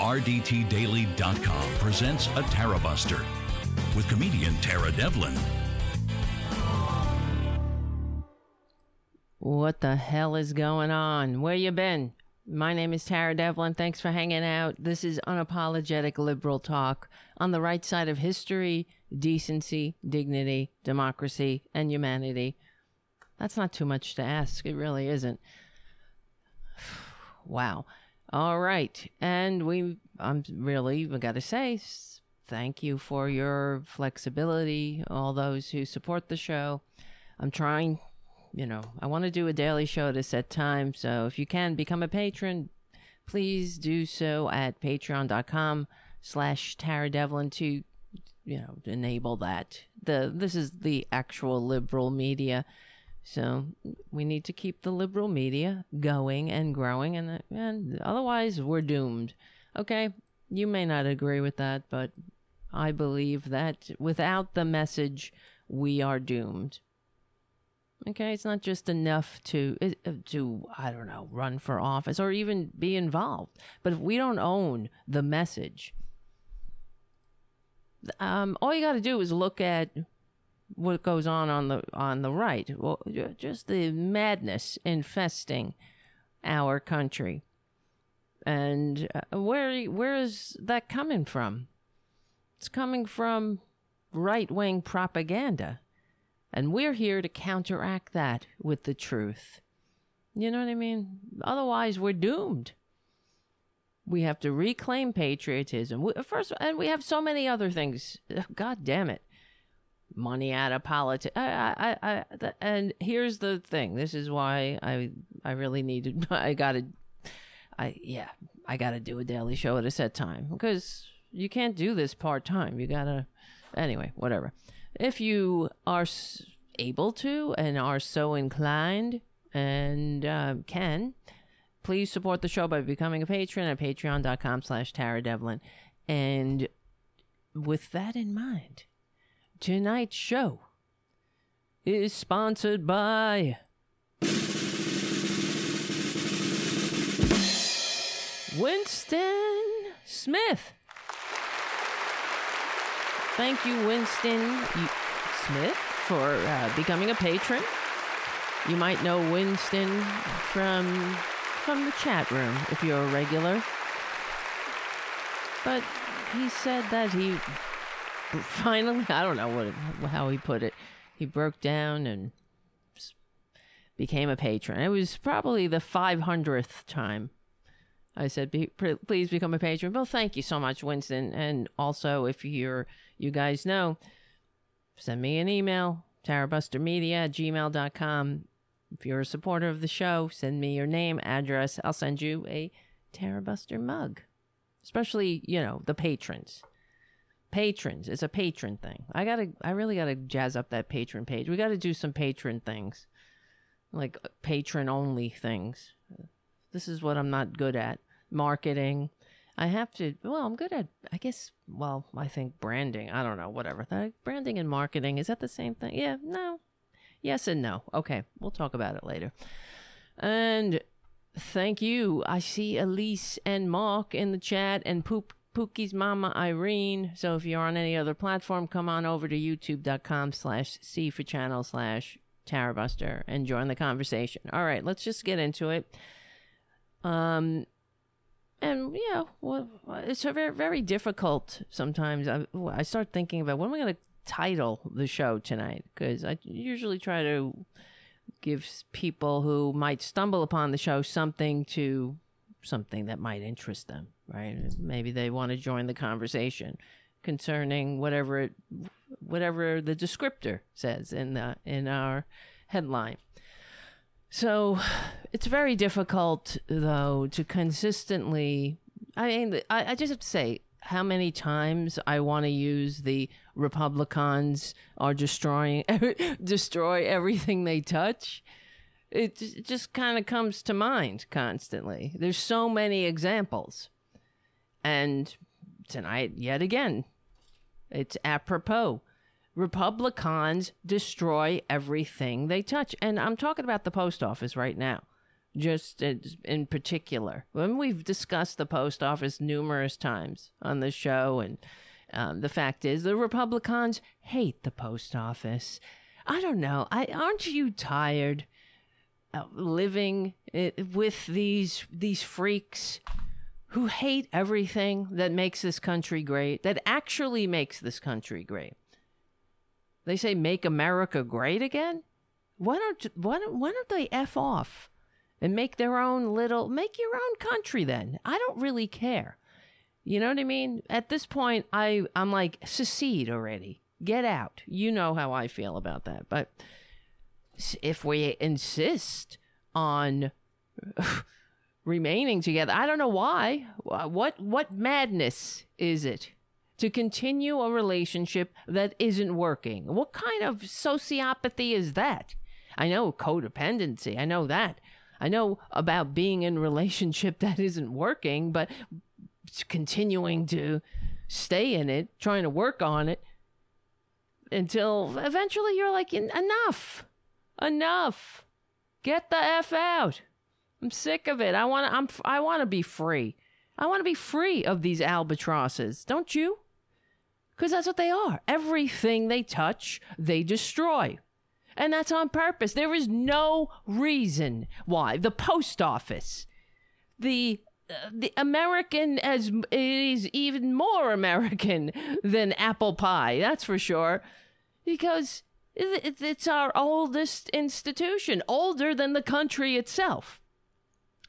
RDTDaily.com presents a Tara Buster with comedian Tara Devlin. What the hell is going on? Where you been? My name is Tara Devlin. Thanks for hanging out. This is unapologetic liberal talk on the right side of history, decency, dignity, democracy, and humanity. That's not too much to ask. It really isn't. Wow. All right. And we, I'm really, we got to say, thank you for your flexibility, all those who support the show. I'm trying, you know, I want to do a daily show to set time. So if you can become a patron, please do so at patreon.com slash Tara Devlin to, you know, enable that. The, this is the actual liberal media so we need to keep the liberal media going and growing, and, and otherwise we're doomed. Okay, you may not agree with that, but I believe that without the message, we are doomed. Okay, it's not just enough to uh, to I don't know run for office or even be involved, but if we don't own the message, um, all you got to do is look at what goes on on the on the right. Well, just the madness infesting our country, and uh, where where is that coming from? It's coming from right wing propaganda, and we're here to counteract that with the truth. You know what I mean? Otherwise, we're doomed. We have to reclaim patriotism. First, and we have so many other things. God damn it money out of politics. I, I, I, and here's the thing. This is why I, I really needed. I gotta, I yeah, I gotta do a daily show at a set time because you can't do this part time. You gotta, anyway, whatever. If you are able to and are so inclined and uh, can, please support the show by becoming a patron at patreon.com slash Tara Devlin. And with that in mind, Tonight's show is sponsored by Winston Smith. Thank you, Winston Smith, for uh, becoming a patron. You might know Winston from from the chat room if you're a regular. But he said that he finally, I don't know what how he put it. He broke down and became a patron. It was probably the 500th time I said, Be, please become a patron. Well, thank you so much, Winston. And also, if you're, you guys know, send me an email, tarabustermedia gmail.com. If you're a supporter of the show, send me your name, address. I'll send you a Tarabuster mug. Especially, you know, the patrons patrons. It's a patron thing. I gotta i really gotta jazz up that patron page. We gotta do some patron things like uh, patron only things. This is what i'm not good at. Marketing. I have to well i'm good at i guess well i think branding. I don't know whatever. Branding and marketing is that the same thing? Yeah no. Yes and no. Okay we'll talk about it later. And thank you. I see elise and mark in the chat and poop Pookie's mama Irene. So if you're on any other platform, come on over to youtube.com slash C for channel slash Tarabuster and join the conversation. All right, let's just get into it. Um, and yeah, well, it's very very difficult sometimes. I, I start thinking about what am I going to title the show tonight because I usually try to give people who might stumble upon the show something to something that might interest them right? Maybe they want to join the conversation concerning whatever it, whatever the descriptor says in the in our headline. So it's very difficult though to consistently I mean I, I just have to say how many times I want to use the Republicans are destroying destroy everything they touch. It just kind of comes to mind constantly. There's so many examples. And tonight, yet again, it's apropos. Republicans destroy everything they touch. And I'm talking about the post office right now. just in particular. When we've discussed the post office numerous times on the show, and um, the fact is, the Republicans hate the post office. I don't know. I aren't you tired Uh, living uh, with these these freaks who hate everything that makes this country great, that actually makes this country great? They say, "Make America great again." Why don't why don't, why don't they f off and make their own little make your own country? Then I don't really care. You know what I mean? At this point, I I'm like secede already. Get out. You know how I feel about that. But if we insist on remaining together, I don't know why. Uh, what what madness is it? to continue a relationship that isn't working. What kind of sociopathy is that? I know codependency. I know that. I know about being in a relationship that isn't working, but continuing to stay in it, trying to work on it until eventually you're like, enough, enough, get the f out. I'm sick of it. I want to. I'm. I want to be free. I want to be free of these albatrosses. Don't you? Because that's what they are. Everything they touch, they destroy. And that's on purpose. There is no reason why the post office, the uh, the American as is even more American than apple pie. That's for sure, because it's our oldest institution, older than the country itself.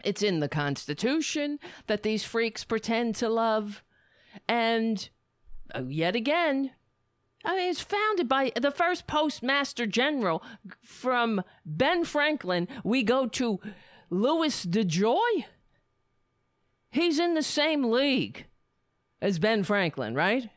It's in the Constitution that these freaks pretend to love, and uh, yet again, I mean, it's founded by the first postmaster general from Ben Franklin. We go to Louis DeJoy. He's in the same league as Ben Franklin, right?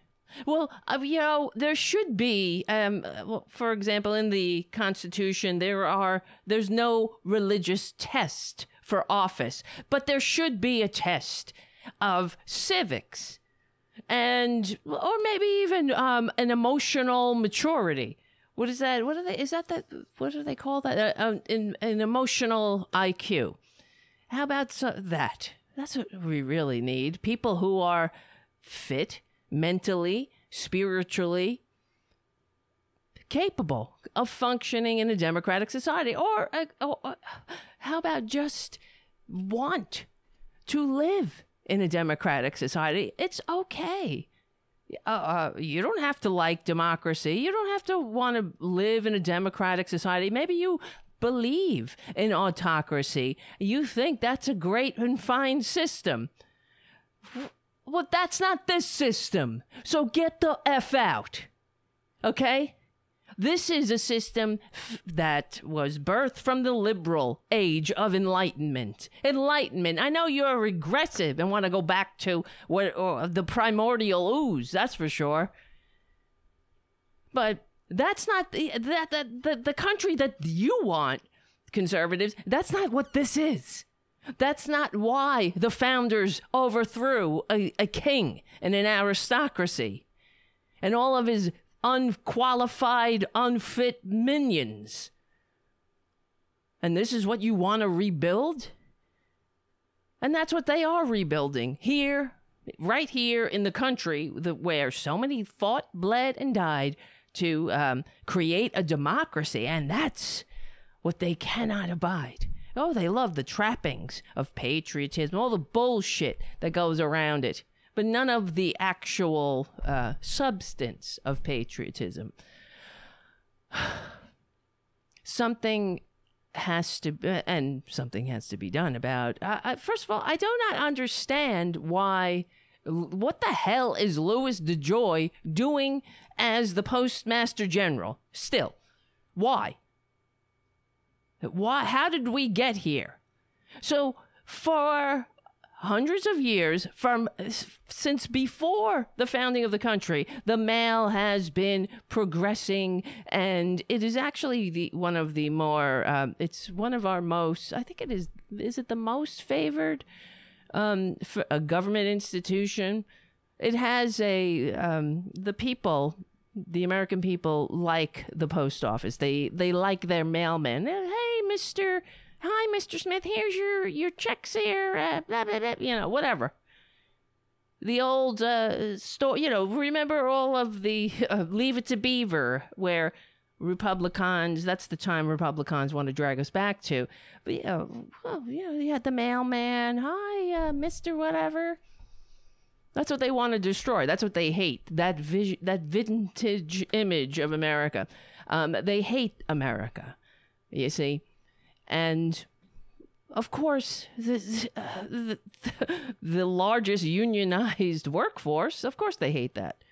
Well, uh, you know, there should be, um, well, for example, in the Constitution, there are there's no religious test for office, but there should be a test of civics and or maybe even um, an emotional maturity. What is that? What are they? Is that that? What do they call that? Uh, uh, an, an emotional IQ. How about so, that? That's what we really need. People who are fit mentally, spiritually, capable of functioning in a democratic society. Or, uh, or uh, how about just want to live in a democratic society, it's okay. Uh, uh, you don't have to like democracy. You don't have to want to live in a democratic society. Maybe you believe in autocracy. You think that's a great and fine system. Well, that's not this system. So get the F out. Okay? This is a system f- that was birthed from the liberal age of enlightenment. Enlightenment. I know you're regressive and want to go back to what uh, the primordial ooze, that's for sure. But that's not the, that, that the, the country that you want, conservatives. That's not what this is. That's not why the founders overthrew a, a king and an aristocracy and all of his unqualified, unfit minions. And this is what you want to rebuild? And that's what they are rebuilding here, right here in the country where so many fought, bled, and died to um, create a democracy. And that's what they cannot abide. Oh, they love the trappings of patriotism, all the bullshit that goes around it but none of the actual uh, substance of patriotism. something has to be, and something has to be done about. Uh, first of all, I do not understand why. What the hell is Louis DeJoy doing as the postmaster general? Still, why? Why? How did we get here? So for hundreds of years from since before the founding of the country the mail has been progressing and it is actually the one of the more um, it's one of our most i think it is is it the most favored um, a government institution it has a um, the people the american people like the post office they they like their mailman hey mister Hi, Mr. Smith. Here's your your checks here. Uh, blah, blah, blah, you know, whatever. The old uh, story, you know, remember all of the uh, Leave It to Beaver, where Republicans, that's the time Republicans want to drag us back to. But, you know, well, you know, you had the mailman. Hi, uh, Mr. Whatever. That's what they want to destroy. That's what they hate. That vis- that vintage image of America. Um, they hate America. You see, and of course, the, the, the largest unionized workforce. Of course, they hate that.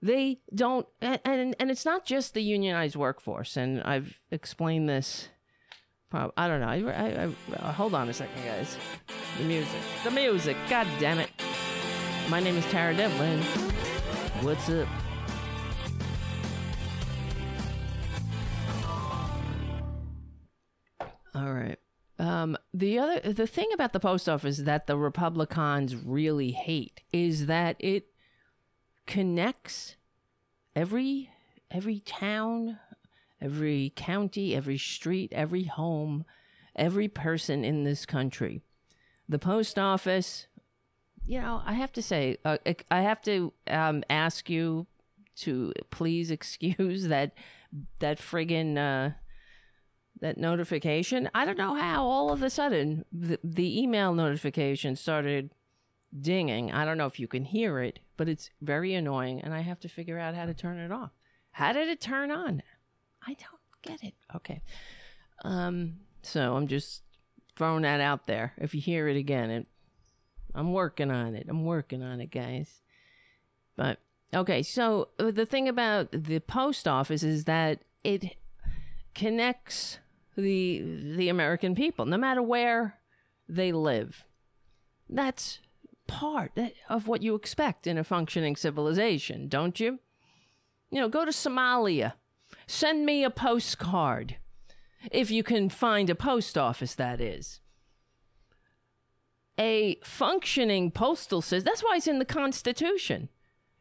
They don't, and and it's not just the unionized workforce. And I've explained this. I don't know. I, I, I hold on a second, guys. The music. The music. God damn it. My name is Tara Devlin. What's up? All right. Um, the other the thing about the post office that the Republicans really hate is that it connects every every town, every county, every street, every home, every person in this country. The post office you know, I have to say, uh, I have to um, ask you to please excuse that that friggin' uh, that notification. I don't know how all of a sudden the, the email notification started dinging. I don't know if you can hear it, but it's very annoying, and I have to figure out how to turn it off. How did it turn on? I don't get it. Okay. Um. So I'm just throwing that out there. If you hear it again, it I'm working on it. I'm working on it, guys. But okay, so uh, the thing about the post office is that it connects the the American people, no matter where they live. That's part of what you expect in a functioning civilization, don't you? You know, go to Somalia. Send me a postcard. If you can find a post office, that is a functioning postal system. That's why it's in the Constitution.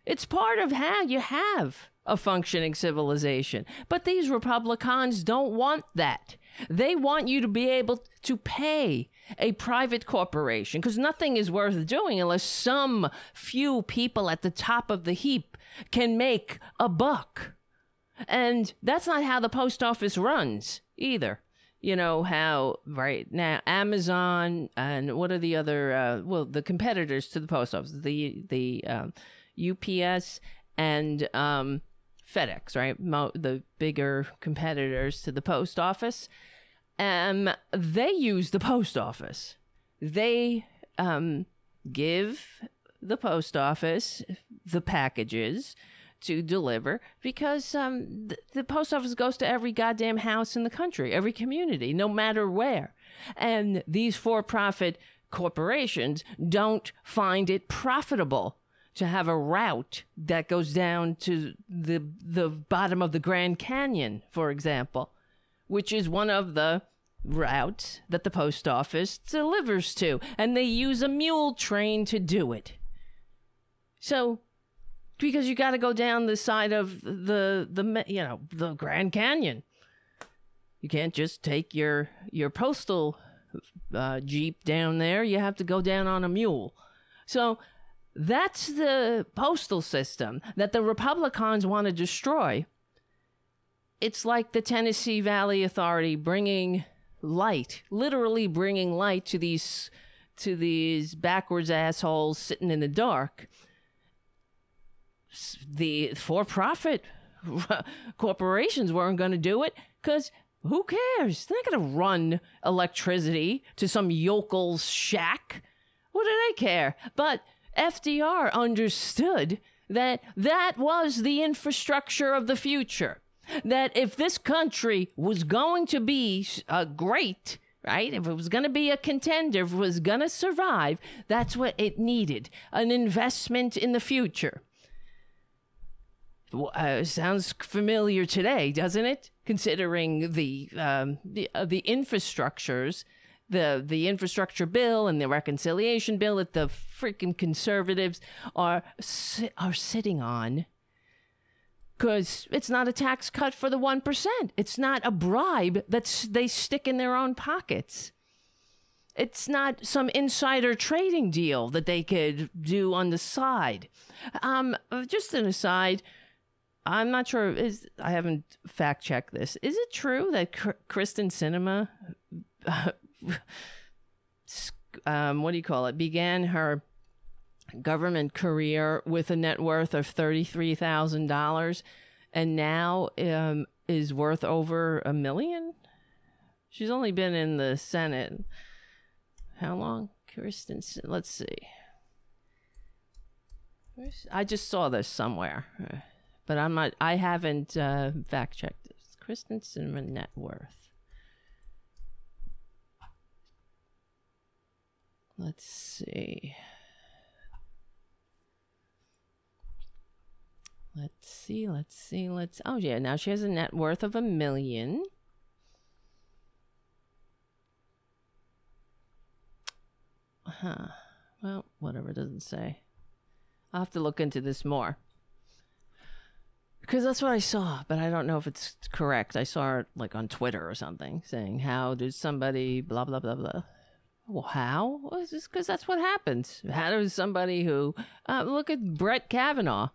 It's part of how you have a functioning civilization. But these Republicans don't want that. They want you to be able to pay a private corporation because nothing is worth doing unless some few people at the top of the heap can make a buck. And that's not how the post office runs either you know how right now Amazon and what are the other uh, well the competitors to the post office the the um, UPS and um, FedEx right? Mo- the bigger competitors to the post office. Um they use the post office. They um give the post office the packages to deliver because um, the, the post office goes to every goddamn house in the country, every community, no matter where. And these for profit corporations don't find it profitable to have a route that goes down to the the bottom of the Grand Canyon, for example, which is one of the routes that the post office delivers to, and they use a mule train to do it. So because you got to go down the side of the the you know the Grand Canyon. You can't just take your your postal uh, jeep down there. You have to go down on a mule. So that's the postal system that the Republicans want to destroy. It's like the Tennessee Valley Authority bringing light, literally bringing light to these to these backwards assholes sitting in the dark the for profit corporations weren't going to do it because who cares? They're not going to run electricity to some yokel's shack. What do they care? But FDR understood that that was the infrastructure of the future. That if this country was going to be uh, great, right? If it was going to be a contender, if it was going to survive, that's what it needed an investment in the future. Uh, sounds familiar today, doesn't it? Considering the um, the, uh, the infrastructures, the the infrastructure bill and the reconciliation bill that the freaking conservatives are are sitting on. because it's not a tax cut for the 1%. It's not a bribe that they stick in their own pockets. It's not some insider trading deal that they could do on the side. Um, just an aside, I'm not sure. Is I haven't fact checked this. Is it true that Kyrsten Sinema, um, what do you call it, began her government career with a net worth of $33,000 and now um, is worth over a million? She's only been in the Senate. How long? Kyrsten? let's see. I just saw this somewhere, but I'm not, I haven't uh, fact checked this. Sinema net worth. Let's see. Let's see, let's see, let's. Oh, yeah, now she has a net worth of a million. Huh. Well, whatever, it doesn't say. I'll have to look into this more. Because that's what I saw, but I don't know if it's correct. I saw it like on Twitter or something saying, How did somebody blah, blah, blah, blah. Well, how? Well, just because that's what happens. How does somebody who. Uh, look at Brett Kavanaugh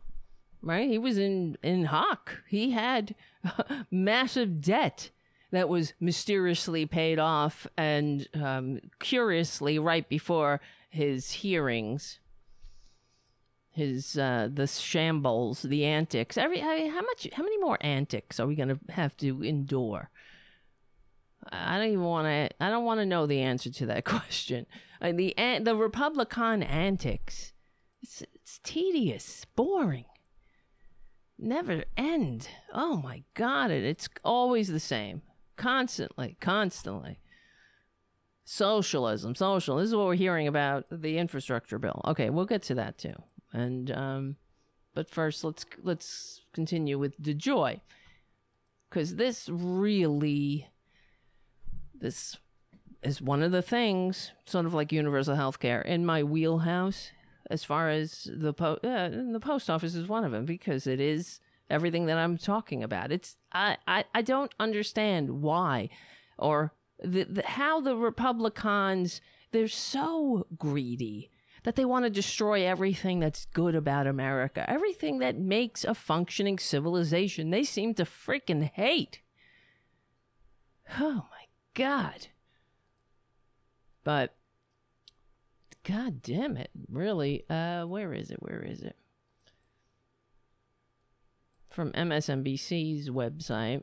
right? He was in in hock. He had massive debt that was mysteriously paid off, and um, curiously, right before his hearings, his uh, the shambles, the antics. Every I mean, how much? How many more antics are we going to have to endure? I don't even want to. I don't want to know the answer to that question. Uh, the the Republican antics. It's it's tedious, boring never end. Oh my God, it, it's always the same. Constantly, constantly. Socialism, social. This is what we're hearing about the infrastructure bill. Okay, we'll get to that too. And um, but first, let's let's continue with DeJoy, because this really, this is one of the things, sort of like universal health care, in my wheelhouse as far as the po- uh, the post office is one of them because it is everything that I'm talking about. It's I I, I don't understand why or the, the, how the Republicans they're so greedy that they want to destroy everything that's good about America, everything that makes a functioning civilization. They seem to freaking hate. Oh my god. But God damn it. Really? Uh where is it? Where is it? From MSNBC's website.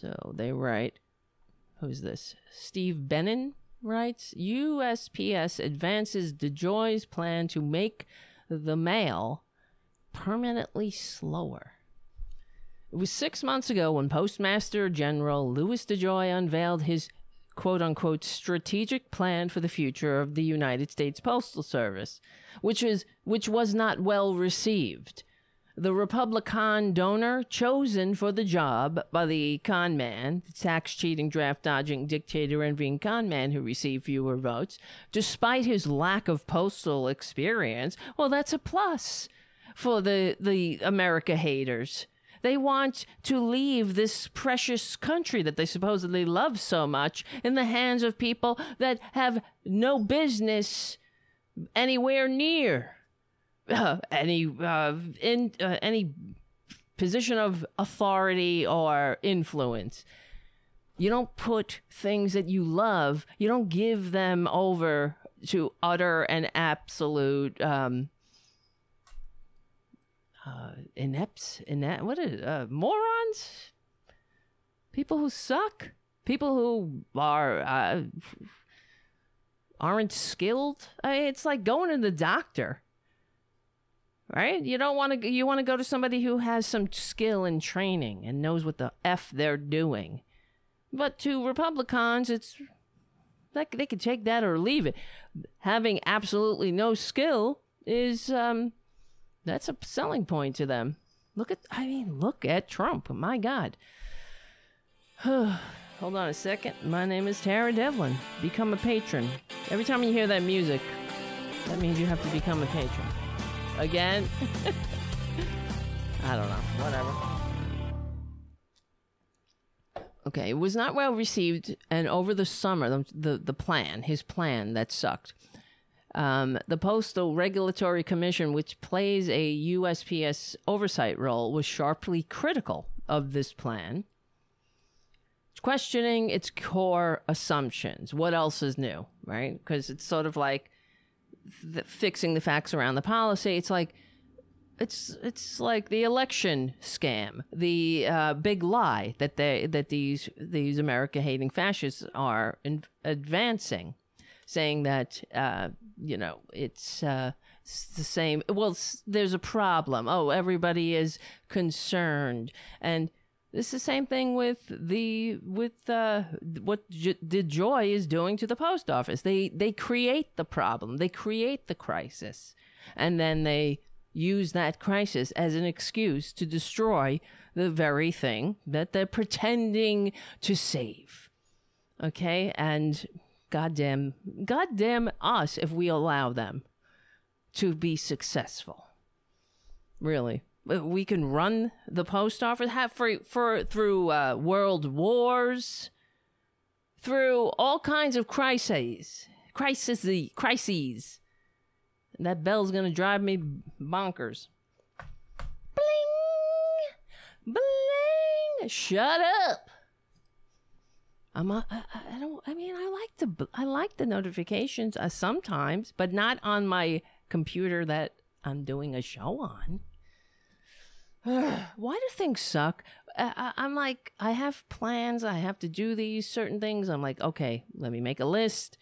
So they write Who's this? Steve Benen writes USPS advances DeJoy's plan to make the mail permanently slower. It was six months ago when Postmaster General Louis DeJoy unveiled his quote unquote strategic plan for the future of the United States Postal Service, which is which was not well received. The Republican donor chosen for the job by the con man, the tax cheating, draft dodging, dictator envying con man who received fewer votes, despite his lack of postal experience, well, that's a plus for the, the America haters. They want to leave this precious country that they supposedly love so much in the hands of people that have no business anywhere near uh, any uh, in uh, any position of authority or influence. You don't put things that you love. You don't give them over to utter and absolute um, uh, inept, inept, what is uh, morons? People who suck? People who are uh, aren't skilled? I mean, it's like going to the doctor, right? You don't want to. You want to go to somebody who has some skill and training and knows what the f they're doing. But to Republicans, it's like they could take that or leave it. Having absolutely no skill is um, that's a selling point to them. Look at, I mean, look at Trump. My God. Hold on a second. My name is Tara Devlin. Become a patron. Every time you hear that music, that means you have to become a patron. Again. I don't know. Whatever. Okay, it was not well received, and over the summer, the the, the plan, his plan, that sucked. Um, the Postal Regulatory Commission, which plays a USPS oversight role, was sharply critical of this plan, It's questioning its core assumptions. What else is new, right? Because it's sort of like th- fixing the facts around the policy. It's like it's it's like the election scam, the uh, big lie that they that these these America hating fascists are in, advancing, saying that uh, you know it's. Uh, it's the same. Well, there's a problem. Oh, everybody is concerned, and this is the same thing with the with uh, what J- DeJoy is doing to the post office. They they create the problem. They create the crisis, and then they use that crisis as an excuse to destroy the very thing that they're pretending to save. Okay? And goddamn, goddamn us if we allow them to be successful. Really. We can run the post office have for, for through uh, world wars, through all kinds of crises, crises, crises that bell's gonna drive me bonkers. Bling, bling. Shut up. I'm. A, I, I don't. I mean, I like the. I like the notifications uh, sometimes, but not on my computer that I'm doing a show on. Why do things suck? Uh, I, I'm like, I have plans. I have to do these certain things. I'm like, okay, let me make a list,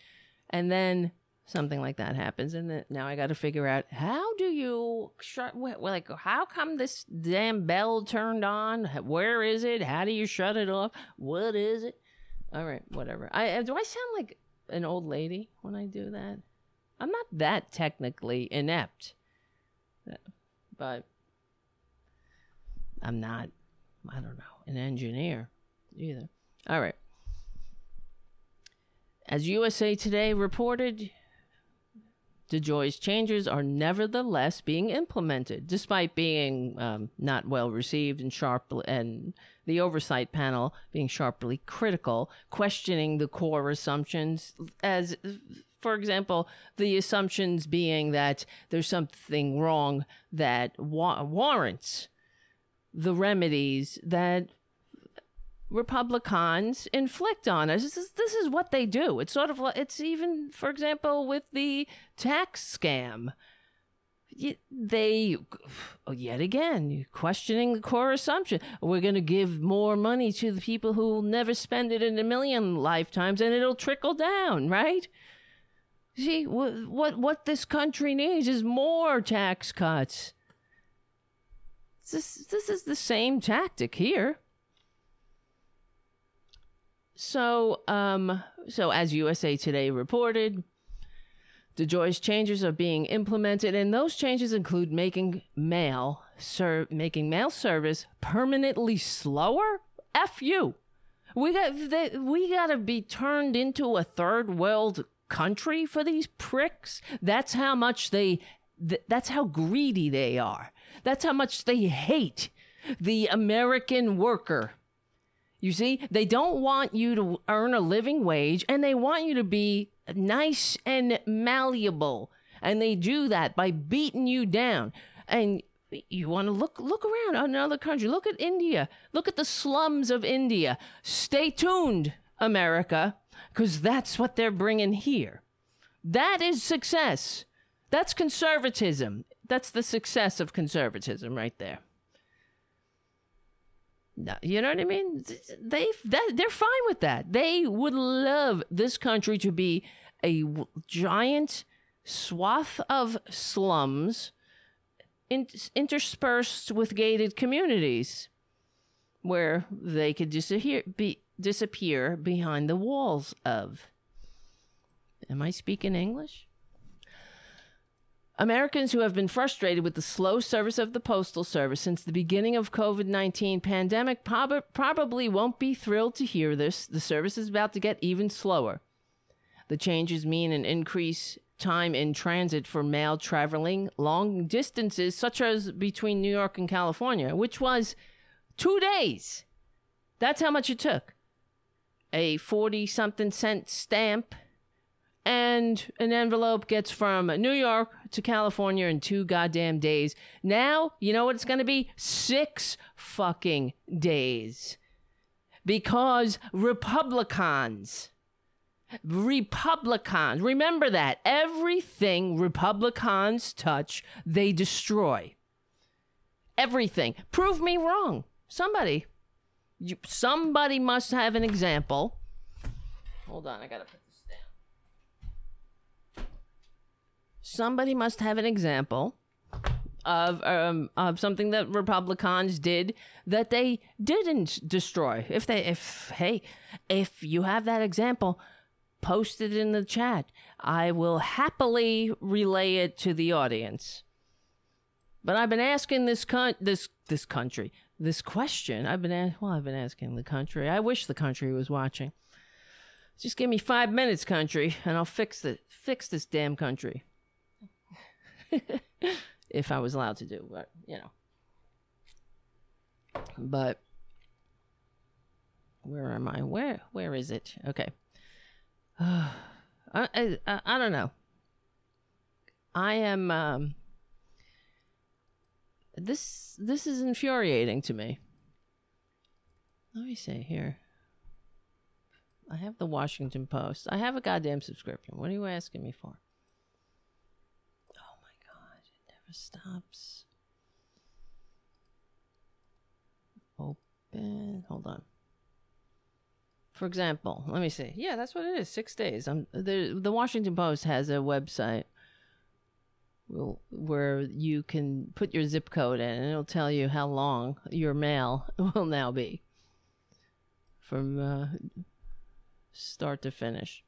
and then something like that happens. And then now i got to figure out how do you shut like how come this damn bell turned on? Where is it? How do you shut it off? What is it? All right whatever. I uh, do i sound like an old lady when i do that? I'm not that technically inept. Uh, but i'm not i don't know an engineer either. All right. As USA Today reported, DeJoy's changes are nevertheless being implemented, despite being um, not well received and sharp, and the oversight panel being sharply critical, questioning the core assumptions as for example, the assumptions being that there's something wrong that wa- warrants the remedies that Republicans inflict on us. This is, this is what they do. It's sort of like, it's even, for example, with the tax scam. They, yet again, questioning the core assumption. We're going to give more money to the people who will never spend it in a million lifetimes and it'll trickle down, right? See, what, what, what this country needs is more tax cuts. This, this is the same tactic here. So, um, so as USA Today reported, DeJoy's changes are being implemented, and those changes include making mail ser- making mail service permanently slower. F you. We got they, we got to be turned into a third world country for these pricks. That's how much they. Th- that's how greedy they are. That's how much they hate the American worker. You see, they don't want you to earn a living wage and they want you to be nice and malleable. And they do that by beating you down. And you want to look look around another country. Look at India. Look at the slums of India. Stay tuned, America, because that's what they're bringing here. That is success. That's conservatism. That's the success of conservatism right there. You know what I mean? They they're fine with that. They would love this country to be a giant swath of slums in, interspersed with gated communities where they could disappear, be, disappear behind the walls of. Am I speaking English? Americans who have been frustrated with the slow service of the postal service since the beginning of COVID-19 pandemic prob- probably won't be thrilled to hear this. The service is about to get even slower. The changes mean an increase time in transit for mail traveling long distances, such as between New York and California, which was two days. That's how much it took. A 40 something cent stamp and an envelope gets from New York to California in two goddamn days. Now, you know what it's going to be? Six fucking days. Because Republicans, Republicans, remember that everything Republicans touch, they destroy. Everything. Prove me wrong. Somebody. You, somebody must have an example. Hold on, I gotta put this down. Somebody must have an example of um, of something that Republicans did that they didn't destroy. If they if hey, if you have that example, post it in the chat. I will happily relay it to the audience. But I've been asking this this this country this question. I've been well, I've been asking the country. I wish the country was watching. Just give me five minutes, country, and I'll fix it. Fix this damn country. if I was allowed to do, but you know. But where am I? Where where is it? Okay. Uh, I, I I don't know. I am um this this is infuriating to me. Let me see here. I have the Washington Post. I have a goddamn subscription. What are you asking me for? Oh my god, stops. Open. Hold on. For example, let me see. Yeah, that's what it is. Six days. I'm the the Washington Post has a website where you can put your zip code in and it'll tell you how long your mail will now be from uh, start to finish.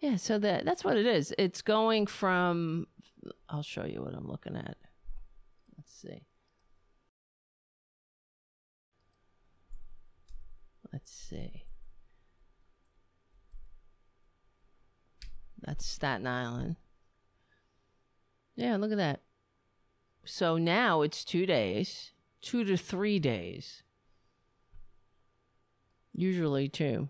Yeah, so that that's what it is. It's going from I'll show you what I'm looking at. Let's see. Let's see. That's Staten Island. Yeah, look at that. So now it's two days, two to three days. Usually two.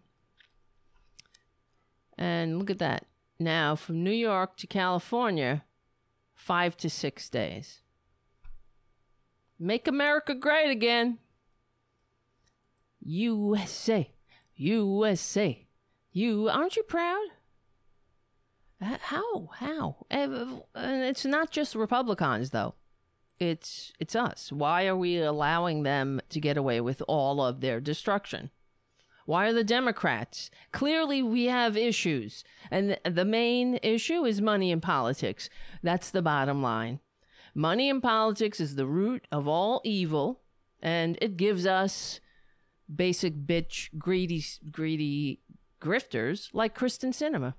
And look at that. Now from New York to California, five to six days. Make America great again. USA, USA, you aren't you proud? Uh, how? How? And it's not just Republicans, though. It's it's us. Why are we allowing them to get away with all of their destruction? Why are the Democrats? Clearly, we have issues, and the main issue is money in politics. That's the bottom line. Money in politics is the root of all evil, and it gives us basic bitch, greedy, greedy grifters like Kyrsten Sinema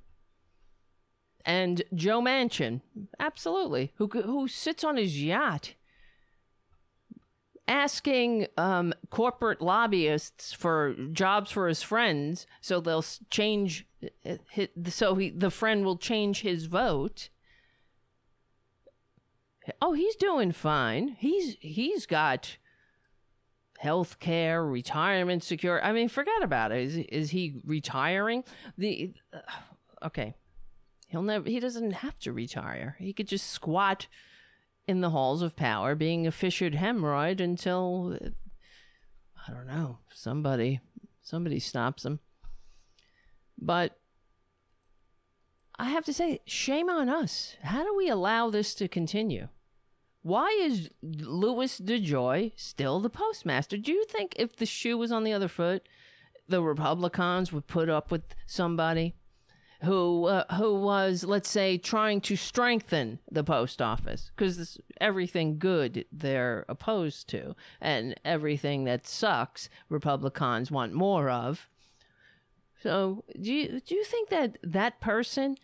and Joe Manchin, absolutely, who who sits on his yacht asking um, corporate lobbyists for jobs for his friends, so they'll change. So he, the friend will change his vote. Oh, he's doing fine. He's he's got health care, retirement secure. I mean, forget about it. Is is he retiring? The uh, okay. He'll never he doesn't have to retire. He could just squat in the halls of power being a fissured hemorrhoid until I don't know, somebody somebody stops him. But I have to say, shame on us. How do we allow this to continue? Why is Louis DeJoy still the postmaster? Do you think if the shoe was on the other foot, the Republicans would put up with somebody who uh, who was let's say trying to strengthen the post office because everything good they're opposed to and everything that sucks republicans want more of. So do you do you think that that person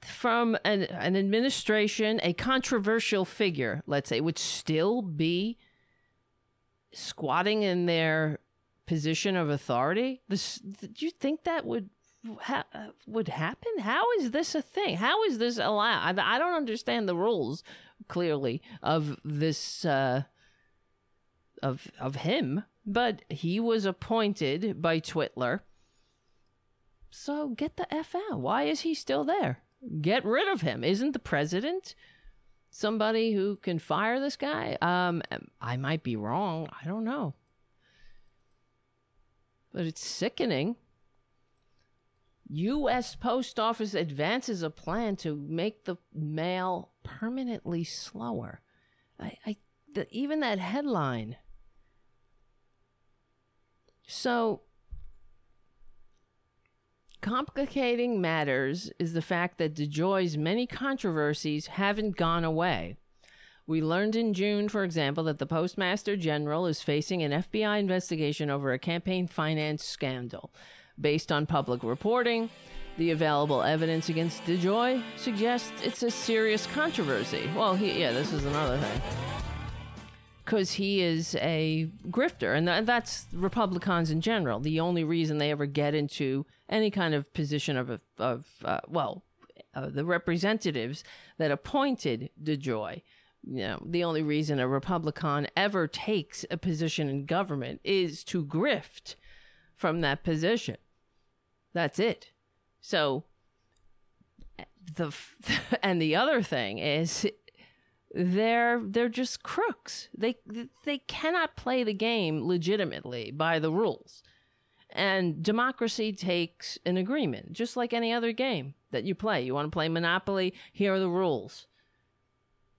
from an, an administration a controversial figure let's say would still be squatting in their position of authority? This do you think that would ha- would happen? How is this a thing? How is this allowed? I, I don't understand the rules clearly of this uh, of of him, but he was appointed by Twitler. So get the f out. Why is he still there? Get rid of him. Isn't the president somebody who can fire this guy? Um, I might be wrong. I don't know. But it's sickening. U.S. Post Office advances a plan to make the mail permanently slower. I, I the, even that headline. So, complicating matters is the fact that DeJoy's many controversies haven't gone away. We learned in June, for example, that the Postmaster General is facing an FBI investigation over a campaign finance scandal. Based on public reporting, the available evidence against DeJoy suggests it's a serious controversy. Well, he, yeah, this is another thing. Because he is a grifter, and th- that's Republicans in general. The only reason they ever get into any kind of position of, of uh, well, uh, the representatives that appointed DeJoy you know, the only reason a Republican ever takes a position in government is to grift from that position. That's it. So the and the other thing is they're they're just crooks. They they cannot play the game legitimately by the rules. And democracy takes an agreement, just like any other game that you play. You want to play Monopoly, here are the rules.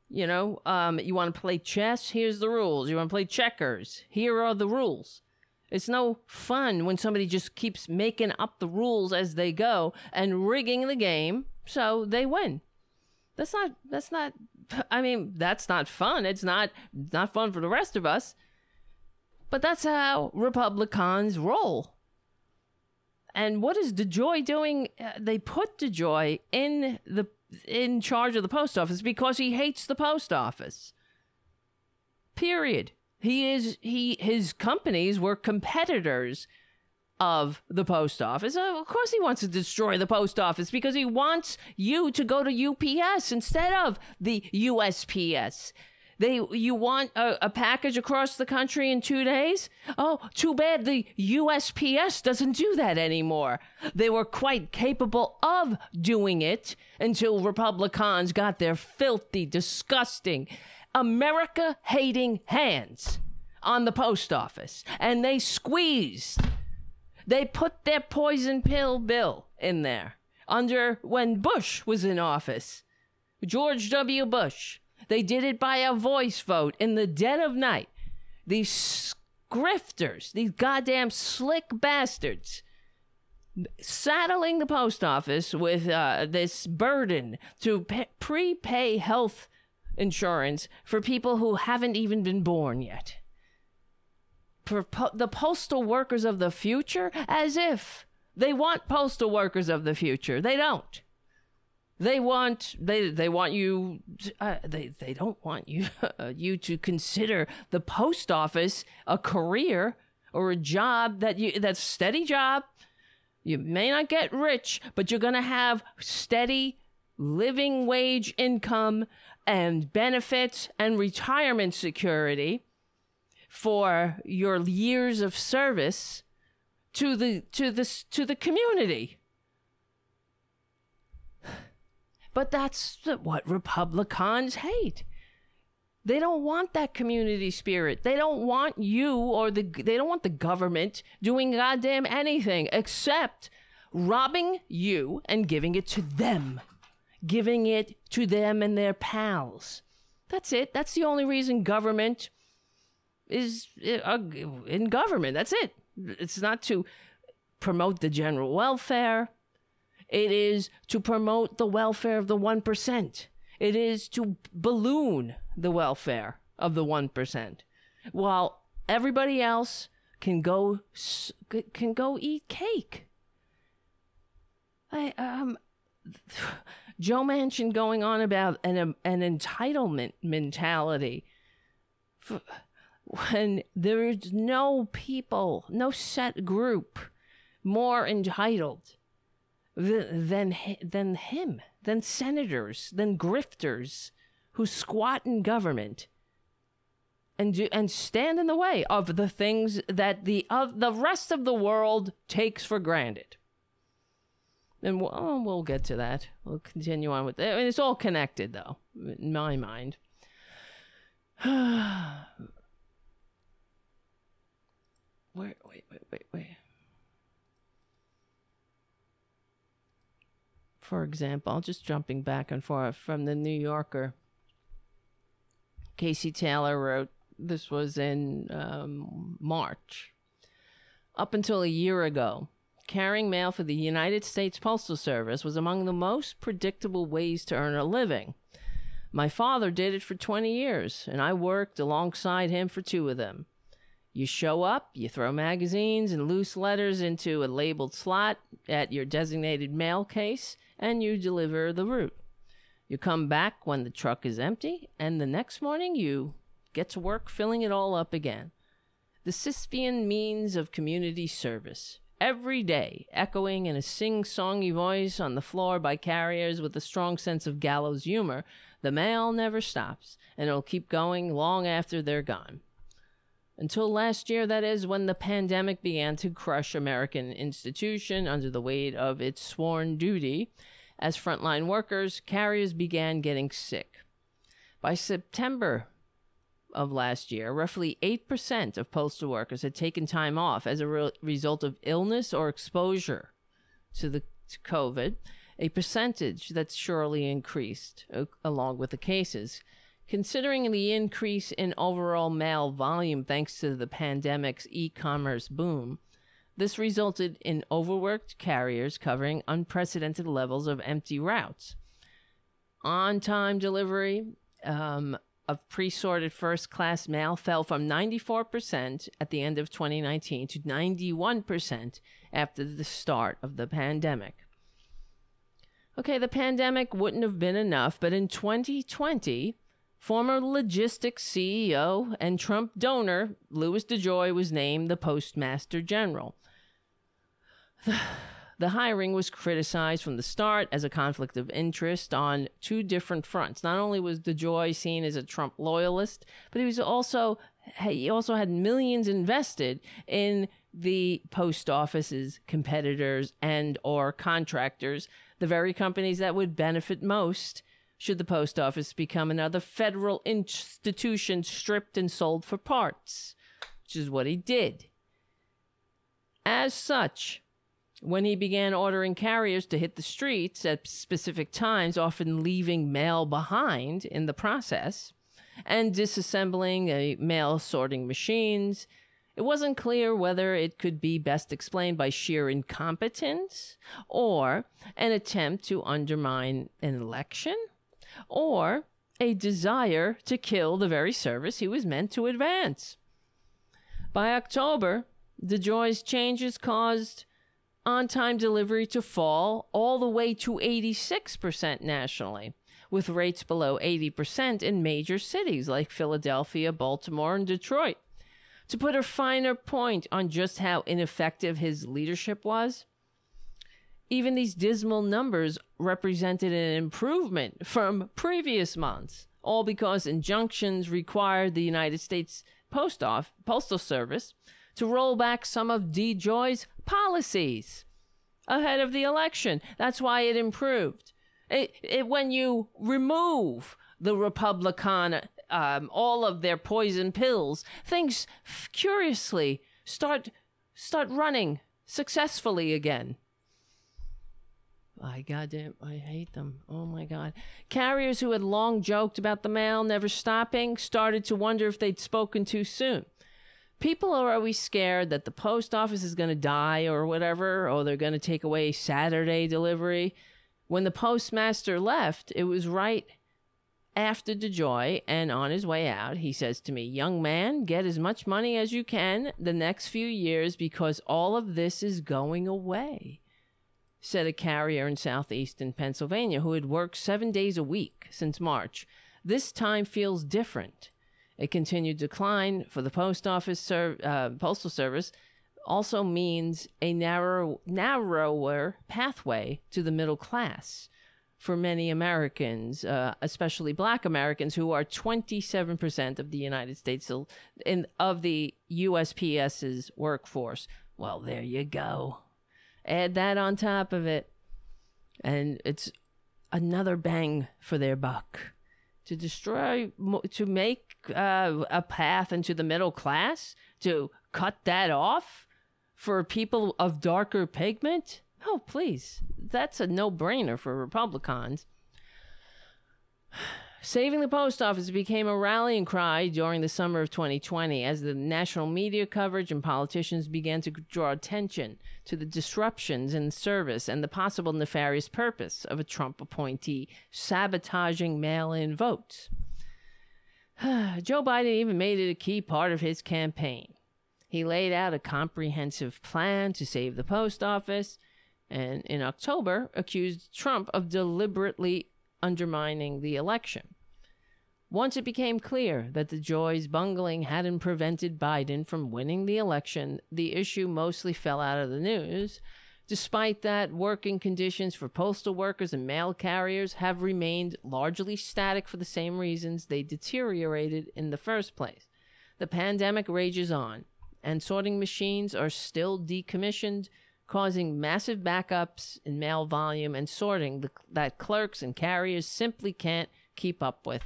You know, um, you want to play chess, here's the rules. You want to play checkers, here are the rules. It's no fun when somebody just keeps making up the rules as they go and rigging the game so they win. That's not that's not I mean, that's not fun. It's not not fun for the rest of us. But that's how Republicans roll. And what is DeJoy doing? Uh, they put DeJoy in the in charge of the post office because he hates the post office. Period. He is he his companies were competitors of the post office. of course he wants to destroy the post office because he wants you to go to UPS instead of the USPS. They you want a, a, package across the country in two days? Oh, too bad the USPS doesn't do that anymore. They were quite capable of doing it until Republicans got their filthy, disgusting, America hating hands on the post office and they squeezed. They put their poison pill bill in there under when Bush was in office. George W. Bush. They did it by a voice vote in the dead of night. These grifters, these goddamn slick bastards, saddling the post office with uh, this burden to pe- prepay health insurance for people who haven't even been born yet. For po- the postal workers of the future, as if they want postal workers of the future. They don't. They want they they want you uh, they they don't want you uh, you to consider the post office a career or a job that you that's steady job. You may not get rich, but you're going to have steady living wage income and benefits and retirement security for your years of service to the to this to the community. But that's what Republicans hate. They don't want that community spirit. They don't want you or the they don't want the government doing goddamn anything except robbing you and giving it to them giving it to them and their pals. That's it. That's the only reason government is uh, in government. That's it. It's not to promote the general welfare. It is to promote the welfare of the 1%. It is to balloon the welfare of the 1%. While everybody else can go can go eat cake. I um Joe Manchin going on about an um, an entitlement mentality when there is no people, no set group more entitled than than him, than senators, than grifters who squat in government and do, and stand in the way of the things that the of the rest of the world takes for granted. And we'll, oh, we'll get to that. We'll continue on with it. I mean, it's all connected, though, in my mind. where? Wait, wait, wait, wait. For example, just jumping back and forth from the New Yorker. Casey Taylor wrote, this was in um, March. Up until a year ago, carrying mail for the United States Postal Service was among the most predictable ways to earn a living. My father did it for 20 years, and I worked alongside him for two of them. You show up, you throw magazines and loose letters into a labeled slot at your designated mail case, and you deliver the route. You come back when the truck is empty, and the next morning you get to work filling it all up again. The Sisyphean means of community service. Every day, echoing in a sing songy voice on the floor by carriers with a strong sense of gallows humor, the mail never stops, and it'll keep going long after they're gone. Until last year, that is, when the pandemic began to crush American institution under the weight of its sworn duty. As frontline workers, carriers began getting sick. By September of last year, roughly 8% of postal workers had taken time off as a re- result of illness or exposure to the to COVID, a percentage that's surely increased uh, along with the cases. Considering the increase in overall mail volume thanks to the pandemic's e commerce boom, this resulted in overworked carriers covering unprecedented levels of empty routes. On time delivery um, of pre sorted first class mail fell from 94% at the end of 2019 to 91% after the start of the pandemic. Okay, the pandemic wouldn't have been enough, but in 2020, former logistics CEO and Trump donor Louis DeJoy was named the Postmaster General. The hiring was criticized from the start as a conflict of interest on two different fronts. Not only was DeJoy seen as a Trump loyalist, but he was also he also had millions invested in the post office's competitors and or contractors the very companies that would benefit most should the post office become another federal institution stripped and sold for parts, which is what he did. As such, when he began ordering carriers to hit the streets at specific times, often leaving mail behind in the process, and disassembling mail sorting machines, it wasn't clear whether it could be best explained by sheer incompetence or an attempt to undermine an election or a desire to kill the very service he was meant to advance. By October, DeJoy's changes caused on time delivery to fall all the way to 86% nationally, with rates below 80% in major cities like Philadelphia, Baltimore, and Detroit. To put a finer point on just how ineffective his leadership was, even these dismal numbers represented an improvement from previous months, all because injunctions required the United States Post Postal Service to roll back some of DeJoy's policies ahead of the election. That's why it improved. It, it, when you remove the Republican um, all of their poison pills, things f- curiously start start running successfully again. I goddamn, I hate them. Oh my god. Carriers who had long joked about the mail never stopping started to wonder if they'd spoken too soon. People are always scared that the post office is going to die or whatever, or they're going to take away Saturday delivery. When the postmaster left, it was right after DeJoy and on his way out, he says to me, Young man, get as much money as you can the next few years because all of this is going away, said a carrier in southeastern Pennsylvania who had worked seven days a week since March. This time feels different. A continued decline for the post office ser- uh, postal service also means a narrow, narrower pathway to the middle class for many Americans, uh, especially Black Americans, who are 27% of the United States in of the USPS's workforce. Well, there you go. Add that on top of it, and it's another bang for their buck to destroy, to make uh, a path into the middle class, to cut that off for people of darker pigment. Oh, please. That's a no brainer for Republicans. Saving the post office became a rallying cry during the summer of 2020 as the national media coverage and politicians began to draw attention to the disruptions in service and the possible nefarious purpose of a Trump appointee sabotaging mail in votes. Joe Biden even made it a key part of his campaign. He laid out a comprehensive plan to save the post office and in October accused Trump of deliberately undermining the election. Once it became clear that DeJoy's bungling hadn't prevented Biden from winning the election, the issue mostly fell out of the news. Despite that, working conditions for postal workers and mail carriers have remained largely static for the same reasons they deteriorated in the first place. The pandemic rages on, and sorting machines are still decommissioned, causing massive backups in mail volume and sorting that clerks and carriers simply can't keep up with.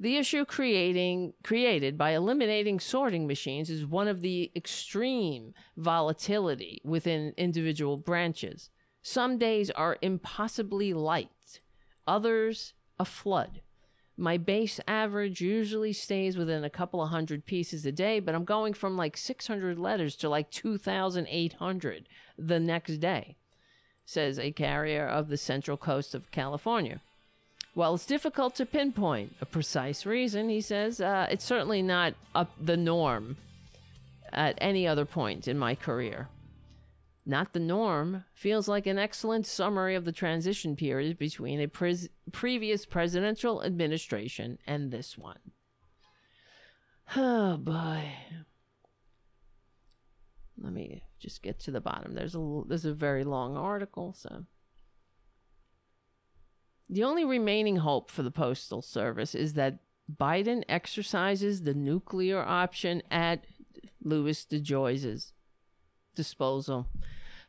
The issue creating created by eliminating sorting machines is one of the extreme volatility within individual branches. Some days are impossibly light, others a flood. My base average usually stays within a couple of hundred pieces a day, but I'm going from like 600 letters to like 2,800 the next day, says a carrier of the central coast of California. While it's difficult to pinpoint a precise reason, he says, uh, it's certainly not up the norm at any other point in my career. Not the norm feels like an excellent summary of the transition period between a pre- previous presidential administration and this one. Oh boy. Let me just get to the bottom. There's a there's a very long article, so the only remaining hope for the Postal Service is that Biden exercises the nuclear option at Louis DeJoy's disposal,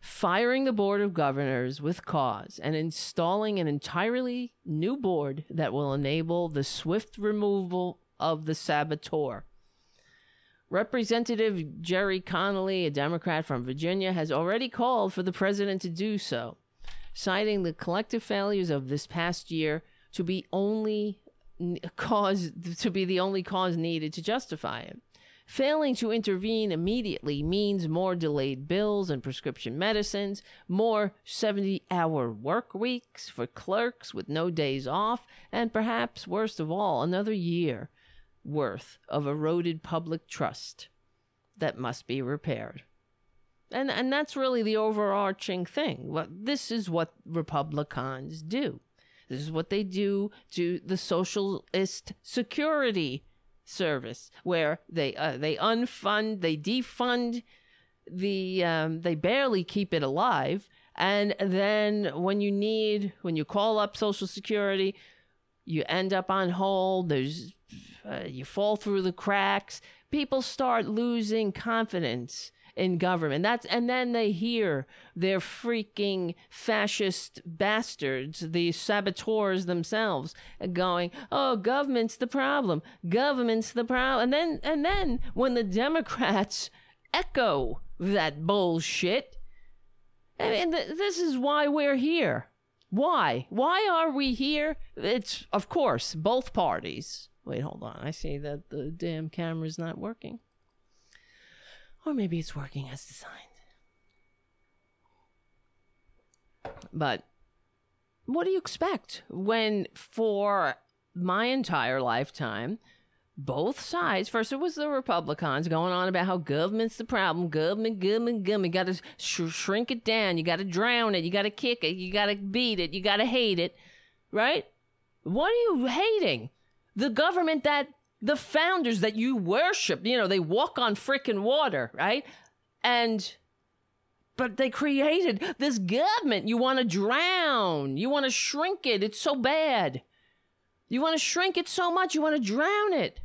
firing the Board of Governors with cause and installing an entirely new board that will enable the swift removal of the saboteur. Representative Gerry Connolly, a Democrat from Virginia, has already called for the president to do so citing the collective failures of this past year to be only cause to be the only cause needed to justify it. Failing to intervene immediately means more delayed bills and prescription medicines, more 70 hour work weeks for clerks with no days off, and perhaps worst of all, another year worth of eroded public trust that must be repaired. And and that's really the overarching thing. This is what Republicans do. This is what they do to the socialist security service, where they uh, they unfund, they defund the um, they barely keep it alive, and then when you need when you call up Social Security, you end up on hold. There's uh, you fall through the cracks. People start losing confidence in government. That's and then they hear their freaking fascist bastards, the saboteurs themselves, going, "Oh, government's the problem. Government's the problem." And then and then when the Democrats echo that bullshit, I mean, th- this is why we're here. Why? Why are we here? It's of course both parties. Wait, hold on. I see that the damn camera's not working. Or maybe it's working as designed. But what do you expect when, for my entire lifetime, both sides. First, it was the Republicans going on about how government's the problem. Government, government, government. You got to sh- shrink it down. You got to drown it. You got to kick it. You got to beat it. You got to hate it. Right? What are you hating? The government that The founders that you worship, you know, they walk on freaking water, right? And but they created this government you want to drown. You want to shrink it. It's so bad. You want to shrink it so much, you want to drown it.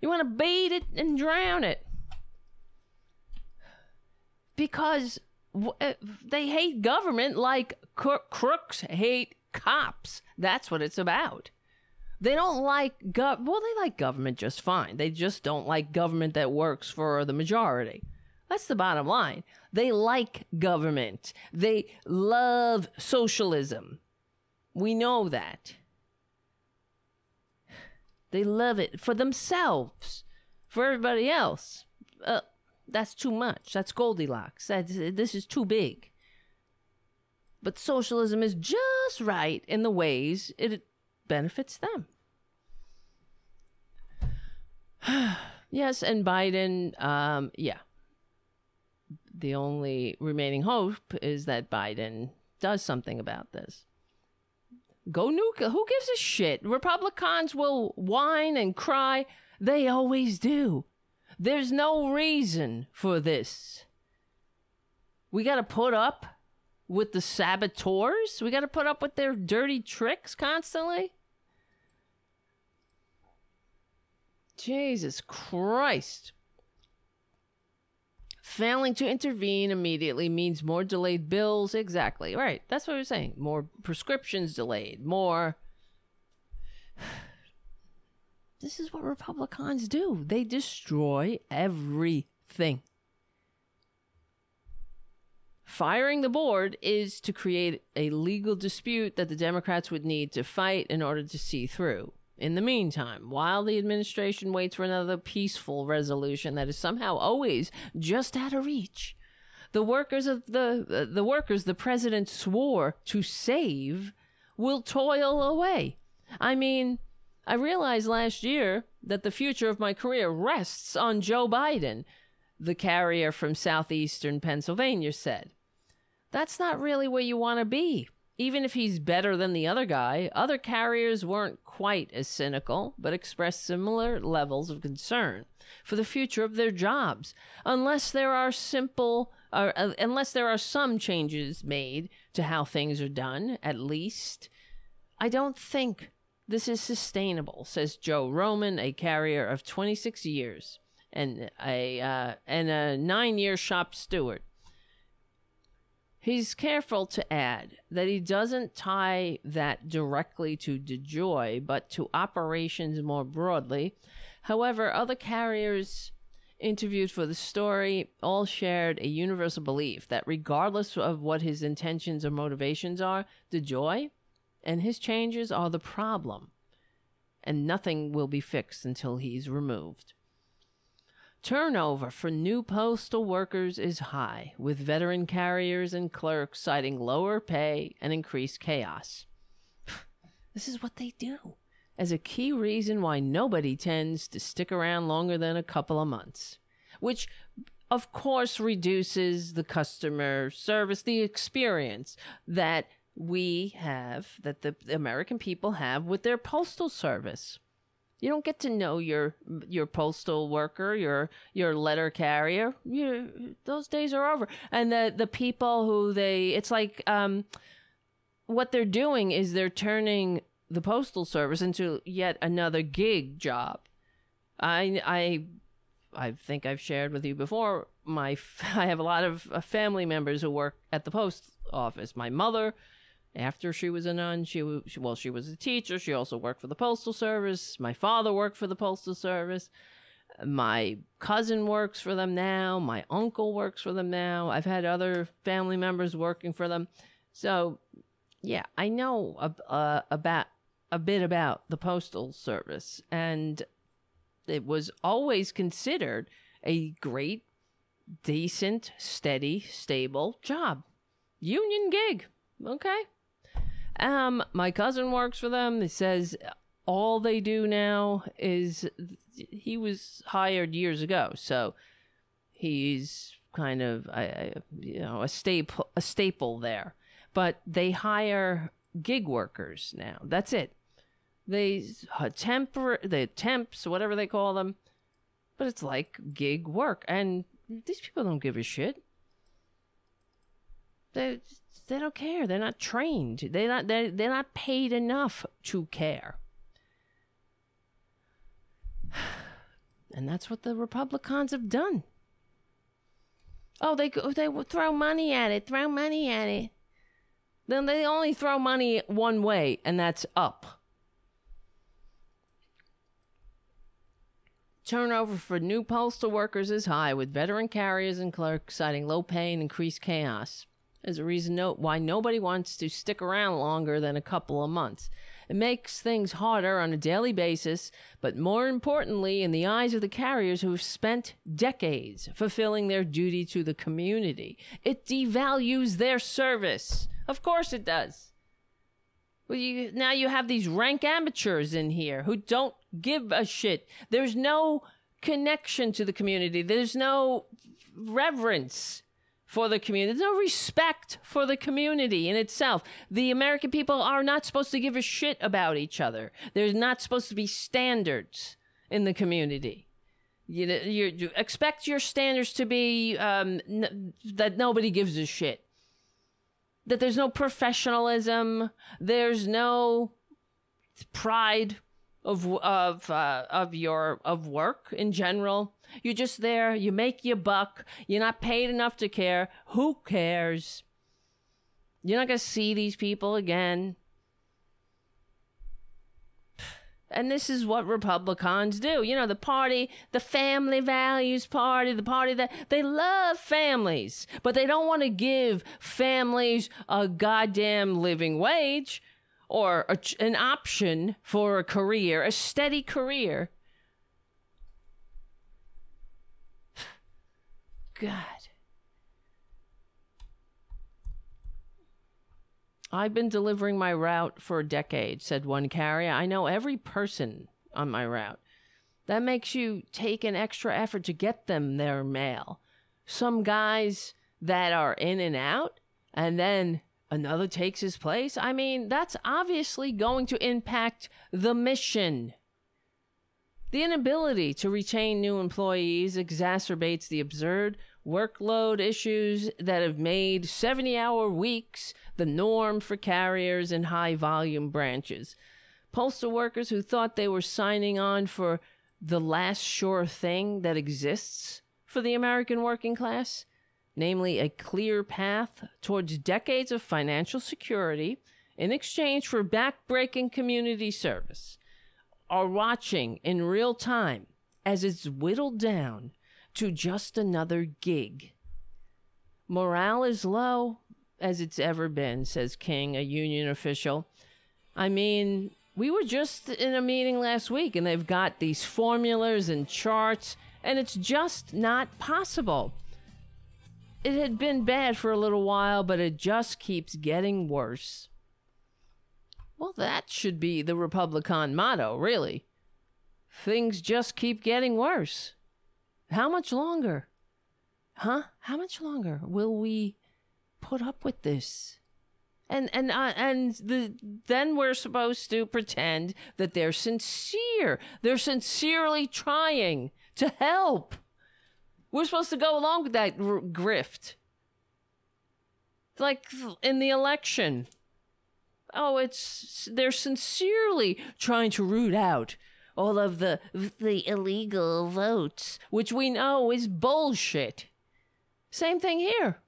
You want to bait it and drown it. Because uh, they hate government like crooks hate cops. That's what it's about. They don't like gov. Well, they like government just fine. They just don't like government that works for the majority. That's the bottom line. They like government. They love socialism. We know that. They love it for themselves. For everybody else, uh, that's too much. That's Goldilocks. That's, this is too big. But socialism is just right in the ways it benefits them. yes, and Biden, um, yeah, the only remaining hope is that Biden does something about this. Go nuke. Who gives a shit? Republicans will whine and cry. They always do. There's no reason for this. We got to put up with the saboteurs. We got to put up with their dirty tricks constantly. Jesus Christ. Failing to intervene immediately means more delayed bills. Exactly. Right. That's what we're saying. More prescriptions delayed. More. This is what Republicans do. They destroy everything. Firing the board is to create a legal dispute that the Democrats would need to fight in order to see through. In the meantime, while the administration waits for another peaceful resolution that is somehow always just out of reach, the workers of the uh, the workers the president swore to save will toil away. I mean, I realized last year that the future of my career rests on Joe Biden, the carrier from southeastern Pennsylvania said. That's not really where you want to be. Even if he's better than the other guy, other carriers weren't quite as cynical, but expressed similar levels of concern for the future of their jobs, unless there are simple, uh, unless there are some changes made to how things are done. At least, I don't think this is sustainable," says Joe Roman, a carrier of 26 years and a uh, and a nine-year shop steward. He's careful to add that he doesn't tie that directly to DeJoy, but to operations more broadly. However, other carriers interviewed for the story all shared a universal belief that regardless of what his intentions or motivations are, DeJoy and his changes are the problem, and nothing will be fixed until he's removed. Turnover for new postal workers is high, with veteran carriers and clerks citing lower pay and increased chaos. this is what they do as a key reason why nobody tends to stick around longer than a couple of months, which of course reduces the customer service, the experience that we have, that the American people have with their postal service. You don't get to know your your postal worker, your your letter carrier. You those days are over. And the the people who they it's like um what they're doing is they're turning the postal service into yet another gig job. I I I think I've shared with you before. My I have a lot of uh, family members who work at the post office. My mother, after she was a nun, she, she well, she was a teacher. She also worked for the postal service. My father worked for the postal service. My cousin works for them now. My uncle works for them now. I've had other family members working for them. So, yeah, I know uh, about a bit about the postal service, and it was always considered a great, decent, steady, stable job. Union gig. Okay. Um, my cousin works for them. He says all they do now is he was hired years ago, so he's kind of I, you know a staple a staple there. But they hire gig workers now. That's it. They temper the temps, whatever they call them, but it's like gig work, and these people don't give a shit. They they don't care. They're not trained. They're not they're, they're not paid enough to care. And that's what the Republicans have done. Oh, they they throw money at it, throw money at it. Then they only throw money one way, and that's up. Turnover for new postal workers is high, with veteran carriers and clerks citing low pay and increased chaos as a reason no- why nobody wants to stick around longer than a couple of months. It makes things harder on a daily basis, but more importantly, in the eyes of the carriers who have spent decades fulfilling their duty to the community, it devalues their service. Of course it does. Well, you, now you have these rank amateurs in here who don't give a shit. There's no connection to the community. There's no reverence for the community. There's no respect for the community in itself. The American people are not supposed to give a shit about each other. There's not supposed to be standards in the community. You, you, you expect your standards to be um, n- that nobody gives a shit. That there's no professionalism. There's no pride of of uh, of your of work in general. You're just there. You make your buck. You're not paid enough to care. Who cares? You're not going to see these people again. And this is what Republicans do. You know, the party, the family values party, the party that they love families, but they don't want to give families a goddamn living wage or a, an option for a career, a steady career. God. I've been delivering my route for a decade, said one carrier. I know every person on my route. That makes you take an extra effort to get them their mail. Some guys that are in and out, and then another takes his place. I mean, that's obviously going to impact the mission. The inability to retain new employees exacerbates the absurd workload issues that have made 70 hour weeks the norm for carriers in high volume branches. Postal workers who thought they were signing on for the last sure thing that exists for the American working class, namely a clear path towards decades of financial security in exchange for backbreaking community service are watching in real time as it's whittled down to just another gig. Morale is low as it's ever been, says King, a union official. I mean, we were just in a meeting last week and they've got these formulas and charts, and it's just not possible. It had been bad for a little while, but it just keeps getting worse. Well, that should be the Republican motto, really. Things just keep getting worse. How much longer? Huh? How much longer will we put up with this? And and uh, and the then we're supposed to pretend that they're sincere. They're sincerely trying to help. We're supposed to go along with that r- grift. Like in the election, oh, it's they're sincerely trying to root out all of the the illegal votes, which we know is bullshit. Same thing here.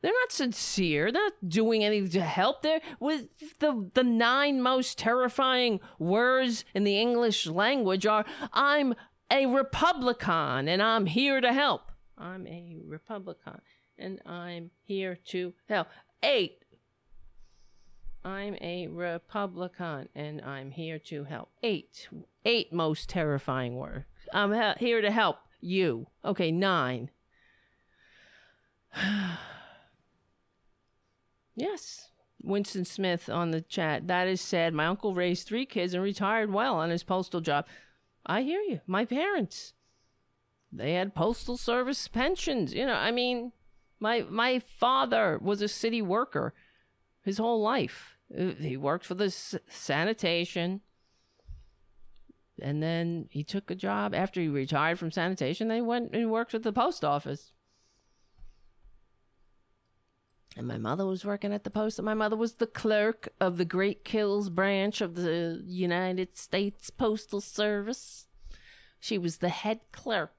They're not sincere. They're not doing anything to help. They're with the the nine most terrifying words in the English language are I'm a Republican and I'm here to help. I'm a Republican and I'm here to help. Eight I'm a Republican and I'm here to help. Eight. Eight most terrifying words. I'm he- here to help you. Okay, nine. yes. Winston Smith on the chat. That is sad. My uncle raised three kids and retired well on his postal job. I hear you. My parents. They had postal service pensions. You know, I mean, my my father was a city worker his whole life. Uh, he worked for the s- sanitation. and then he took a job after he retired from sanitation. They went and worked at the post office. And my mother was working at the post. My mother was the clerk of the Great Kills branch of the United States Postal Service. She was the head clerk.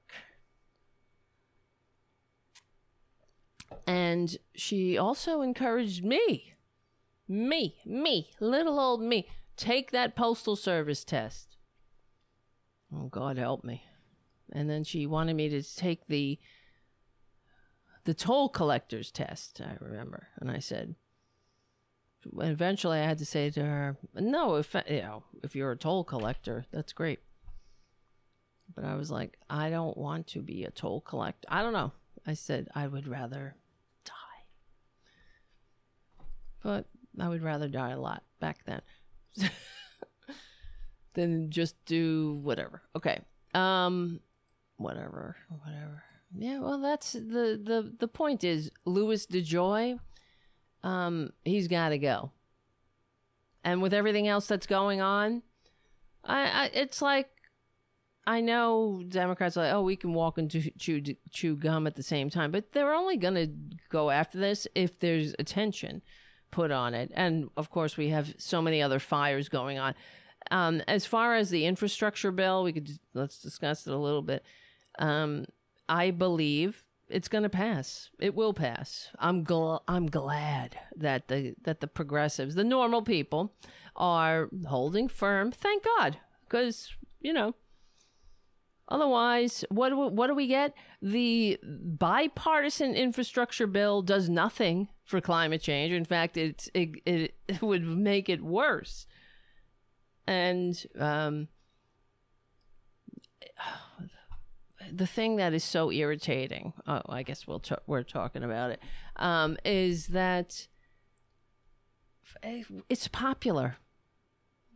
And she also encouraged me, me, me, little old me, take that postal service test. Oh, God help me. And then she wanted me to take the the toll collector's test, I remember. And I said, eventually I had to say to her, no, if, you know, if you're a toll collector, that's great. But I was like, I don't want to be a toll collector. I don't know. I said, I would rather die. But I would rather die a lot back then than just do whatever. Okay. Um, whatever, whatever. Yeah, well, that's the the the point is Louis DeJoy. Um, he's got to go. And with everything else that's going on, I, I it's like I know Democrats are like, oh, we can walk and chew, chew gum at the same time, but they're only going to go after this if there's attention put on it. And of course, we have so many other fires going on. Um, as far as the infrastructure bill, we could let's discuss it a little bit. Um, I believe it's going to pass. It will pass. I'm gl- I'm glad that the that the progressives, the normal people, are holding firm. Thank God, because you know. Otherwise, what do what do we get? The bipartisan infrastructure bill does nothing for climate change. In fact, it it, it would make it worse. And um, the thing that is so irritating, oh, I guess we'll t- we're talking about it, um, is that it's popular.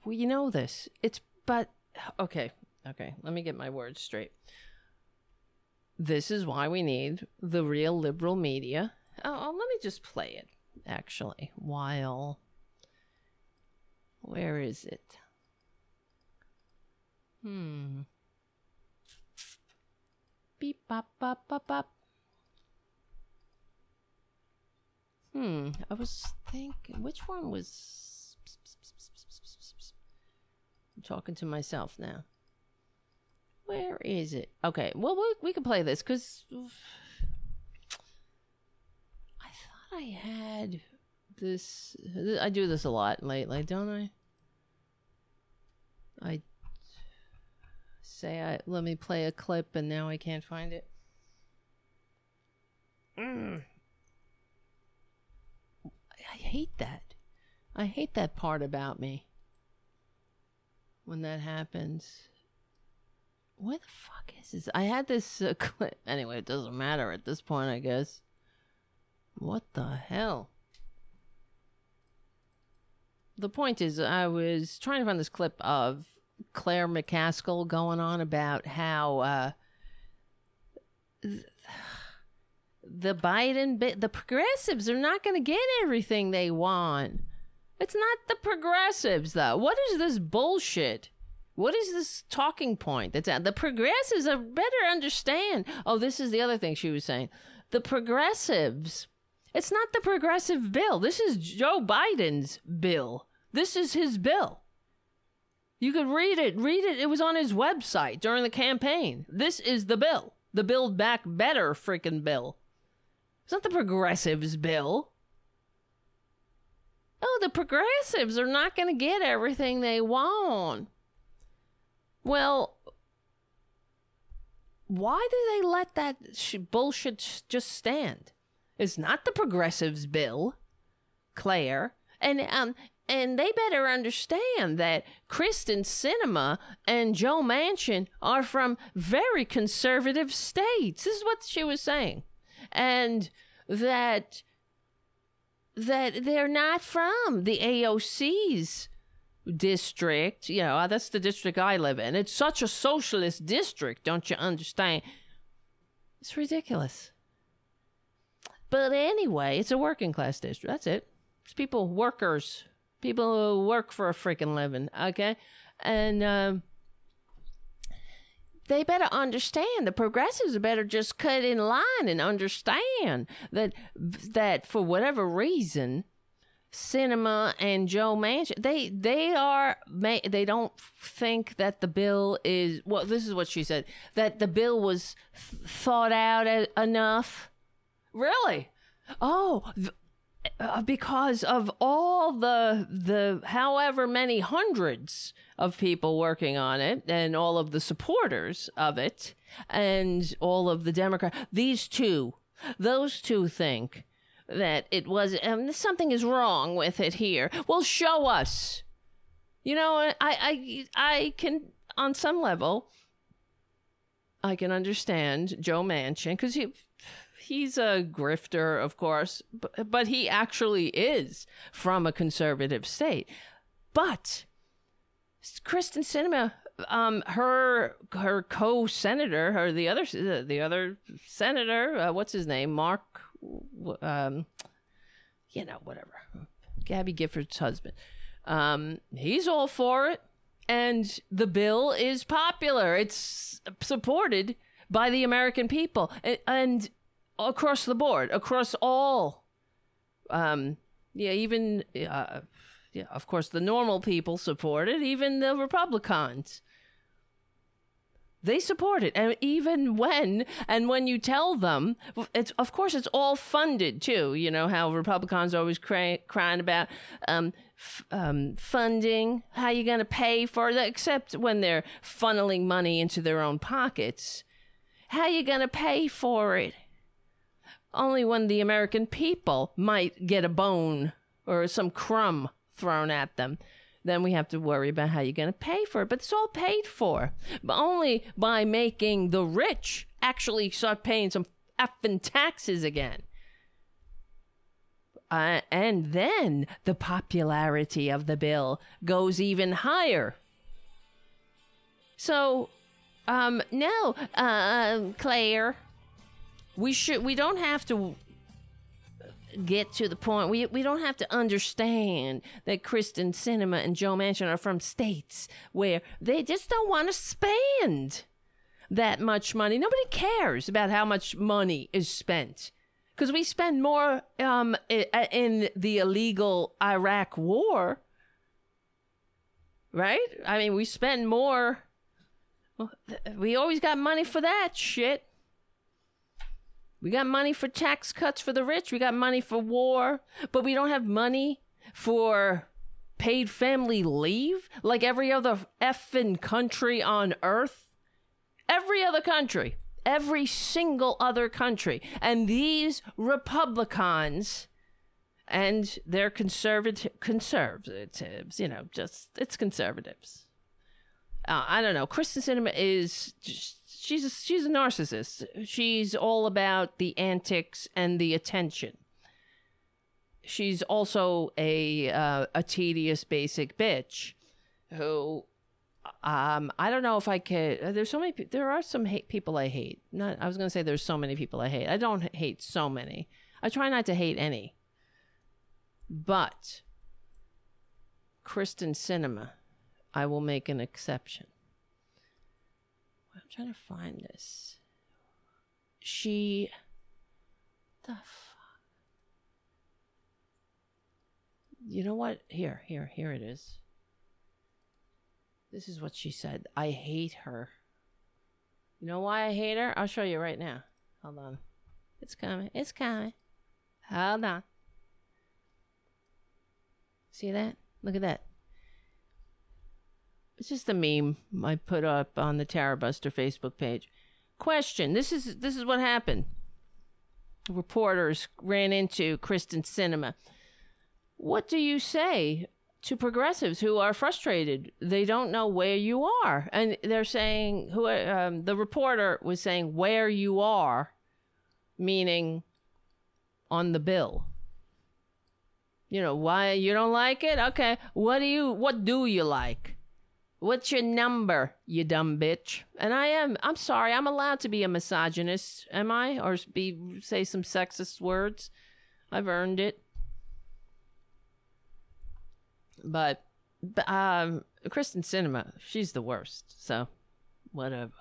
We know this. It's but okay, okay. Let me get my words straight. This is why we need the real liberal media. Oh, oh let me just play it. Actually, while where is it? Hmm. Beep bop bop bop bop. Hmm. I was thinking which one was I'm talking to myself now. Where is it? Okay. Well, we, we can play this because I thought I had this. I do this a lot lately, don't I? I say I let me play a clip and now I can't find it. Mm. I hate that. I hate that part about me. When that happens. Where the fuck is this? I had this uh, clip. Anyway, it doesn't matter at this point, I guess. What the hell? The point is, I was trying to find this clip of Claire McCaskill going on about how uh, the Biden, bit. the progressives are not going to get everything they want. It's not the progressives, though. What is this bullshit? What is this talking point? That's uh, the progressives are better understand. Oh, this is the other thing she was saying. The progressives. It's not the progressive bill. This is Joe Biden's bill. This is his bill. You could read it. Read it. It was on his website during the campaign. This is the bill. The Build Back Better freaking bill. It's not the progressives' bill. Oh, the progressives are not going to get everything they want. Well, why do they let that sh- bullshit just stand? It's not the progressives' bill, Claire. And um, and they better understand that Kyrsten Sinema and Joe Manchin are from very conservative states. This is what she was saying. And that that they're not from the AOC's district. You know, that's the district I live in. It's such a socialist district, don't you understand? It's ridiculous. But anyway, it's a working class district. That's it. It's people, workers, people who work for a freaking living, okay? And um, they better understand the progressives better just cut in line and understand that that for whatever reason Sinema and Joe Manchin they they are they don't think that the bill is well this is what she said that the bill was th- thought out enough? Really? Oh th- uh, because of all the the however many hundreds of people working on it and all of the supporters of it and all of the Democrat these two those two think that it was um, something is wrong with it here. Well show us. You know I I I can on some level I can understand Joe Manchin because he he's a grifter, of course, but, but he actually is from a conservative state. But Kristen Sinema, um, her her co-senator, her the other the other senator, uh, what's his name, Mark, um, you know, whatever, Gabby Giffords' husband. Um, he's all for it, and the bill is popular. It's supported by the American people, and, and across the board, across all. Um, yeah, even uh, yeah, of course, the normal people support it. Even the Republicans, they support it, and even when and when you tell them, it's of course it's all funded too. You know how Republicans are always cry, crying about um, f- um, funding. How you going to pay for it? Except when they're funneling money into their own pockets. How you going to pay for it? only when the American people might get a bone or some crumb thrown at them. Then we have to worry about how you're going to pay for it. But it's all paid for, but only by making the rich actually start paying some effing taxes again. Uh, and then the popularity of the bill goes even higher. So, um, no, uh, Claire, we should we don't have to get to the point. We we don't have to understand that Kristen Sinema and Joe Manchin are from states where they just don't want to spend that much money. Nobody cares about how much money is spent because we spend more um, in the illegal Iraq war, right? I mean, we spend more. We always got money for that shit. We got money for tax cuts for the rich. We got money for war, but we don't have money for paid family leave like every other effing country on earth. Every other country, every single other country. And these Republicans and their conservative conservatives, you know, just it's conservatives. Uh, I don't know. Kyrsten Sinema is just she's a, she's a narcissist. She's all about the antics and the attention. She's also a uh, a tedious basic bitch who um I don't know if I could there's so many there are some hate people I hate. Not I was going to say there's so many people I hate. I don't hate so many. I try not to hate any. But Kyrsten Sinema, I will make an exception. I'm trying to find this. She. The fuck? You know what? Here, here, here it is. This is what she said. I hate her. You know why I hate her? I'll show you right now. Hold on. It's coming. It's coming. Hold on. See that? Look at that. It's just a meme I put up on the Tarabuster Facebook page. Question: This is this is what happened. Reporters ran into Kristen Sinema. What do you say to progressives who are frustrated? They don't know where you are, and they're saying who um, the reporter was saying where you are, meaning on the bill. You know why you don't like it? Okay, what do you what do you like? What's your number, you dumb bitch? And I am. I'm sorry. I'm allowed to be a misogynist, am I? Or be say some sexist words. I've earned it. But, but um, Kyrsten Sinema, she's the worst. So, whatever.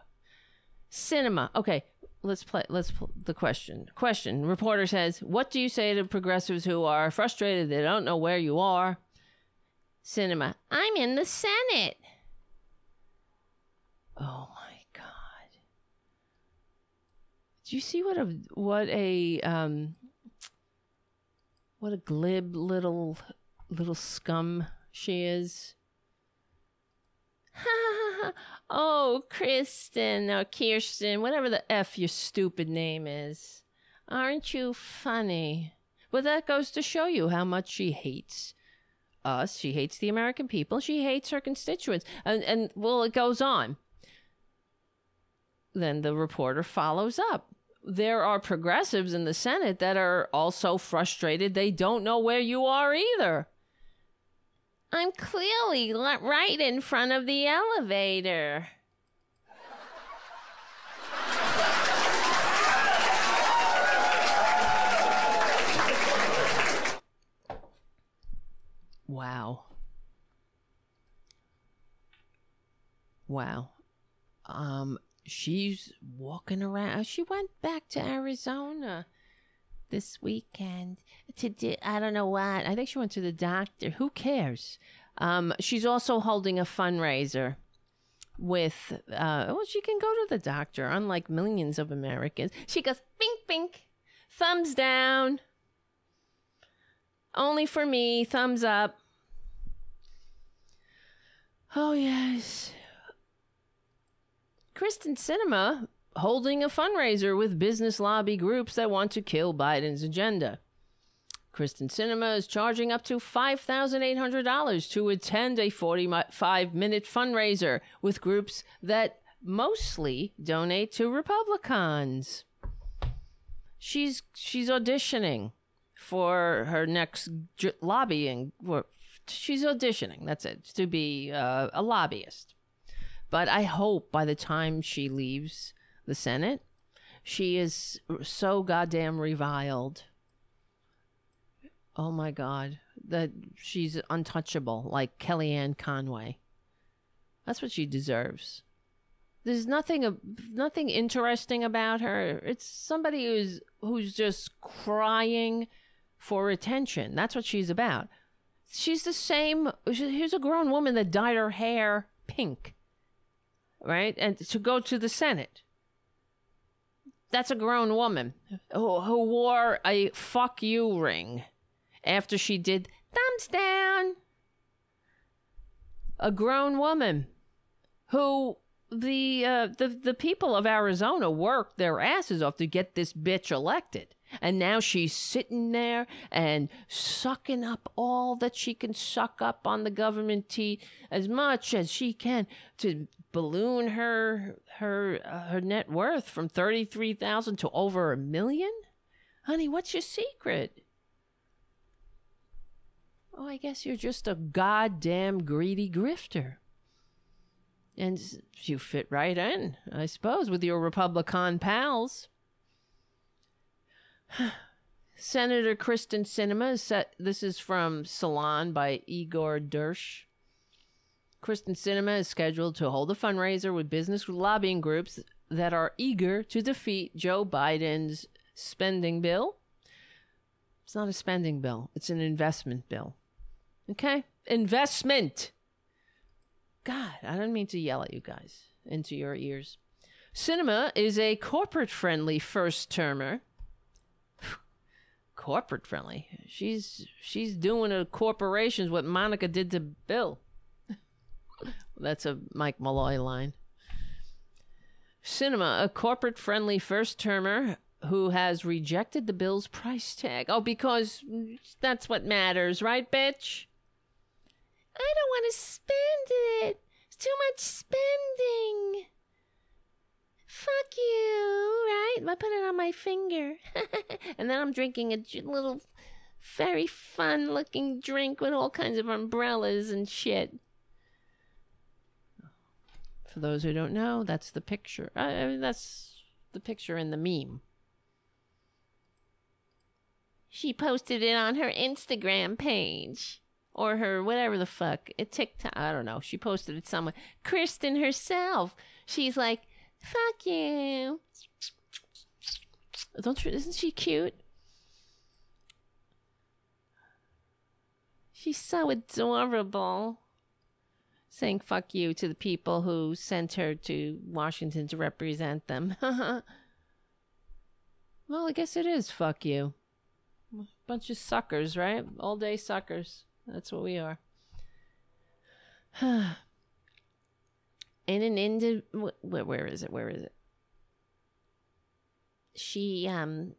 Sinema. Okay, let's play. Let's pl- the question. Question. Reporter says, "What do you say to progressives who are frustrated they don't know where you are?" Sinema. I'm in the Senate. Oh my god. Do you see what a what a um what a glib little little scum she is? oh, Kristen or Kirsten, whatever the F your stupid name is. Aren't you funny? Well, that goes to show you how much she hates us. She hates the American people. She hates her constituents. And, and well, it goes on. Then the reporter follows up. There are progressives in the Senate that are also frustrated. They don't know where you are either. I'm clearly right in front of the elevator. Wow. Wow. Um, she's walking around. She went back to Arizona this weekend to do, I don't know what. I think she went to the doctor. Who cares? Um, she's also holding a fundraiser with uh well she can go to the doctor unlike millions of Americans. She goes bink bink thumbs down. Only for me, thumbs up. Oh yes. Kyrsten Sinema holding a fundraiser with business lobby groups that want to kill Biden's agenda. Kristen Sinema is charging up to $5,800 to attend a 45 minute fundraiser with groups that mostly donate to Republicans. She's she's auditioning for her next lobbying. She's auditioning. That's it to be uh, a lobbyist. But I hope by the time she leaves the Senate, she is so goddamn reviled. Oh my God. That she's untouchable, like Kellyanne Conway. That's what she deserves. There's nothing nothing interesting about her. It's somebody who's who's just crying for attention. That's what she's about. She's the same. Here's a grown woman that dyed her hair pink, right? And to go to the Senate that's a grown woman who, who wore a fuck you ring after she did thumbs down. A grown woman who the uh, the the people of Arizona worked their asses off to get this bitch elected. And now she's sitting there and sucking up all that she can suck up on the government tea as much as she can to balloon her her uh, her net worth from 33,000 to over a million? Honey, what's your secret? Oh, I guess you're just a goddamn greedy grifter. And you fit right in, I suppose, with your Republican pals. Senator Kyrsten Sinema set, this is from Salon by Igor Derysh. Kristen Sinema is scheduled to hold a fundraiser with business lobbying groups that are eager to defeat Joe Biden's spending bill. It's not a spending bill, it's an investment bill. Okay? Investment. God, I don't mean to yell at you guys into your ears. Sinema is a corporate friendly first termer. Corporate friendly. She's she's doing a corporations what Monica did to Bill. That's a Mike Malloy line. Sinema, a corporate friendly first termer who has rejected the bill's price tag. Oh, because that's what matters, right, bitch? I don't want to spend it. It's too much spending. Fuck you, right? I put it on my finger. and then I'm drinking a little, very fun looking drink with all kinds of umbrellas and shit. For those who don't know, that's the picture. Uh, I mean, that's the picture in the meme. She posted it on her Instagram page or her whatever the fuck, a TikTok. I don't know. She posted it somewhere. Kristen herself. She's like, Fuck you. Don't you, isn't she cute? She's so adorable. Saying fuck you to the people who sent her to Washington to represent them. well, I guess it is fuck you. Bunch of suckers, right? All day suckers. That's what we are. In an indi- where, where is it? Where is it? She um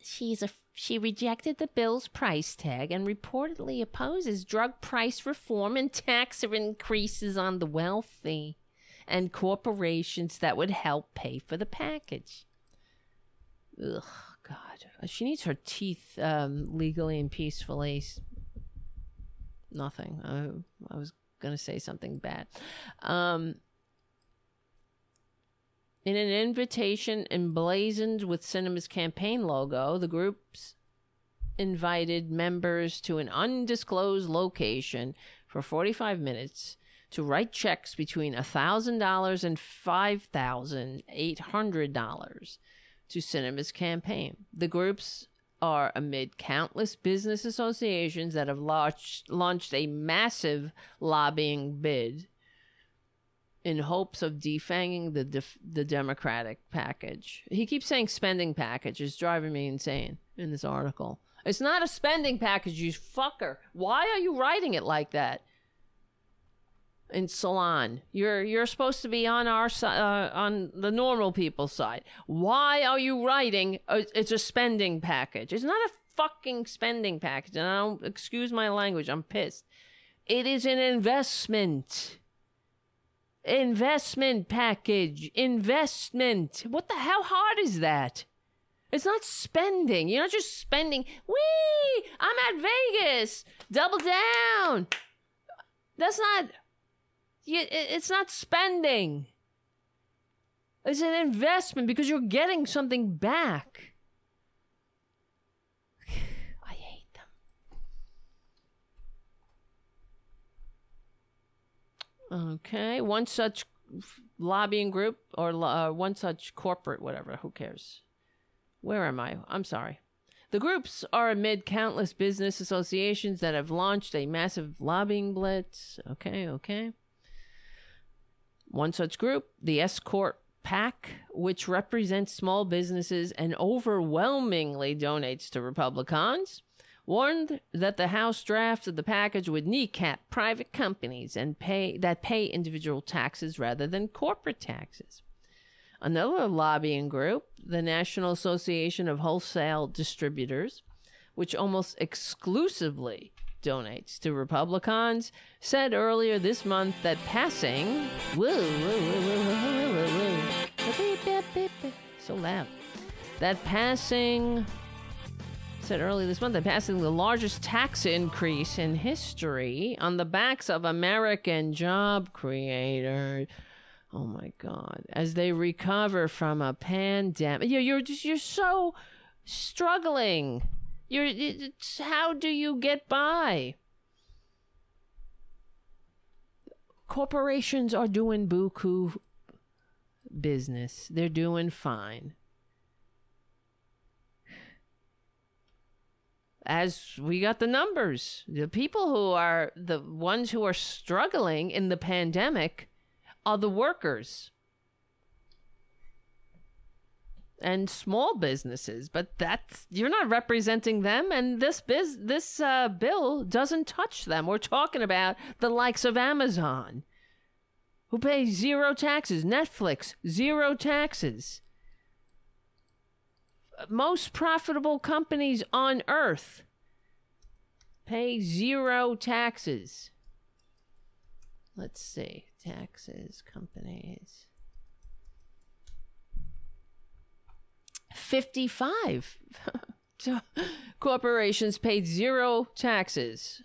she's a she rejected the bill's price tag and reportedly opposes drug price reform and tax increases on the wealthy and corporations that would help pay for the package. Ugh, God. She needs her teeth um, legally and peacefully. Nothing. I, I was going to say something bad. Um, in an invitation emblazoned with Sinema's campaign logo, the groups invited members to an undisclosed location for 45 minutes to write checks between $1,000 and $5,800 to Sinema's campaign. The groups are amid countless business associations that have launched, launched a massive lobbying bid in hopes of defanging the def- the Democratic package. He keeps saying spending package is driving me insane in this article. It's not a spending package, you fucker. Why are you writing it like that? In Salon, you're you're supposed to be on our side, uh, on the normal people's side. Why are you writing? A, it's a spending package. It's not a fucking spending package. And I don't excuse my language. I'm pissed. It is an investment investment package, investment. What the hell hard is that? It's not spending. You're not just spending. Wee! I'm at Vegas. Double down. That's not. It's not spending. It's an investment because you're getting something back. I hate them. Okay, one such lobbying group or uh, one such corporate, whatever, who cares? Where am I? I'm sorry. The groups are amid countless business associations that have launched a massive lobbying blitz. Okay, okay. One such group, the S Corp PAC, which represents small businesses and overwhelmingly donates to Republicans, warned that the House draft of the package would kneecap private companies and pay that pay individual taxes rather than corporate taxes. Another lobbying group, the National Association of Wholesale Distributors, which almost exclusively donates to Republicans, said earlier this month that passing. So loud. That passing. Said earlier this month that passing the largest tax increase in history on the backs of American job creators. Oh my God! As they recover from a pandemic, you you're just you're so struggling. You're how do you get by? Corporations are doing buku business. They're doing fine. As we got the numbers, the people who are the ones who are struggling in the pandemic are the workers. And small businesses but that's you're not representing them and this biz this uh, bill doesn't touch them. We're talking about the likes of amazon who pay zero taxes netflix zero taxes most profitable companies on earth pay zero taxes let's see taxes, companies. 55 corporations paid zero taxes.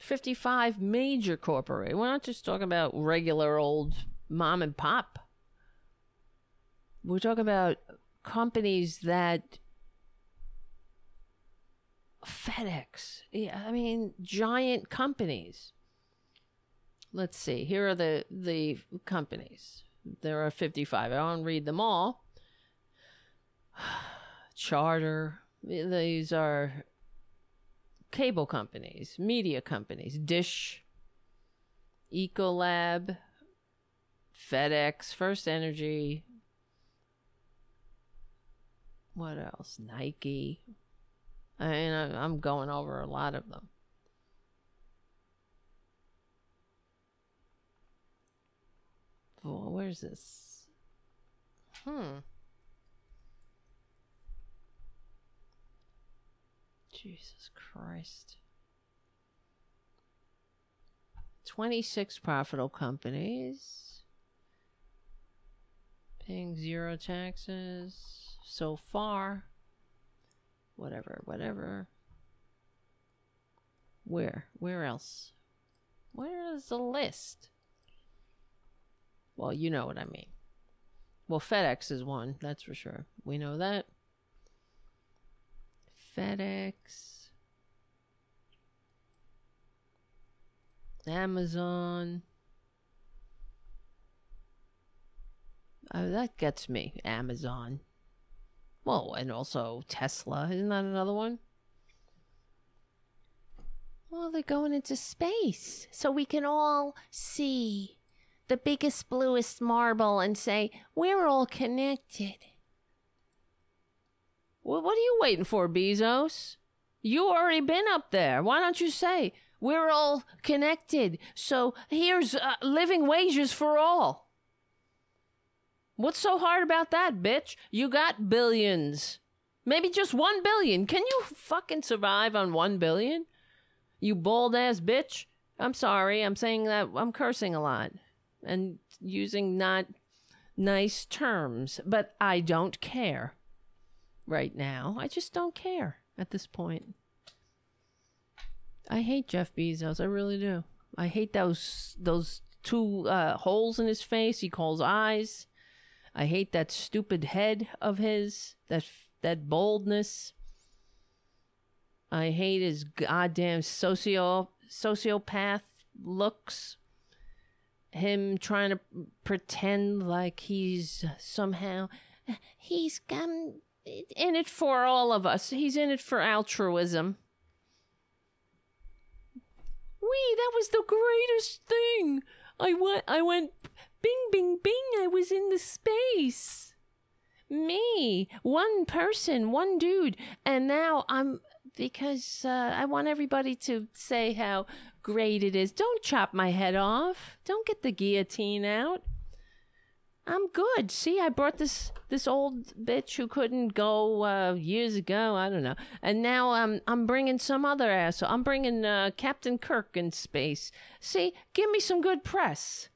55 major corporations. We're not just talking about regular old mom and pop. We're talking about companies that FedEx. I mean, giant companies let's see. Here are the the companies. There are 55. I won't read them all. Charter. These are cable companies, media companies, Dish, Ecolab, FedEx, First Energy. What else? Nike. I mean, I'm going over a lot of them. Well, where's this? Hmm. Jesus Christ. 26 profitable companies paying zero taxes so far. Whatever, whatever. Where? Where else? Where is the list? Well, you know what I mean. Well, FedEx is one, that's for sure. We know that. FedEx, Amazon. Uh, that gets me. Amazon. Well, and also Tesla. Isn't that another one? Well, they're going into space so we can all see the biggest, bluest marble and say, we're all connected. Well, what are you waiting for, Bezos? You already been up there. Why don't you say we're all connected? So here's uh, living wages for all. What's so hard about that, bitch? You got billions. Maybe just one billion. Can you fucking survive on one billion? You bald ass bitch. I'm sorry. I'm saying that I'm cursing a lot and using not nice terms, but I don't care right now. I just don't care at this point. I hate Jeff Bezos. I really do. I hate those those two uh, holes in his face. He calls eyes. I hate that stupid head of his. That that boldness. I hate his goddamn socio sociopath looks. Him trying to pretend like he's somehow he's come in it for all of us. He's in it for altruism. Wee, that was the greatest thing. I went I went bing bing bing, I was in the space. Me, one person, one dude, and now I'm because uh, I want everybody to say how great it is. Don't chop my head off. Don't get the guillotine out. I'm good. See, I brought this this old bitch who couldn't go uh, years ago. I don't know, and now I'm I'm bringing some other asshole. I'm bringing uh, Captain Kirk in space. See, give me some good press.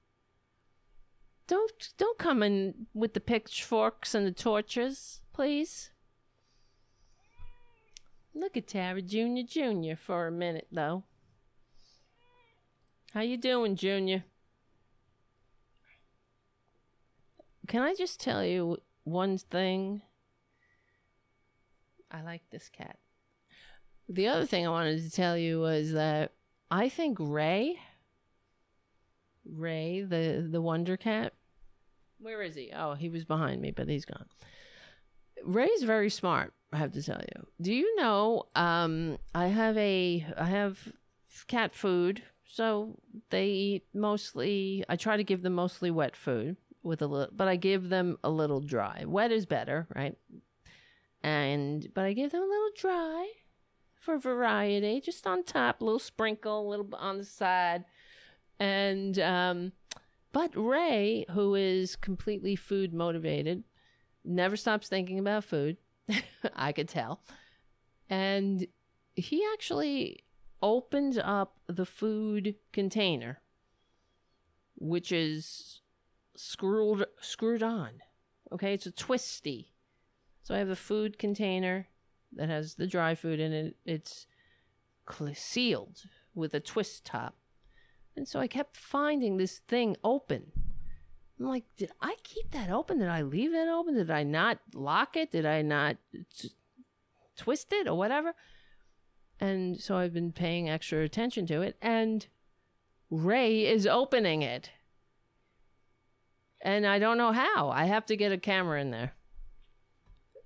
Don't don't come in with the pitchforks and the torches, please. Look at Tara Junior Junior for a minute though. How you doing, Junior? Can I just tell you one thing? I like this cat. The other thing I wanted to tell you was that I think Ray, Ray, the the Wonder Cat, where is he? Oh, he was behind me, but he's gone. Ray's very smart. I have to tell you. Do you know? Um, I have a I have cat food, so they eat mostly. I try to give them mostly wet food with a little, but I give them a little dry. Wet is better, right? And but I give them a little dry for variety, just on top, a little sprinkle, a little on the side, and um, but Ray, who is completely food motivated, never stops thinking about food. I could tell, and he actually opens up the food container, which is screwed screwed on. Okay, it's a twisty. So I have a food container that has the dry food in it. It's sealed with a twist top. And so I kept finding this thing open. I'm like, did I keep that open? Did I leave that open? Did I not lock it? Did I not t- twist it or whatever? And so I've been paying extra attention to it. And Ray is opening it And I don't know how. I have to get a camera in there.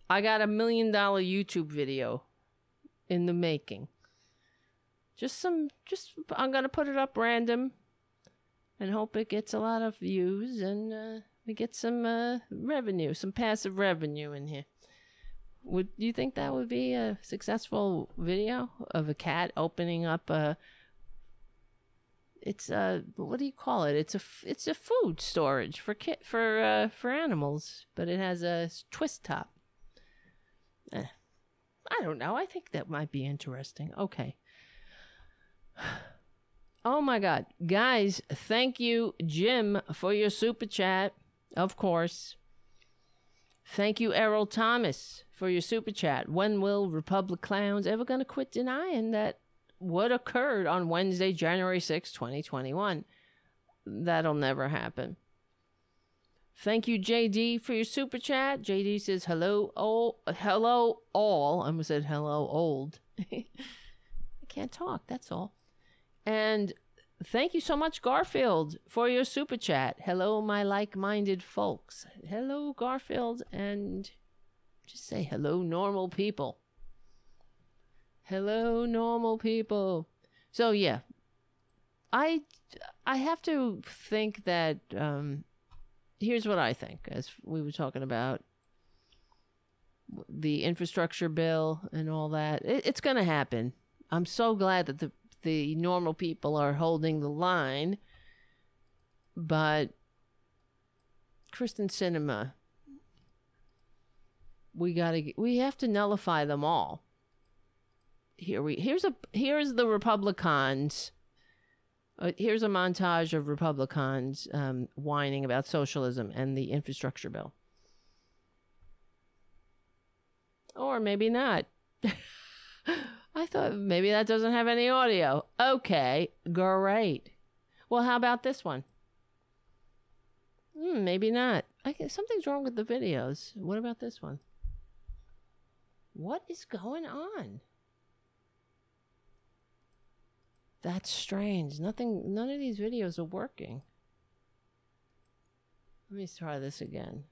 I got a million dollar YouTube video in the making. Just some, just, I'm going to put it up random and hope it gets a lot of views and uh, we get some uh, revenue, some passive revenue in here. Would you think that would be a successful video of a cat opening up a? It's a what do you call it? It's a it's a food storage for kit for uh, for animals, but it has a twist top. Eh, I don't know. I think that might be interesting. Okay. Oh my God. Guys, thank you, Jim, for your super chat. Of course. Thank you, Errol Thomas, for your super chat. When will Republic Clowns ever going to quit denying that what occurred on Wednesday, January 6, 2021? That'll never happen. Thank you, JD, for your super chat. JD says, hello, oh, hello, all. I almost said hello, old. I can't talk, that's all. And thank you so much, Garfield, for your super chat. Hello, my like minded folks. Hello, Garfield, and just say hello, normal people. Hello, normal people. So, yeah, I, I have to think that, um, here's what I think, as we were talking about the infrastructure bill and all that. It, it's going to happen. I'm so glad that the the normal people are holding the line. But Kyrsten Sinema, we gotta we have to nullify them all. Here we here's a here's the Republicans. Uh, here's a montage of Republicans um, whining about socialism and the infrastructure bill. Or maybe not. I thought maybe that doesn't have any audio. Okay, great. Well, how about this one? Hmm, maybe not. I, something's wrong with the videos. What about this one? What is going on? That's strange. Nothing none of these videos are working. Let me try this again.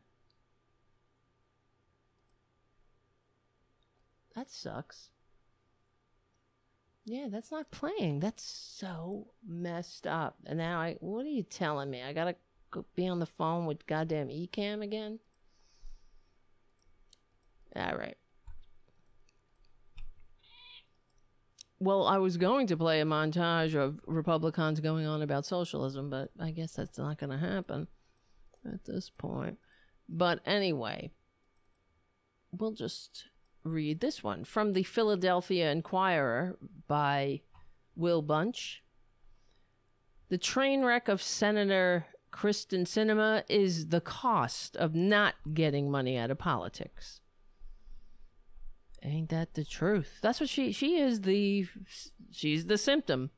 That sucks. Yeah, that's not playing. That's so messed up. And now I, what are you telling me? I gotta be on the phone with goddamn Ecamm again? All right. Well, I was going to play a montage of Republicans going on about socialism, but I guess that's not going to happen at this point. But anyway, we'll just read this one from the Philadelphia Inquirer by Will Bunch. The train wreck of Senator Kristen Sinema is the cost of not getting money out of politics. Ain't that the truth? That's what she she is the she's the symptom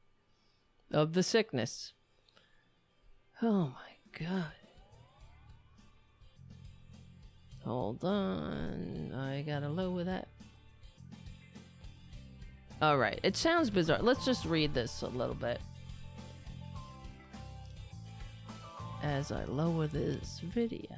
of the sickness. Oh my god. Hold on. I gotta lower that. Alright, it sounds bizarre. Let's just read this a little bit. As I lower this video.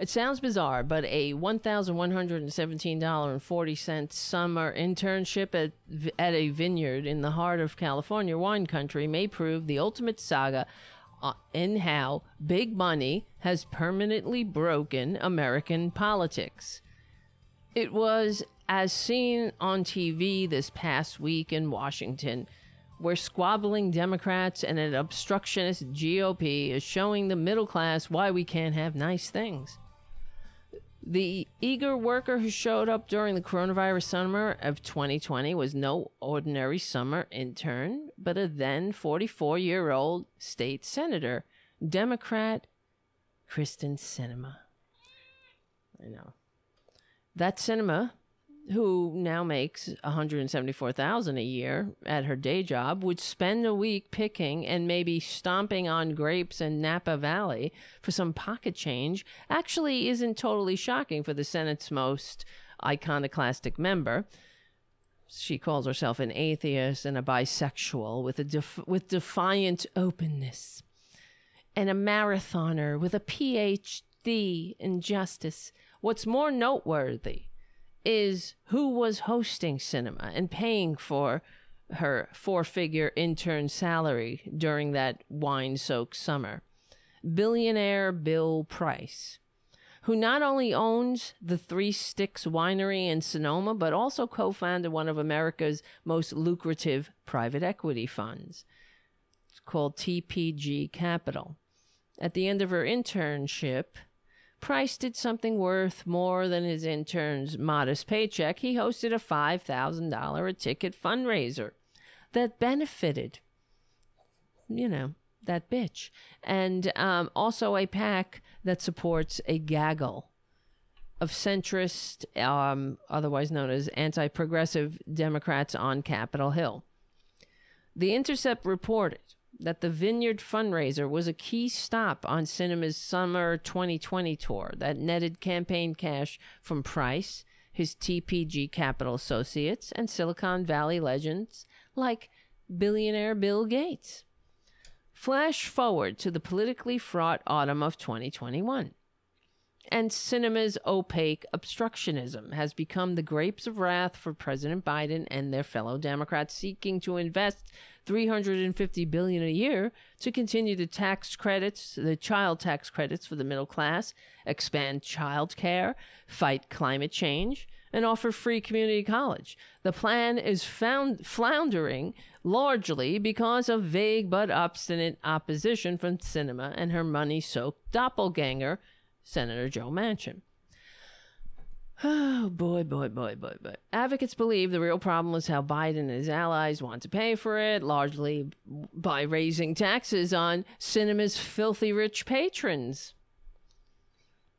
It sounds bizarre, but a $1,117.40 summer internship at, at a vineyard in the heart of California wine country may prove the ultimate saga Uh, in how big money has permanently broken American politics. It was as seen on TV this past week in Washington, where squabbling Democrats and an obstructionist GOP is showing the middle class why we can't have nice things. The eager worker who showed up during the coronavirus summer of 2020 was no ordinary summer intern, but a then 44 year old state senator, Democrat Kyrsten Sinema. I know. That Sinema who now makes 174,000 a year at her day job would spend a week picking and maybe stomping on grapes in Napa Valley for some pocket change actually isn't totally shocking for the Senate's most iconoclastic member. She calls herself an atheist and a bisexual with a def- with defiant openness. and a marathoner with a PhD in justice. What's more noteworthy is who was hosting Sinema and paying for her four figure intern salary during that wine soaked summer. Billionaire Bill Price, who not only owns the Three Sticks Winery in Sonoma, but also co founded one of America's most lucrative private equity funds. It's called TPG Capital. At the end of her internship, Price did something worth more than his intern's modest paycheck. He hosted a $5,000 a ticket fundraiser that benefited, you know, that bitch. And um, also a PAC that supports a gaggle of centrist, um, otherwise known as anti progressive Democrats on Capitol Hill. The Intercept reported that the Vineyard fundraiser was a key stop on Sinema's summer 2020 tour that netted campaign cash from Price, his TPG Capital Associates, and Silicon Valley legends like billionaire Bill Gates. Flash forward to the politically fraught autumn of 2021. And Sinema's opaque obstructionism has become the grapes of wrath for President Biden and their fellow Democrats seeking to invest 350 billion a year to continue the tax credits, the child tax credits for the middle class, expand child care, fight climate change, and offer free community college. The plan is found floundering largely because of vague but obstinate opposition from Sinema and her money-soaked doppelganger, Senator Joe Manchin. Oh boy, boy, boy, boy, boy. Advocates believe the real problem is how Biden and his allies want to pay for it, largely by raising taxes on Sinema's filthy rich patrons.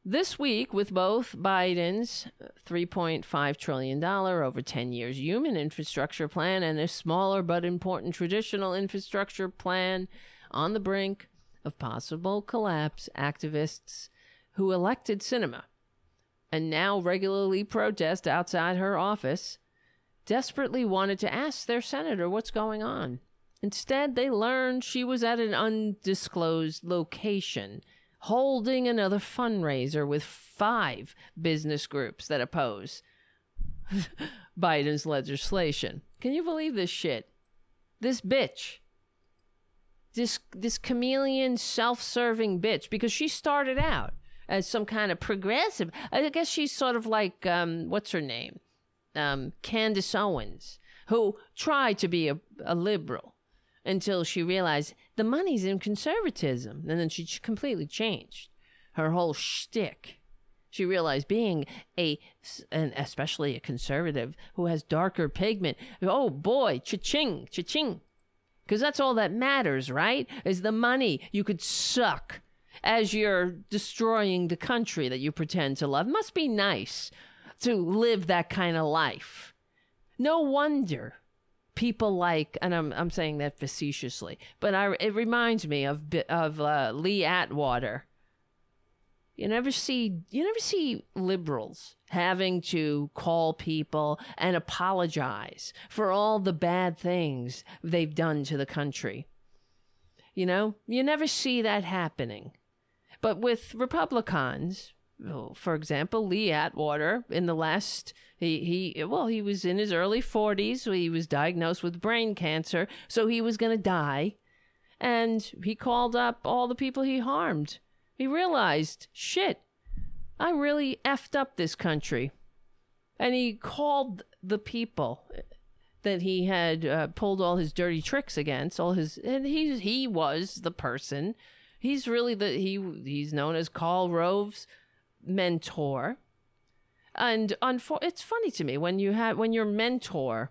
This week, with both Biden's $3.5 trillion over 10 years human infrastructure plan and a smaller but important traditional infrastructure plan on the brink of possible collapse, activists who elected Sinema and now regularly protest outside her office desperately wanted to ask their senator what's going on. Instead, they learned she was at an undisclosed location holding another fundraiser with five business groups that oppose Biden's legislation. Can you believe this shit? This bitch. This this chameleon self-serving bitch because she started out as some kind of progressive. I guess she's sort of like um, what's her name? Um, Candace Owens, who tried to be a, a liberal until she realized the money's in conservatism. And then she completely changed her whole shtick. She realized being a, and especially a conservative who has darker pigment, oh boy, cha-ching, cha-ching. Because that's all that matters, right? Is the money you could suck as you're destroying the country that you pretend to love. Must be nice to live that kind of life. No wonder people like, and I'm I'm saying that facetiously, but I, it reminds me of of uh, Lee Atwater. You never see you never see liberals having to call people and apologize for all the bad things they've done to the country. You know, you never see that happening. But with Republicans, for example, Lee Atwater in the last he he well he was in his early 40s so he was diagnosed with brain cancer so he was going to die. And he called up all the people he harmed. He realized shit I really effed up this country. And he called the people that he had uh, pulled all his dirty tricks against all his and he he was the person he's really the he he's known as Karl Rove's mentor. And unfor- it's funny to me when you have when your mentor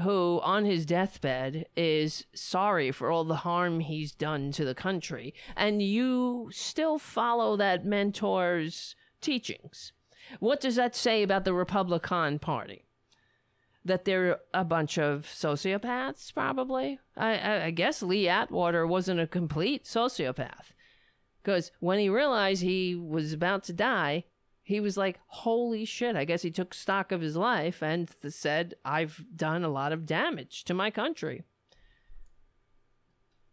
who on his deathbed is sorry for all the harm he's done to the country and you still follow that mentor's teachings what does that say about the republican party that they're a bunch of sociopaths probably i, I, I guess lee atwater wasn't a complete sociopath because when he realized he was about to die he was like, holy shit. I guess he took stock of his life and said, I've done a lot of damage to my country.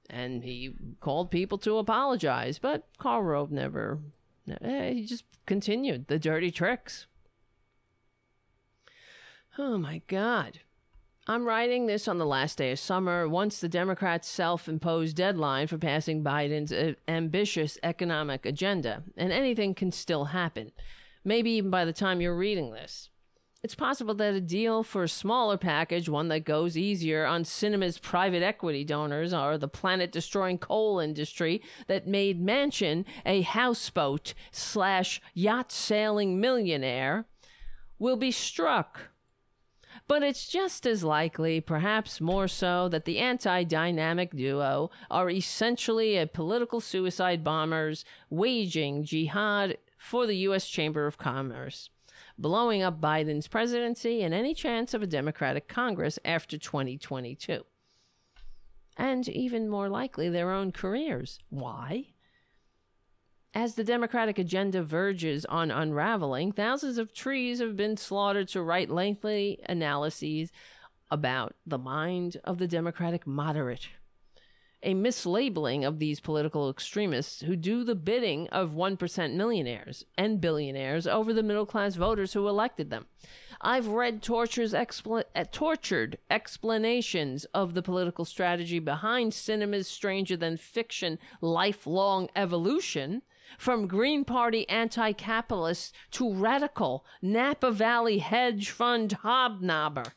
and he called people to apologize, but Karl Rove never. eh, He just continued the dirty tricks. Oh my God. I'm writing this on the last day of summer, once the Democrats' self imposed deadline for passing Biden's uh, ambitious economic agenda, and anything can still happen. Maybe even by the time you're reading this. It's possible that a deal for a smaller package, one that goes easier on Sinema's private equity donors or the planet destroying coal industry that made Manchin a houseboat slash yacht sailing millionaire, will be struck. But it's just as likely, perhaps more so, that the anti dynamic duo are essentially a political suicide bombers waging jihad for the U.S. Chamber of Commerce, blowing up Biden's presidency and any chance of a Democratic Congress after 2022. And even more likely, their own careers. Why? As the Democratic agenda verges on unraveling, thousands of trees have been slaughtered to write lengthy analyses about the mind of the Democratic moderate. A mislabeling of these political extremists who do the bidding of 1% millionaires and billionaires over the middle class voters who elected them. I've read expl- uh, tortured explanations of the political strategy behind Sinema's stranger than fiction lifelong evolution from Green Party anti capitalist to radical Napa Valley hedge fund hobnobber.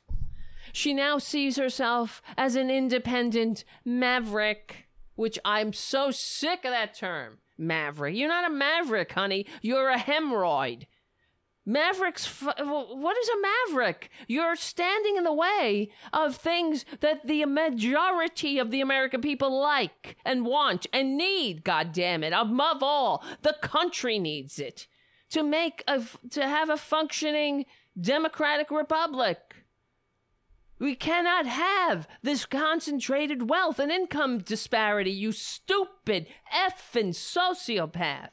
She now sees herself as an independent maverick, which I'm so sick of that term. Maverick. You're not a maverick, honey. You're a hemorrhoid. Mavericks, what is a maverick? You're standing in the way of things that the majority of the American people like and want and need, God damn it. Above all, the country needs it to make a, to have a functioning democratic republic. We cannot have this concentrated wealth and income disparity, you stupid effing sociopath.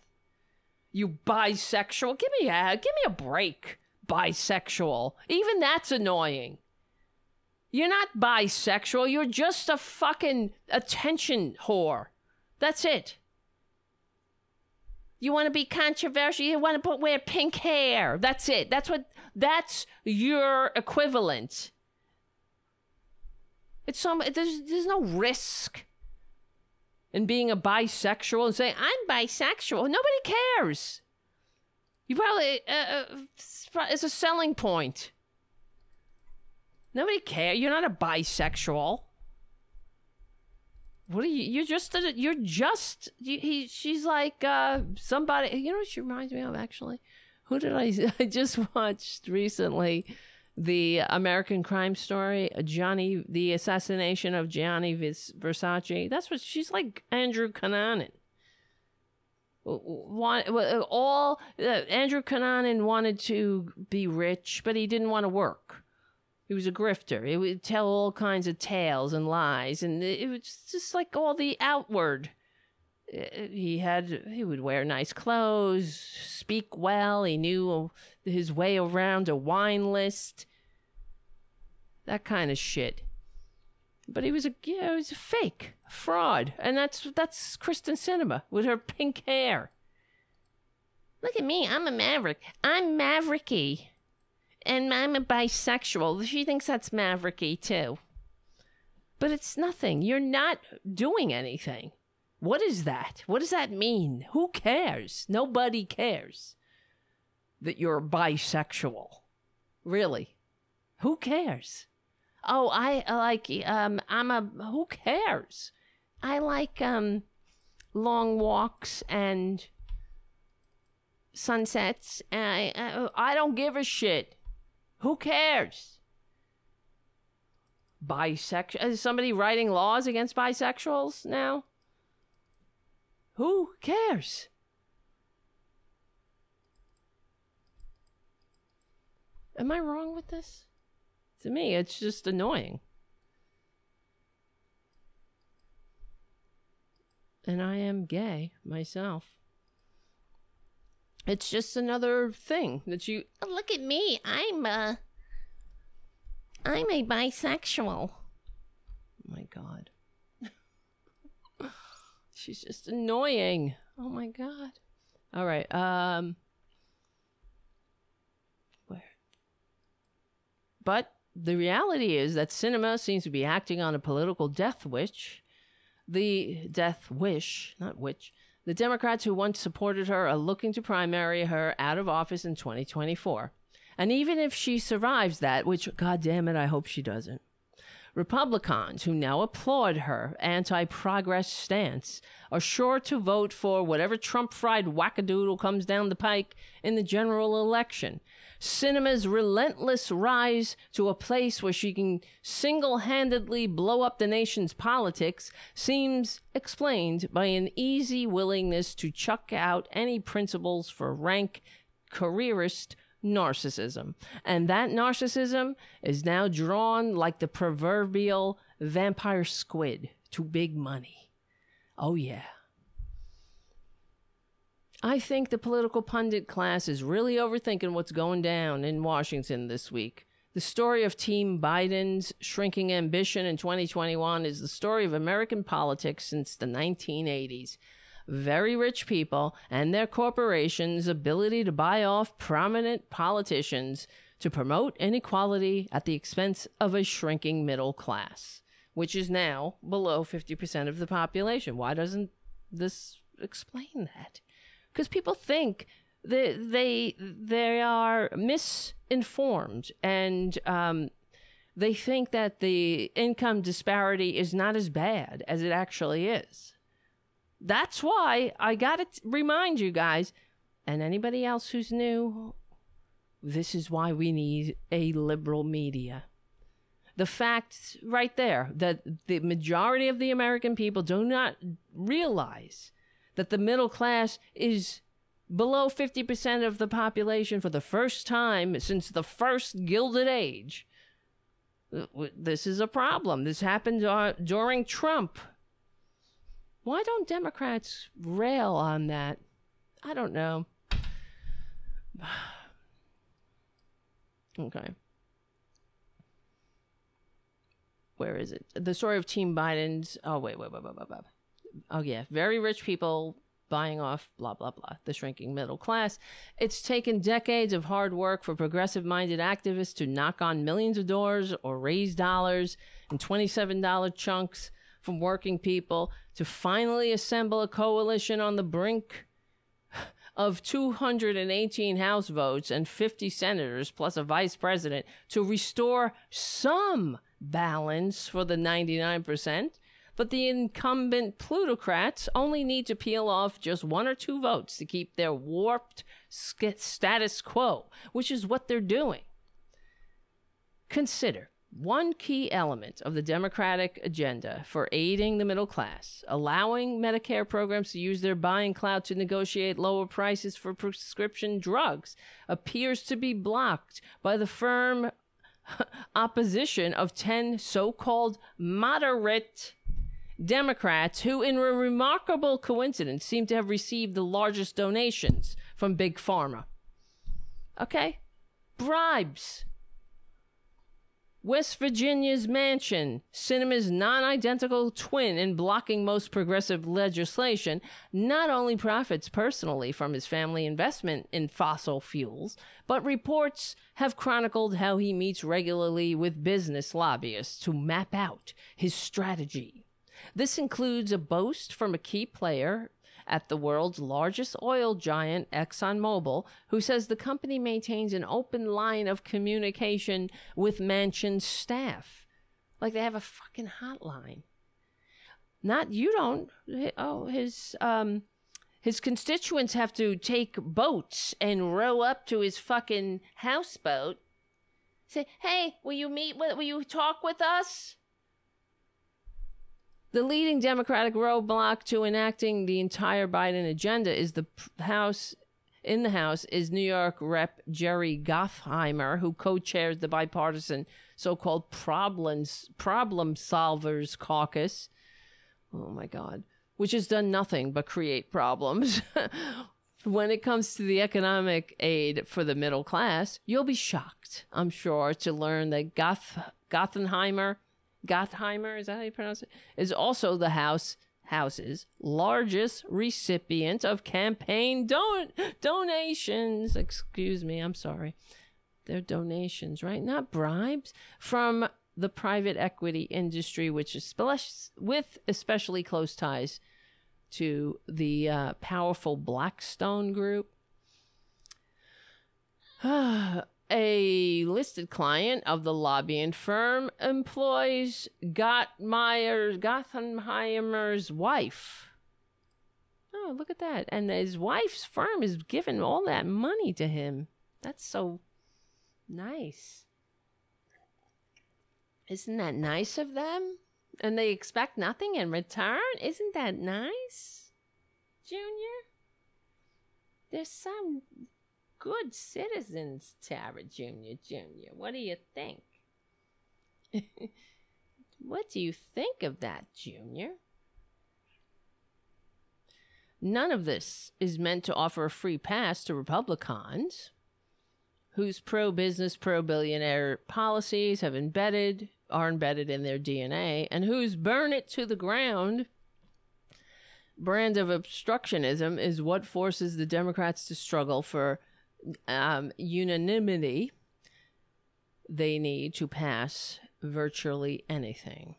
You bisexual. Give me a give me a break. Bisexual. Even that's annoying. You're not bisexual. You're just a fucking attention whore. That's it. You want to be controversial. You want to put wear pink hair. That's it. That's what. That's your equivalent. It's some. There's there's no risk in being a bisexual and saying I'm bisexual. Nobody cares. You probably uh, uh, it's a selling point. Nobody cares. You're not a bisexual. What are you? You're just. A, you're just. You, he. She's like uh, somebody. You know what she reminds me of actually. Who did I? I just watched recently the American Crime Story, Johnny, the assassination of Gianni Versace. That's what she's like. Andrew Cunanan. All uh, Andrew Cunanan wanted to be rich, but he didn't want to work. He was a grifter. He would tell all kinds of tales and lies, and it was just like all the outward. Uh, he had he would wear nice clothes, speak well. He knew his way around a wine list that kind of shit. But he was a he was a fake a fraud, and that's that's Kyrsten Sinema with her pink hair. Look at me, I'm a maverick. I'm mavericky, and I'm a bisexual. She thinks that's mavericky too. But it's nothing. You're not doing anything. What is that? What does that mean? Who cares? Nobody cares that you're bisexual. Really? Who cares? Oh, I like um I'm a who cares? I like um long walks and sunsets. I I, I don't give a shit. Who cares? Bisexual is somebody writing laws against bisexuals now? Who cares? Am I wrong with this? To me, it's just annoying. And I am gay myself. It's just another thing that you oh, look at me. I'm uh I'm a bisexual. Oh my god. She's just annoying. Oh my god. All right. Um But the reality is that Sinema seems to be acting on a political death wish. The death wish, not which. The Democrats who once supported her are looking to primary her out of office in 2024. And even if she survives that, which, god damn it, I hope she doesn't, Republicans who now applaud her anti progress stance are sure to vote for whatever Trump fried wackadoodle comes down the pike in the general election. Sinema's relentless rise to a place where she can single handedly blow up the nation's politics seems explained by an easy willingness to chuck out any principles for rank careerist narcissism. And that narcissism is now drawn like the proverbial vampire squid to big money. Oh, yeah. I think the political pundit class is really overthinking what's going down in Washington this week. The story of Team Biden's shrinking ambition in 2021 is the story of American politics since the 1980s very rich people and their corporations' ability to buy off prominent politicians to promote inequality at the expense of a shrinking middle class, which is now below 50% of the population. Why doesn't this explain that? Because people think that they they are misinformed and um, they think that the income disparity is not as bad as it actually is. That's why I got to remind you guys and anybody else who's new this is why we need a liberal media. The fact right there that the majority of the American people do not realize that the middle class is below 50% of the population for the first time since the first Gilded Age. This is a problem. This happened uh, during Trump why don't Democrats rail on that? I don't know. okay. Where is it? The story of Team Biden's. Oh, wait, wait, wait, wait, wait, wait. Oh, yeah. Very rich people buying off, blah, blah, blah. The shrinking middle class. It's taken decades of hard work for progressive minded activists to knock on millions of doors or raise dollars in $27 chunks from working people to finally assemble a coalition on the brink of 218 House votes and 50 senators plus a vice president to restore some balance for the 99%. But the incumbent plutocrats only need to peel off just one or two votes to keep their warped status quo, which is what they're doing. Consider one key element of the Democratic agenda for aiding the middle class, allowing Medicare programs to use their buying clout to negotiate lower prices for prescription drugs, appears to be blocked by the firm opposition of 10 so called moderate Democrats who, in a remarkable coincidence, seem to have received the largest donations from Big Pharma. Okay? Bribes West Virginia's Manchin, Sinema's non identical twin in blocking most progressive legislation, not only profits personally from his family investment in fossil fuels, but reports have chronicled how he meets regularly with business lobbyists to map out his strategy. This includes a boast from a key player at the world's largest oil giant, ExxonMobil, who says the company maintains an open line of communication with Manchin's staff. Like they have a fucking hotline. Not you don't. Oh, his um his constituents have to take boats and row up to his fucking houseboat. Say, "Hey, will you meet will you talk with us?" The leading Democratic roadblock to enacting the entire Biden agenda is the House. In the House is New York Rep. Jerry Gottheimer, who co chairs the bipartisan so called problems, problem solvers caucus. Oh my God. Which has done nothing but create problems. when it comes to the economic aid for the middle class, you'll be shocked, I'm sure, to learn that Goth- Gothenheimer Gottheimer, is that how you pronounce it? Is also the House House's largest recipient of campaign don- donations. Excuse me, I'm sorry. They're donations, right? Not bribes from the private equity industry, which is with especially close ties to the uh, powerful Blackstone Group. a listed client of the lobbying firm employs Gottmeyer, Gothenheimer's wife. Oh, look at that. And his wife's firm is giving all that money to him. That's so nice. Isn't that nice of them? And they expect nothing in return? Isn't that nice? Junior? There's some good citizens, Tara Jr. Jr. What do you think? what do you think of that, Junior? None of this is meant to offer a free pass to Republicans whose pro business, pro billionaire policies have embedded are embedded in their DNA and whose burn it to the ground brand of obstructionism is what forces the Democrats to struggle for um, unanimity they need to pass virtually anything.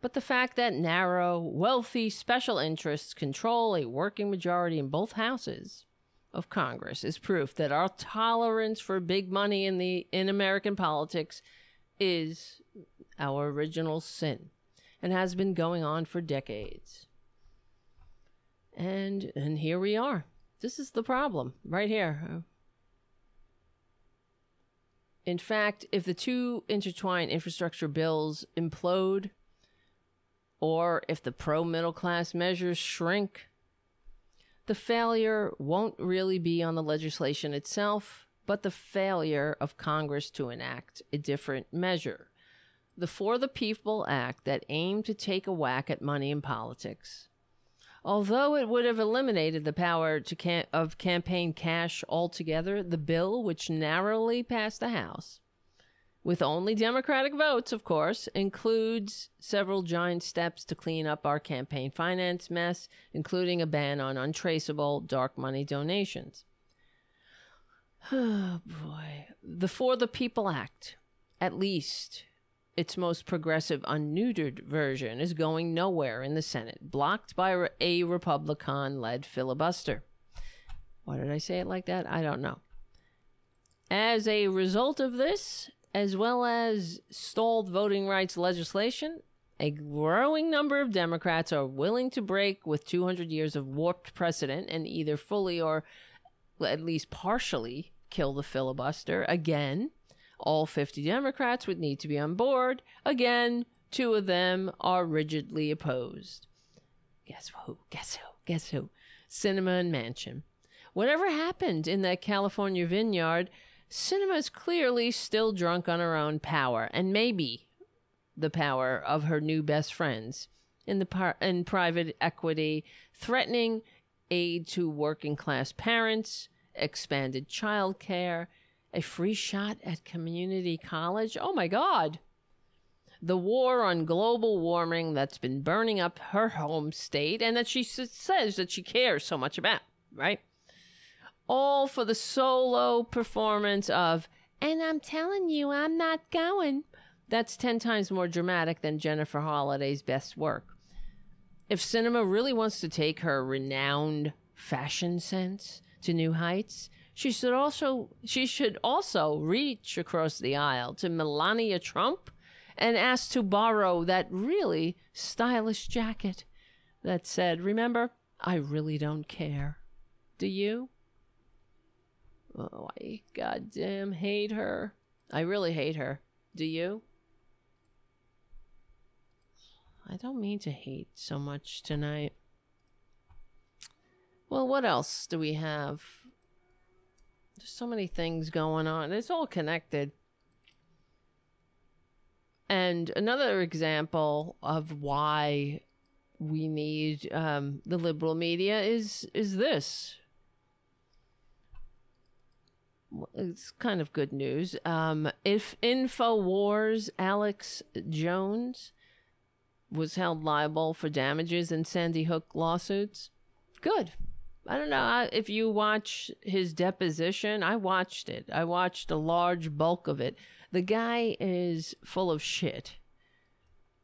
But the fact that narrow, wealthy special interests control a working majority in both houses of Congress is proof that our tolerance for big money in the in American politics is our original sin and has been going on for decades. And and here we are. This is the problem right here. In fact, if the two intertwined infrastructure bills implode, or if the pro middle class measures shrink, the failure won't really be on the legislation itself, but the failure of Congress to enact a different measure. The For the People Act that aimed to take a whack at money in politics Although it would have eliminated the power to cam- of campaign cash altogether, the bill, which narrowly passed the House, with only Democratic votes, of course, includes several giant steps to clean up our campaign finance mess, including a ban on untraceable dark money donations. Oh boy. The For the People Act, at least its most progressive unneutered version is going nowhere in the Senate, blocked by a Republican led filibuster. Why did I say it like that? I don't know. As a result of this, as well as stalled voting rights legislation, a growing number of Democrats are willing to break with 200 years of warped precedent and either fully or at least partially kill the filibuster again all 50 Democrats would need to be on board. Again, two of them are rigidly opposed. Guess who? Guess who? Guess who? Sinema and Manchin. Whatever happened in that California vineyard, Sinema is clearly still drunk on her own power, and maybe the power of her new best friends in the par- in private equity, threatening aid to working class parents, expanded child care, a free shot at community college. Oh my God. The war on global warming that's been burning up her home state and that she says that she cares so much about, right? All for the solo performance of, and I'm telling you, I'm not going. That's 10 times more dramatic than Jennifer Holliday's best work. If Sinema really wants to take her renowned fashion sense to new heights, she should also she should also reach across the aisle to Melania Trump and ask to borrow that really stylish jacket that said, "Remember, I really don't care." Do you? Oh, I goddamn hate her. I really hate her. Do you? I don't mean to hate so much tonight. Well, what else do we have? There's so many things going on. It's all connected. And another example of why we need um, the liberal media is is this. It's kind of good news. Um, if Infowars Alex Jones was held liable for damages in Sandy Hook lawsuits. Good. I don't know if you watch his deposition. I watched it. I watched a large bulk of it. The guy is full of shit.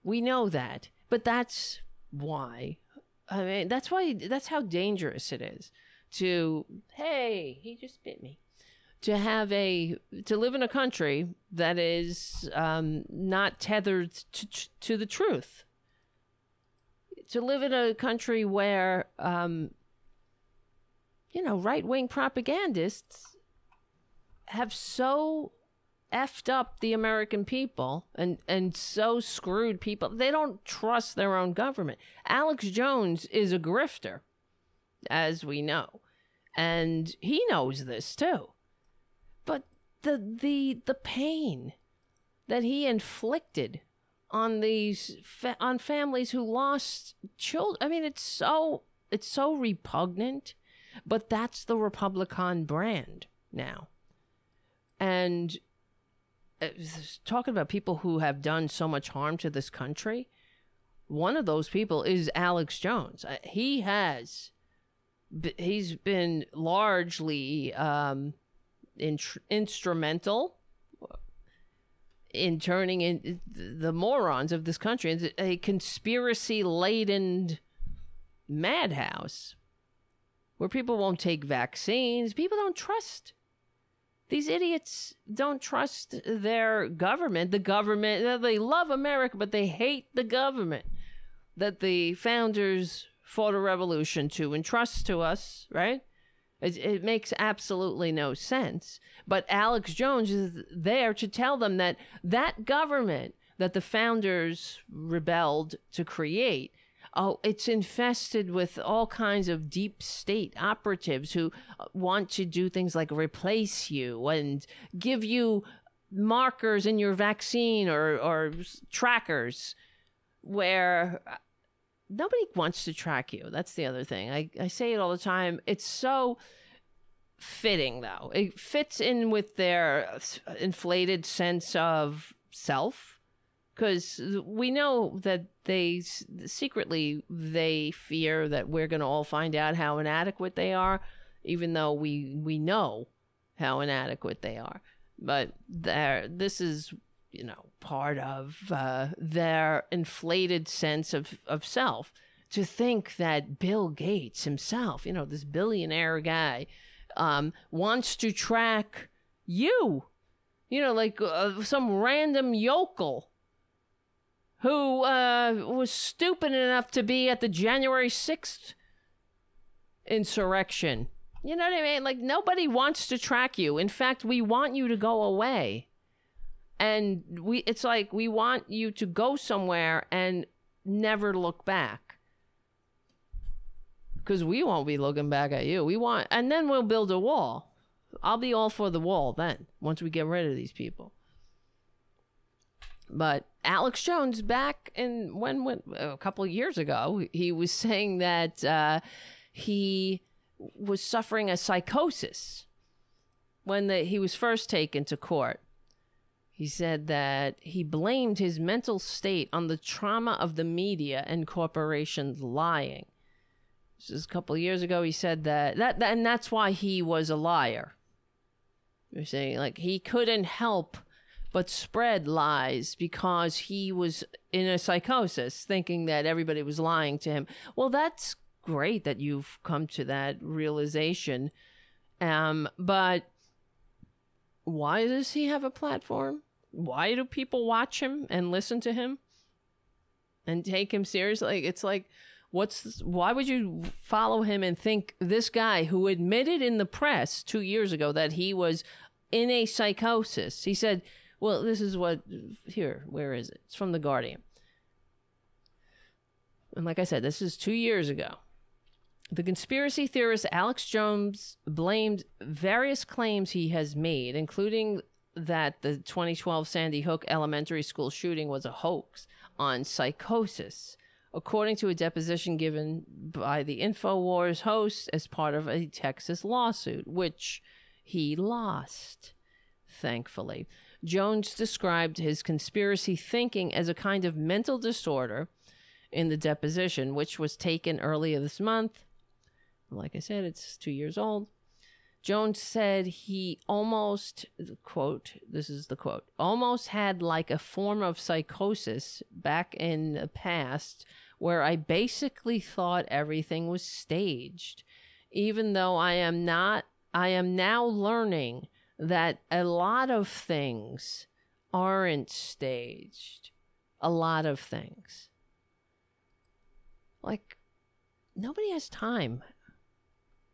We know that. But that's why. I mean, that's why that's how dangerous it is to hey, he just bit me. To have a to live in a country that is um, not tethered to, to the truth. To live in a country where um, you know, right wing propagandists have so effed up the American people and, and so screwed people. They don't trust their own government. Alex Jones is a grifter, as we know. And he knows this too. But the the the pain that he inflicted on these fa- on families who lost children. I mean, it's so it's so repugnant but that's the Republican brand now. And uh, talking about people who have done so much harm to this country, one of those people is Alex Jones. Uh, He has, he's been largely um, intr- instrumental in turning in the morons of this country into a conspiracy laden madhouse where people won't take vaccines. People don't trust. These idiots don't trust their government. The government, they love America, but they hate the government that the founders fought a revolution to entrust to us, right? It, it makes absolutely no sense. But Alex Jones is there to tell them that that government that the founders rebelled to create oh, it's infested with all kinds of deep state operatives who want to do things like replace you and give you markers in your vaccine or, or trackers where uh, nobody wants to track you. That's the other thing. I, I say it all the time. It's so fitting, though. It fits in with their inflated sense of self because we know that they secretly they fear that we're going to all find out how inadequate they are even though we we know how inadequate they are. But there this is you know part of uh, their inflated sense of of self. To think that bill gates himself you know this billionaire guy um, wants to track you. You know like uh, some random yokel who uh, was stupid enough to be at the January 6th insurrection. You know what I mean? Like, nobody wants to track you. In fact, we want you to go away. And we it's like we want you to go somewhere and never look back. Because we won't be looking back at you. We want, and then we'll build a wall. I'll be all for the wall then, once we get rid of these people. But Alex Jones, back in when, when a couple years ago, he was saying that uh, he was suffering a psychosis when the, he was first taken to court. He said that he blamed his mental state on the trauma of the media and corporations lying. This is a couple years ago. He said that, that, that and that's why he was a liar. You're saying like he couldn't help but spread lies because he was in a psychosis, thinking that everybody was lying to him. Well, that's great that you've come to that realization. Um, but why does he have a platform? Why do people watch him and listen to him and take him seriously? It's like, what's why would you follow him and think this guy who admitted in the press two years ago that he was in a psychosis? He said well, this is what here. Where is it? It's from the Guardian. And like I said, this is two years ago. The conspiracy theorist Alex Jones blamed various claims he has made, including that the 2012 Sandy Hook elementary school shooting was a hoax, on psychosis, according to a deposition given by the InfoWars host as part of a Texas lawsuit, which he lost, thankfully. Jones described his conspiracy thinking as a kind of mental disorder in the deposition, which was taken earlier this month. Like I said, it's two years old. Jones said he almost, quote, this is the quote, almost had like a form of psychosis back in the past where I basically thought everything was staged. Even though I am not, I am now learning that a lot of things aren't staged. A lot of things. Like, nobody has time.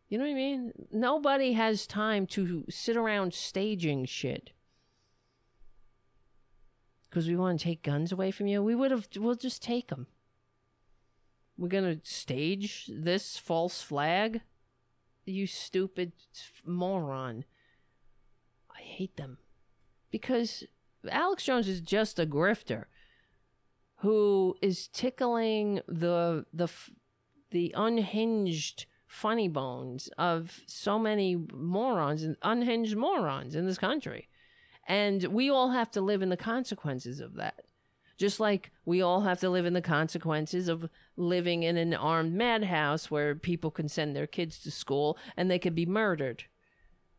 You know what I mean? Nobody has time to sit around staging shit. Because we want to take guns away from you. We would have, we'll just take them. We're going to stage this false flag? You stupid moron. Hate them. Because Alex Jones is just a grifter who is tickling the the the unhinged funny bones of so many morons and unhinged morons in this country. And we all have to live in the consequences of that. Just like we all have to live in the consequences of living in an armed madhouse where people can send their kids to school and they could be murdered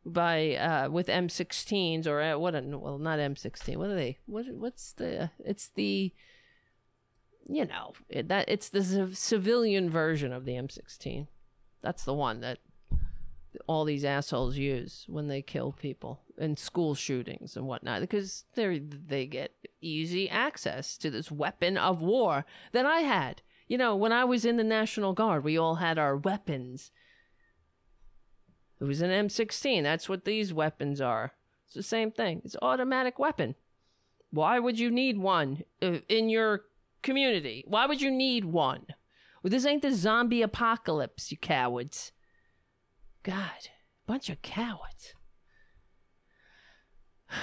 by uh with M16s or uh, what a, well not M16 what are they what what's the it's the you know it, that it's the civ- civilian version of the M16 that's the one that all these assholes use when they kill people in school shootings and whatnot because they they get easy access to this weapon of war that I had. You know when I was in the National Guard we all had our weapons it was an M16. That's what these weapons are. It's the same thing. It's automatic weapon. Why would you need one uh, in your community? Why would you need one? Well, this ain't the zombie apocalypse, you cowards. God, bunch of cowards.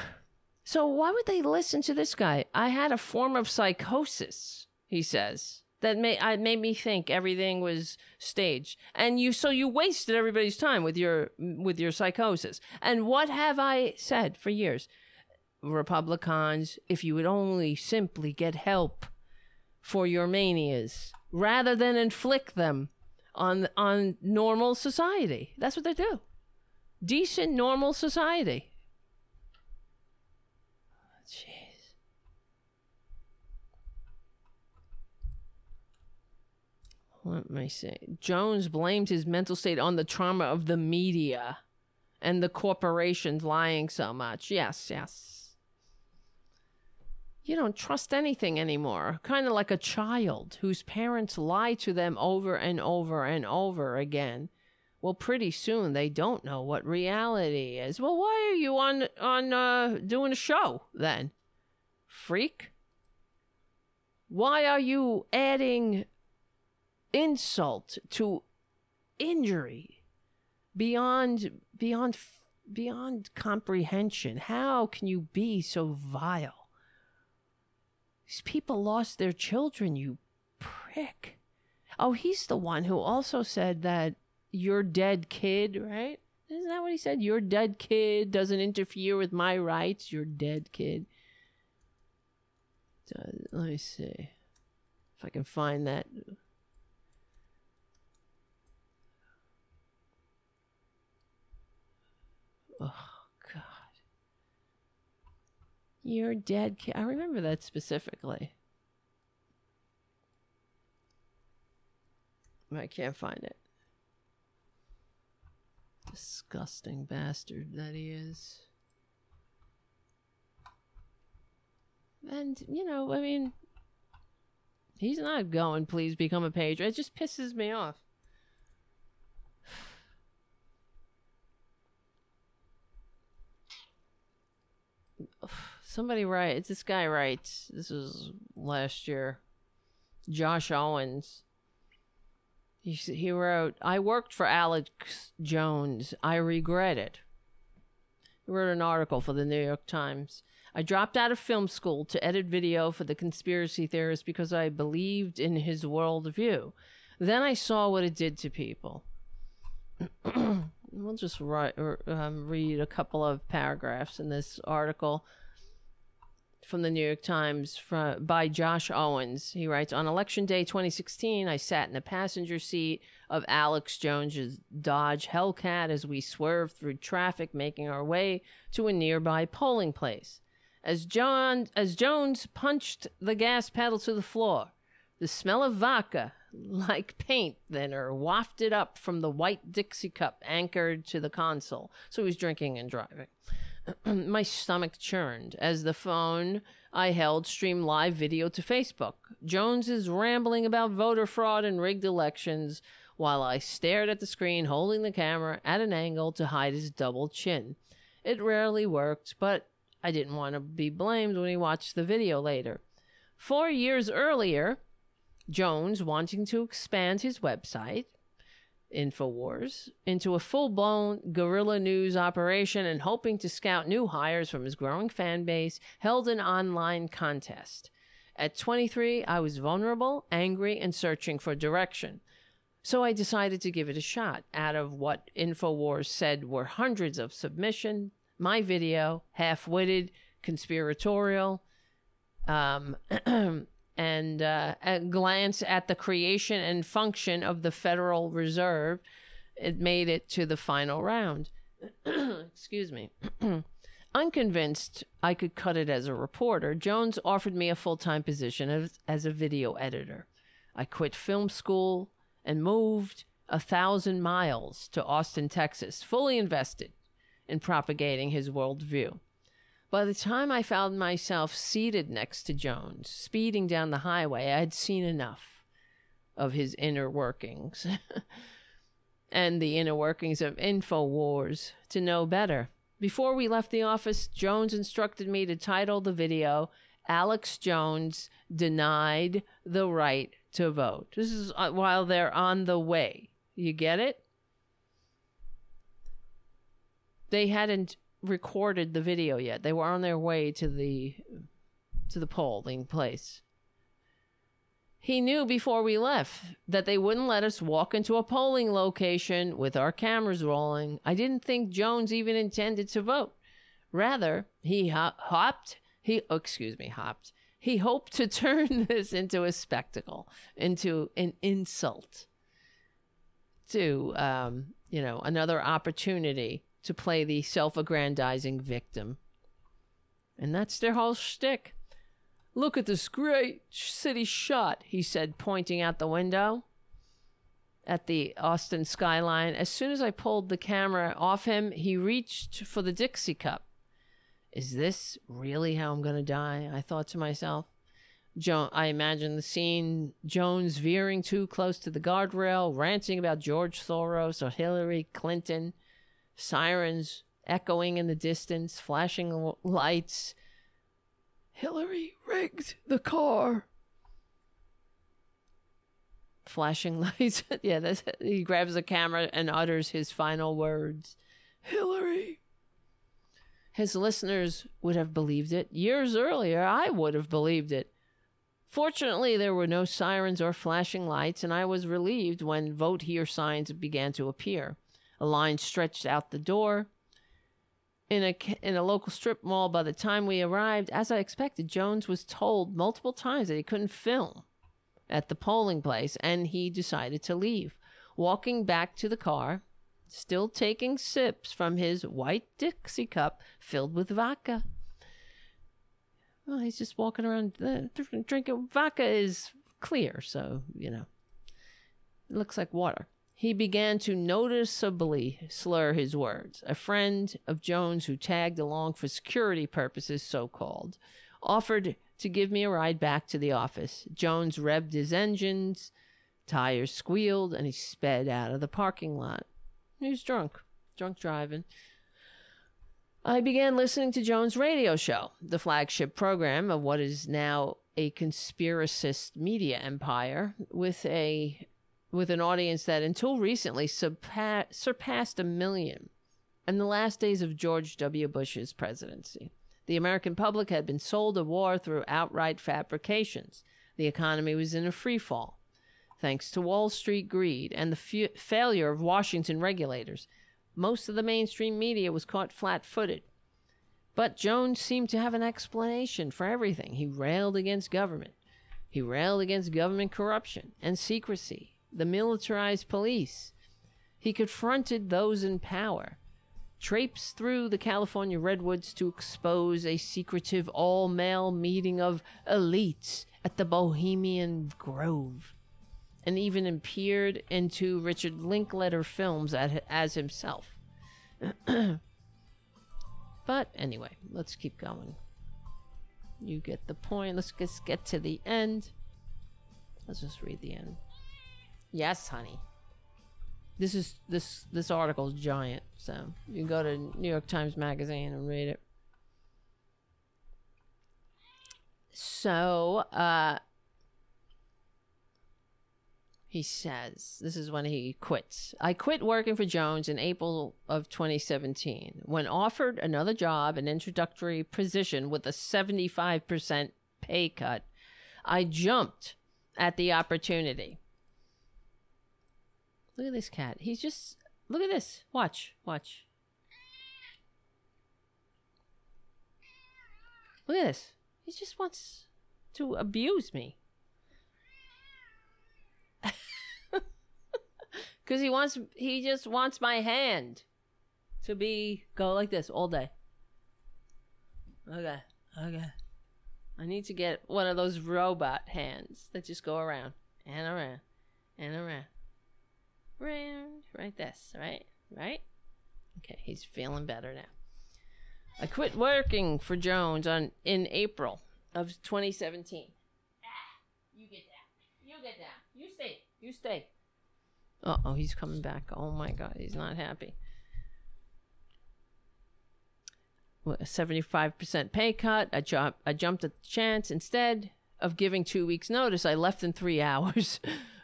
So why would they listen to this guy? I had a form of psychosis, he says that made I made me think everything was staged. And you so you wasted everybody's time with your with your psychosis. And what have I said for years? Republicans, if you would only simply get help for your manias rather than inflict them on on normal society. That's what they do. Decent normal society. Jeez. Let me see. Jones blamed his mental state on the trauma of the media and the corporations lying so much. Yes, yes. You don't trust anything anymore. Kind of like a child whose parents lie to them over and over and over again. Well, pretty soon they don't know what reality is. Well, why are you on on uh, doing a show then, freak? Why are you adding insult to injury beyond beyond beyond comprehension. How can you be so vile? These people lost their children you prick. Oh he's the one who also said that your dead kid right? Isn't that what he said? Your dead kid doesn't interfere with my rights. Your dead kid let me see if i can find that Oh God. You're dead. Ki- I remember that specifically. I can't find it. Disgusting bastard that he is. And, you know, I mean, he's not going, please become a patriot. It just pisses me off. Somebody writes this guy writes this was last year josh owens. He, he wrote i worked for alex jones. I regret it. He wrote an article for the new york times. I dropped out of film school to edit video for the conspiracy theorist because i believed in his worldview. Then i saw what it did to people. We'll just write um, read a couple of paragraphs in this article from the New York Times from, by Josh Owens. He writes On Election Day 2016, I sat in the passenger seat of Alex Jones's Dodge Hellcat as we swerved through traffic, making our way to a nearby polling place. As, John, as Jones punched the gas pedal to the floor, the smell of vodka, like paint thinner, wafted up from the white Dixie cup anchored to the console. So he was drinking and driving. My stomach churned as the phone I held streamed live video to Facebook. Jones is rambling about voter fraud and rigged elections while I stared at the screen holding the camera at an angle to hide his double chin. It rarely worked, but I didn't want to be blamed when he watched the video later. Four years earlier, Jones, wanting to expand his website, InfoWars, into a full blown guerrilla news operation and hoping to scout new hires from his growing fan base, held an online contest. At 23, I was vulnerable, angry, and searching for direction. So I decided to give it a shot. Out of what InfoWars said were hundreds of submissions, my video, half witted, conspiratorial, um, and uh, a glance at the creation and function of the Federal Reserve, it made it to the final round. Excuse me. Unconvinced I could cut it as a reporter, Jones offered me a full time position as, as a video editor. I quit film school and moved a thousand miles to Austin, Texas, fully invested in propagating his worldview. By the time I found myself seated next to Jones, speeding down the highway, I had seen enough of his inner workings and the inner workings of InfoWars to know better. Before we left the office, Jones instructed me to title the video Alex Jones Denied the Right to Vote. This is uh, while they're on the way. You get it? They hadn't recorded the video yet. They were on their way to the to the polling place. He knew before we left that they wouldn't let us walk into a polling location with our cameras rolling. I didn't think Jones even intended to vote. Rather, he ho- hopped, he oh, excuse me, hopped. He hoped to turn this into a spectacle, into an insult, to um, you know, another opportunity to play the self aggrandizing victim. And that's their whole shtick. Look at this great city shot, he said, pointing out the window at the Austin skyline. As soon as I pulled the camera off him, he reached for the Dixie cup. Is this really how I'm going to die? I thought to myself. Jo- I imagine the scene Jones veering too close to the guardrail, ranting about George Soros or Hillary Clinton, sirens echoing in the distance, flashing lights. Hillary rigged the car. Flashing lights. yeah, that's, he grabs the camera and utters his final words Hillary. His listeners would have believed it. Years earlier, I would have believed it. Fortunately, there were no sirens or flashing lights, and I was relieved when vote here signs began to appear. A line stretched out the door. In a, in a local strip mall, by the time we arrived, as I expected, Jones was told multiple times that he couldn't film at the polling place, and he decided to leave. Walking back to the car, still taking sips from his white Dixie cup filled with vodka. Well, he's just walking around uh, drinking. Vodka is clear, so, you know, it looks like water. He began to noticeably slur his words. A friend of Jones, who tagged along for security purposes, so called, offered to give me a ride back to the office. Jones revved his engines, tires squealed, and he sped out of the parking lot. He was drunk, drunk driving. I began listening to Jones' radio show, the flagship program of what is now a conspiracist media empire, with a with an audience that until recently surpa- surpassed a million in the last days of George W. Bush's presidency. The American public had been sold a war through outright fabrications. The economy was in a free fall. Thanks to Wall Street greed and the failure of Washington regulators, most of the mainstream media was caught flat footed. But Jones seemed to have an explanation for everything. He railed against government. He railed against government corruption and secrecy, the militarized police. He confronted those in power, traipsed through the California redwoods to expose a secretive all male meeting of elites at the Bohemian Grove, and even appeared into Richard Linklater films as himself. but anyway, let's keep going. You get the point. Let's just get to the end. Let's just read the end. Yes, honey. This is this this article is giant, so you can go to New York Times Magazine and read it. So, uh, he says, this is when he quits. I quit working for Jones in April of 2017 when offered another job, an introductory position with a 75% pay cut. I jumped at the opportunity. Look at this cat. He's just, look at this. Watch, watch. Look at this. He just wants to abuse me. Cuz he wants he just wants my hand to be go like this all day. Okay. Okay. I need to get one of those robot hands that just go around and around and around. Round, right this, right? Right? Okay, he's feeling better now. I quit working for Jones on in April of 2017. Ah, you get down. You get down. You stay. You stay. Uh oh, he's coming back. Oh my god, he's not happy. A 75% pay cut. I, ju- I jumped at the chance. Instead of giving two weeks' notice, I left in three hours.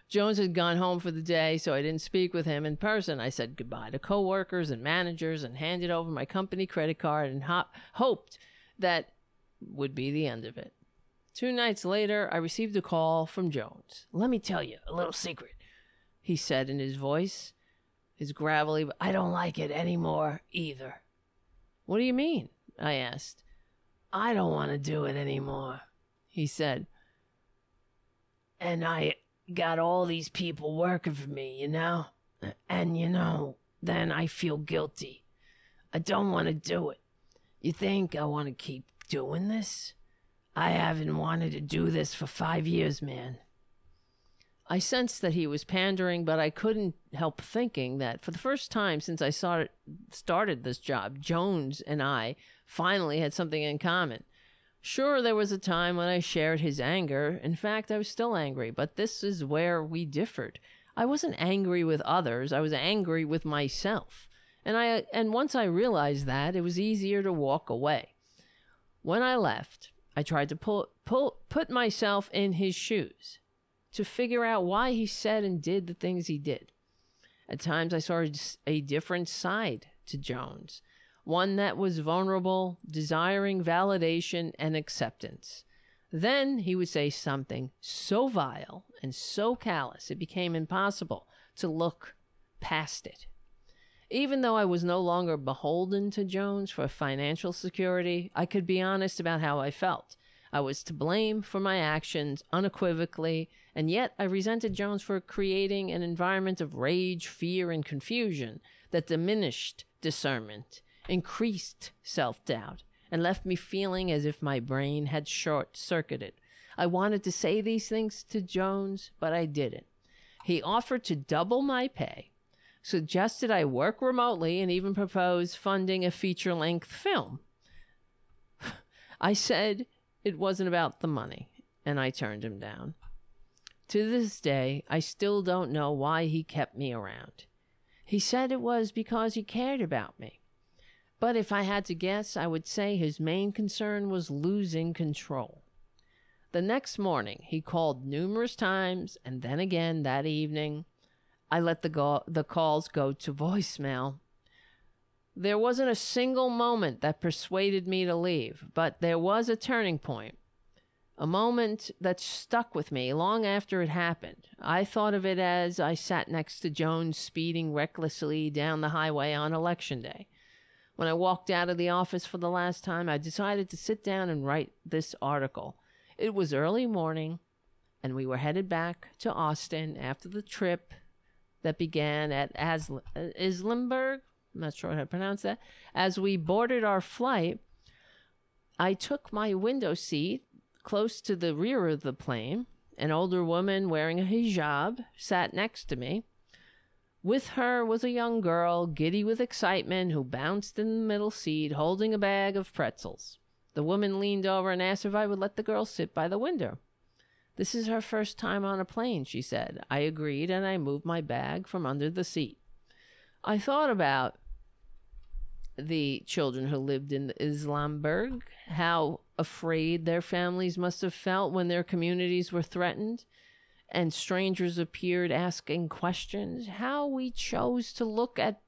Jones had gone home for the day, so I didn't speak with him in person. I said goodbye to coworkers and managers and handed over my company credit card and ho- hoped that would be the end of it. Two nights later, I received a call from Jones. Let me tell you a little secret, he said in his voice, his gravelly, I don't like it anymore either. What do you mean? I asked. I don't want to do it anymore, he said. And I got all these people working for me, you know? And, you know, then I feel guilty. I don't want to do it. You think I want to keep doing this? I haven't wanted to do this for five years, man. I sensed that he was pandering, but I couldn't help thinking that for the first time since I started, started this job, Jones and I finally had something in common. Sure, there was a time when I shared his anger. In fact, I was still angry, but this is where we differed. I wasn't angry with others, I was angry with myself. And I and once I realized that, it was easier to walk away. When I left, I tried to pull, pull put myself in his shoes to figure out why he said and did the things he did. At times I saw a different side to Jones one that was vulnerable, desiring validation and acceptance. Then he would say something so vile and so callous it became impossible to look past it. Even though I was no longer beholden to Jones for financial security, I could be honest about how I felt. I was to blame for my actions unequivocally, and yet I resented Jones for creating an environment of rage, fear, and confusion that diminished discernment increased self doubt and left me feeling as if my brain had short circuited. I wanted to say these things to Jones, but I didn't. He offered to double my pay, suggested I work remotely, and even proposed funding a feature length film. I said it wasn't about the money, and I turned him down. To this day, I still don't know why he kept me around. He said it was because he cared about me. But if I had to guess, I would say his main concern was losing control. The next morning, he called numerous times, and then again that evening. I let the, go- the calls go to voicemail. There wasn't a single moment that persuaded me to leave, but there was a turning point. A moment that stuck with me long after it happened. I thought of it as I sat next to Jones speeding recklessly down the highway on election day. When I walked out of the office for the last time, I decided to sit down and write this article. It was early morning, and we were headed back to Austin after the trip that began at Asl- uh, Islamberg. I'm not sure how to pronounce that. As we boarded our flight, I took my window seat close to the rear of the plane. An older woman wearing a hijab sat next to me. With her was a young girl, giddy with excitement, who bounced in the middle seat, holding a bag of pretzels. The woman leaned over and asked if I would let the girl sit by the window. This is her first time on a plane, she said. I agreed and I moved my bag from under the seat. I thought about the children who lived in Islamberg, how afraid their families must have felt when their communities were threatened and strangers appeared asking questions, how we chose to look at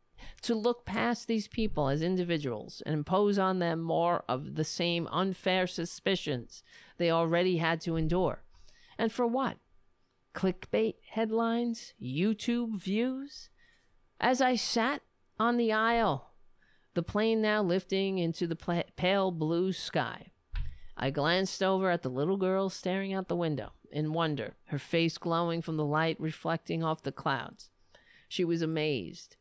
to look past these people as individuals and impose on them more of the same unfair suspicions they already had to endure. And for what? Clickbait headlines? YouTube views? As I sat on the aisle, the plane now lifting into the pale blue sky, I glanced over at the little girl staring out the window in wonder, her face glowing from the light reflecting off the clouds. She was amazed,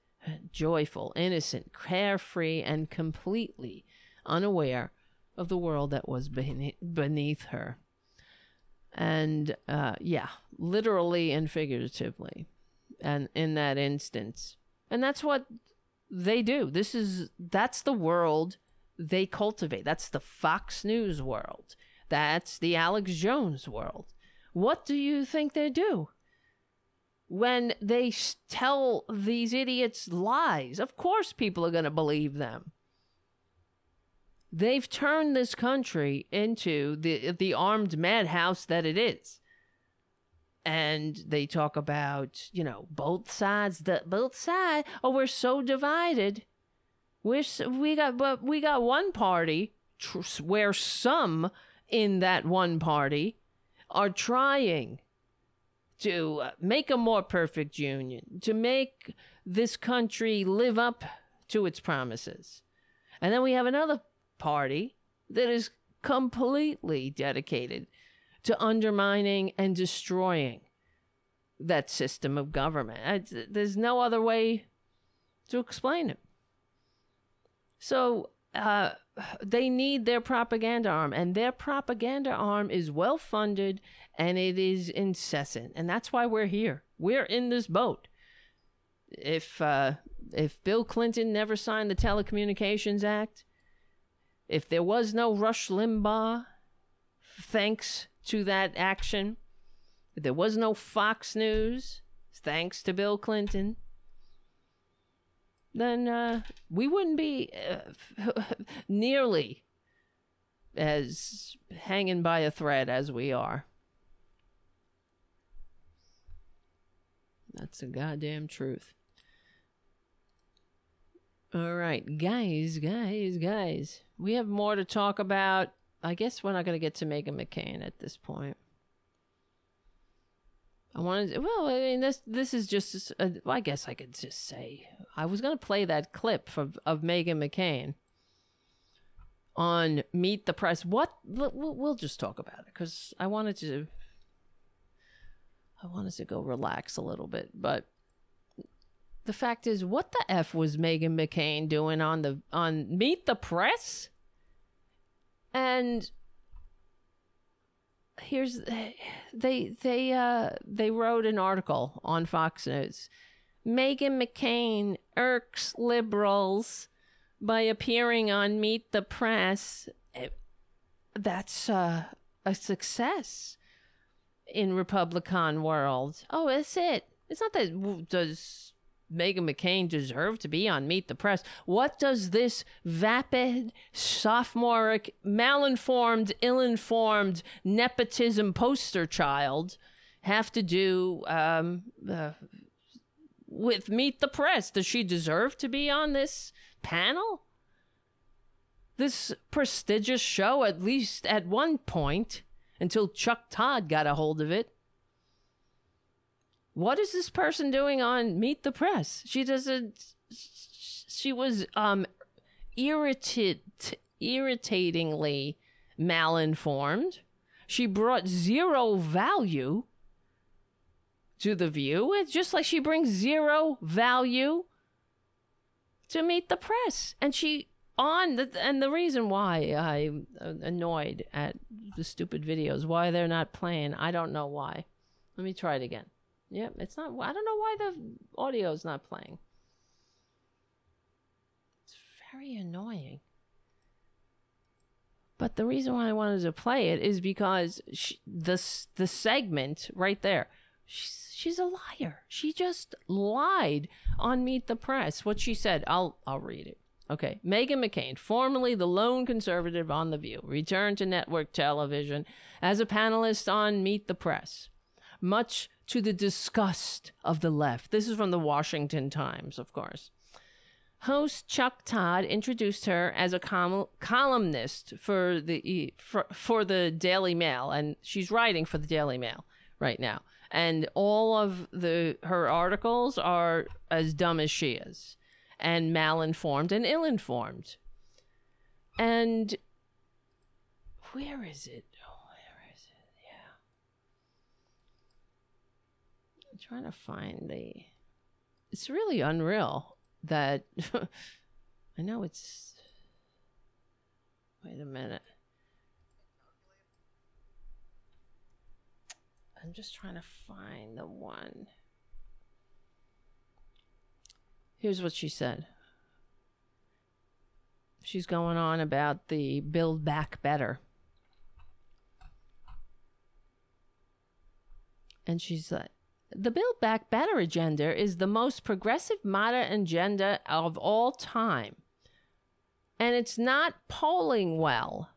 joyful, innocent, carefree, and completely unaware of the world that was beneath her and uh, yeah, literally and figuratively, and in that instance, and that's what they do. This is that's the world they cultivate. That's the Fox News world. That's the Alex Jones world. What do you think they do? When they tell these idiots lies, of course people are going to believe them. They've turned this country into the the armed madhouse that it is. And they talk about, you know, both sides, the both sides. Oh, we're so divided. We're we got but we got one party tr- where some in that one party are trying to uh, make a more perfect union, to make this country live up to its promises. And then we have another party that is completely dedicated to undermining and destroying that system of government. There's no other way to explain it. So uh, they need their propaganda arm, and their propaganda arm is well funded and it is incessant, and that's why we're here. We're in this boat. If uh, if Bill Clinton never signed the Telecommunications Act, if there was no Rush Limbaugh, thanks to that action, if there was no Fox News, thanks to Bill Clinton, then uh, we wouldn't be uh, nearly as hanging by a thread as we are. That's the goddamn truth. All right, guys, guys, guys. We have more to talk about. I guess we're not going to get to Meghan McCain at this point. I wanted, to, well, I mean, this this is just. Uh, I guess I could just say I was going to play that clip of of Meghan McCain on Meet the Press. What we'll, we'll just talk about it because I wanted to. I wanted to go relax a little bit, but the fact is, what the f was Meghan McCain doing on the on Meet the Press? And here's they they uh they wrote an article on Fox News. Meghan McCain irks liberals by appearing on Meet the Press. Eh, that's uh, a success in Republican world. Oh, it's it. It's not that does Meghan McCain deserve to be on Meet the Press. What does this vapid, sophomoric, malinformed, ill informed nepotism poster child have to do um, uh, with Meet the Press? Does she deserve to be on this panel? This prestigious show, at least at one point, until Chuck Todd got a hold of it what is this person doing on Meet the Press? She doesn't. She was um irritate, irritatingly malinformed. She brought zero value to the view. It's just like she brings zero value to meet the press. And she on the, and the reason why I'm annoyed at the stupid videos, why they're not playing, I don't know why. Let me try it again. Yep, it's not. I don't know why the audio is not playing. It's very annoying. But the reason why I wanted to play it is because she, the the segment right there, she's, she's a liar. She just lied on Meet the Press. What she said, I'll I'll read it. Okay, Meghan McCain, formerly the lone conservative on The View, returned to network television as a panelist on Meet the Press, much to the disgust of the left. This is from the Washington Times, of course. Host Chuck Todd introduced her as a com- columnist for the for, for the Daily Mail, and she's writing for the Daily Mail right now. And all of the her articles are as dumb as she is, and malinformed and ill-informed. And where is it? Trying to find the. It's really unreal that. I know it's. Wait a minute. I'm just trying to find the one. Here's what she said. She's going on about the Build Back Better. And she's like, the Build Back Better agenda is the most progressive modern agenda of all time. And it's not polling well.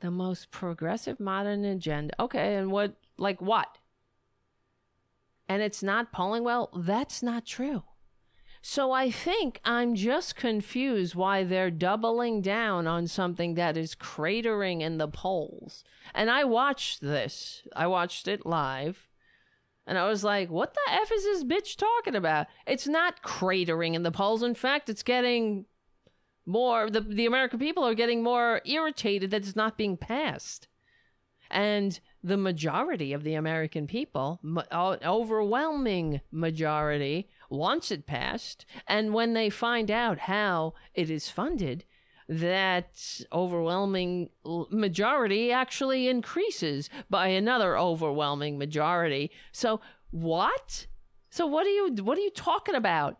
The most progressive modern agenda. Okay, and what, like what? And it's not polling well? That's not true. So I think I'm just confused why they're doubling down on something that is cratering in the polls. And I watched this. I watched it live. And I was like, what the F is this bitch talking about? It's not cratering in the polls. In fact, it's getting more, the, the American people are getting more irritated that it's not being passed. And the majority of the American people, overwhelming majority, wants it passed. And when they find out how it is funded, that overwhelming majority actually increases by another overwhelming majority. So what? So what are you what are you talking about?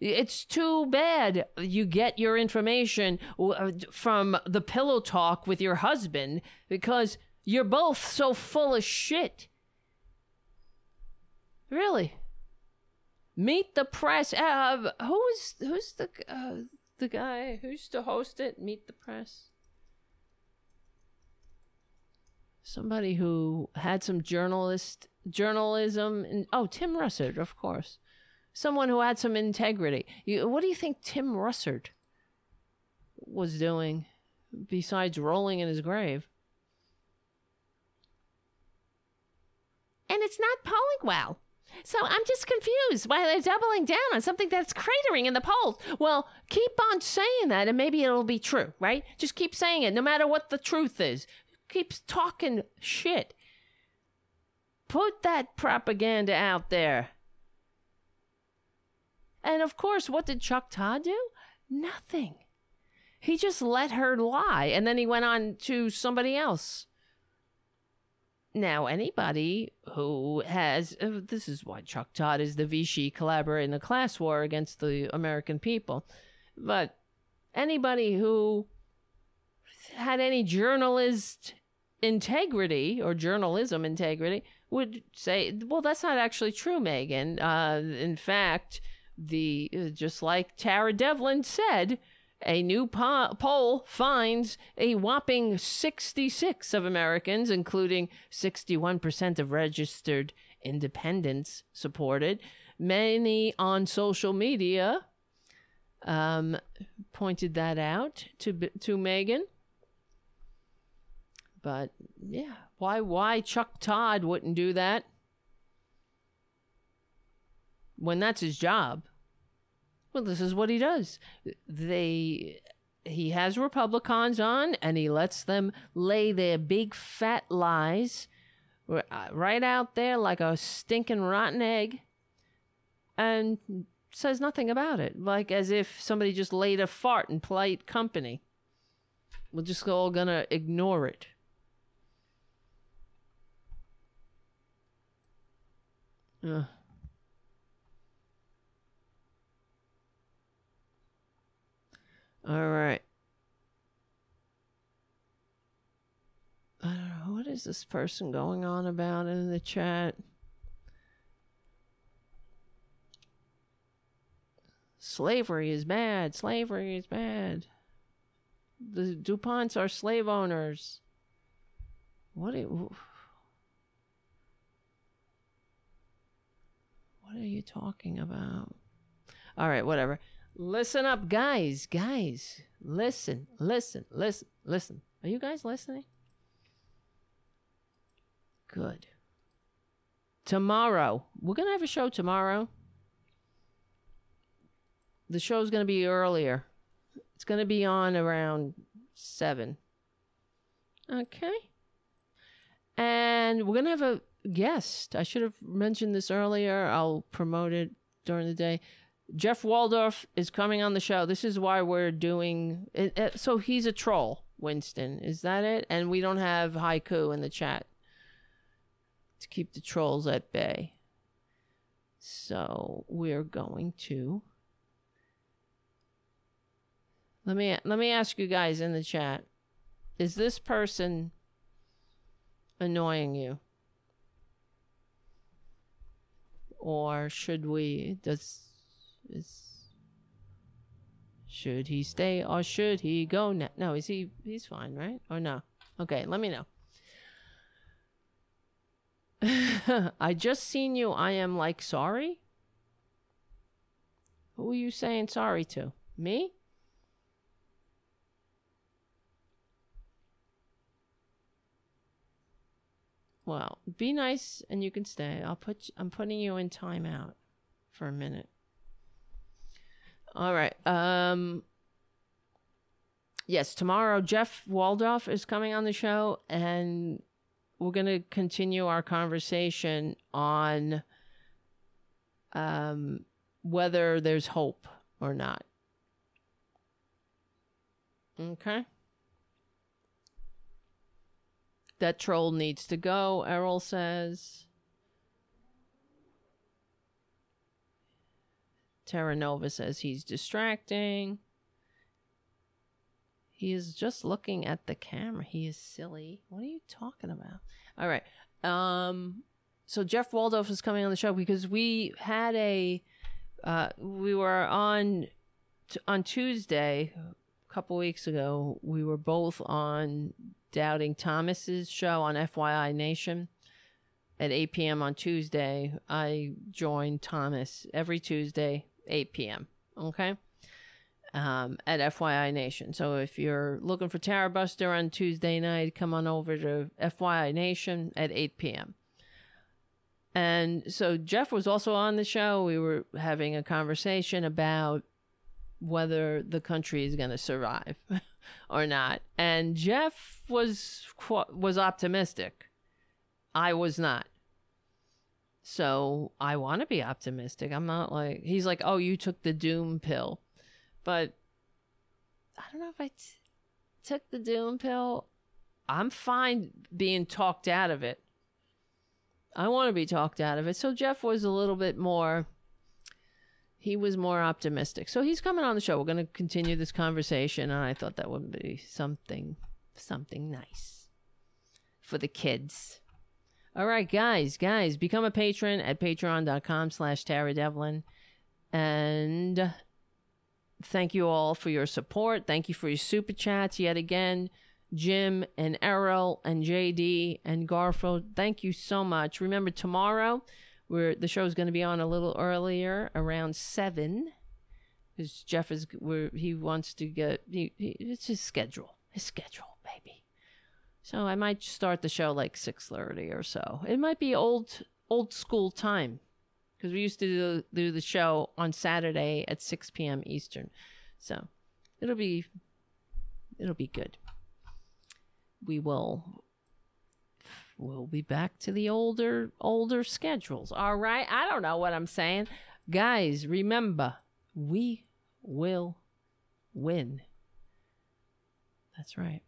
It's too bad you get your information uh, from the pillow talk with your husband because you're both so full of shit. Really. Meet the press. Uh, who's who's the uh, the guy who's to host it? Meet the press. Somebody who had some journalist journalism oh Tim Russert, of course. Someone who had some integrity. You, what do you think Tim Russert was doing besides rolling in his grave? And it's not polling well. So I'm just confused why they're doubling down on something that's cratering in the polls. Well, keep on saying that and maybe it'll be true, right? Just keep saying it no matter what the truth is. Keeps talking shit. Put that propaganda out there. And of course, what did Chuck Todd do? Nothing. He just let her lie and then he went on to somebody else. Now, anybody who has uh, this is why Chuck Todd is the Vichy collaborator in the class war against the American people. But anybody who had any journalist integrity or journalism integrity would say, well, that's not actually true, Meghan. Uh, in fact, the uh, just like Tara Devlin said, a new po- poll finds a whopping 66 of Americans, including 61% of registered independents, supported. Many on social media um, pointed that out to to Meghan. But yeah, why why Chuck Todd wouldn't do that when that's his job? Well, this is what he does. They he has Republicans on and he lets them lay their big fat lies uh, right out there like a stinking rotten egg and says nothing about it, like as if somebody just laid a fart in polite company. We're just all gonna ignore it. Ugh. All right. I don't know. What is this person going on about in the chat? Slavery is bad. Slavery is bad. The DuPonts are slave owners. What? Are, what are you talking about? All right, whatever. Listen up, guys. Guys, listen, listen, listen, listen. Are you guys listening? Good. Tomorrow, we're going to have a show tomorrow. The show's going to be earlier. It's going to be on around 7. Okay. And we're going to have a guest. I should have mentioned this earlier. I'll promote it during the day. Jeff Waldorf is coming on the show. This is why we're doing it. it- so he's a troll, Winston. Is that it? And we don't have haiku in the chat to keep the trolls at bay. So we're going to let me let me ask you guys in the chat. Is this person annoying you? Or should we does is should he stay or should he go now? No, is he he's fine, right? Or no? Okay, let me know. I just seen you. I am like sorry. Who are you saying sorry to? Me? Well, be nice and you can stay. I'll put I'm putting you in timeout for a minute. All right. Um Yes, tomorrow Jeff Waldorf is coming on the show and we're going to continue our conversation on um whether there's hope or not. Okay? That troll needs to go, Errol says. Terra Nova says he's distracting. He is just looking at the camera. He is silly. What are you talking about? All right. Um so Jeff Waldorf is coming on the show because we had a uh we were on t- on Tuesday a couple weeks ago. We were both on Doubting Thomas's show on FYI Nation at 8 p.m. on Tuesday. I join Thomas every Tuesday, 8 p.m. Okay. Um, at FYI Nation. So if you're looking for Tara Buster on Tuesday night, come on over to FYI Nation at 8 p.m. And so Jeff was also on the show. We were having a conversation about whether the country is going to survive or not. And Jeff was was optimistic. I was not. So I want to be optimistic. I'm not like he's like, "Oh, you took the doom pill." But I don't know if I t- took the doom pill. I'm fine being talked out of it. I want to be talked out of it. So Jeff was a little bit more he was more optimistic. So he's coming on the show. We're going to continue this conversation and I thought that would be something something nice for the kids. All right, guys, guys, become a patron at patreon.com slash Tara Devlin. And thank you all for your support. Thank you for your super chats yet again. Jim and Errol and JD and Garfield, thank you so much. Remember, tomorrow, we're, the show is going to be on a little earlier, around 7. Because Jeff is, where he wants to get, he, he, it's his schedule. His schedule, baby. So I might start the show like 6:30 or so. It might be old old school time because we used to do, do the show on Saturday at 6 p.m. Eastern. So it'll be it'll be good. We will we'll be back to the older older schedules. All right. I don't know what I'm saying. Guys, remember, we will win. That's right.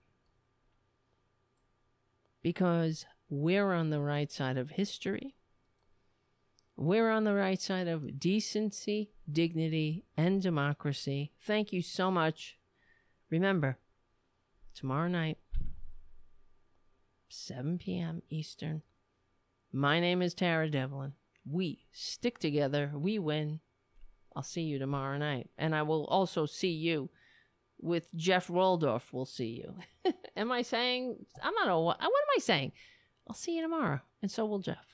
Because we're on the right side of history. We're on the right side of decency, dignity, and democracy. Thank you so much. Remember, tomorrow night, 7 p.m. Eastern. My name is Tara Devlin. We stick together, we win. I'll see you tomorrow night. And I will also see you with Jeff Waldorf. We'll see you. am I saying? I'm not a. What am I saying? I'll see you tomorrow. And so will Jeff.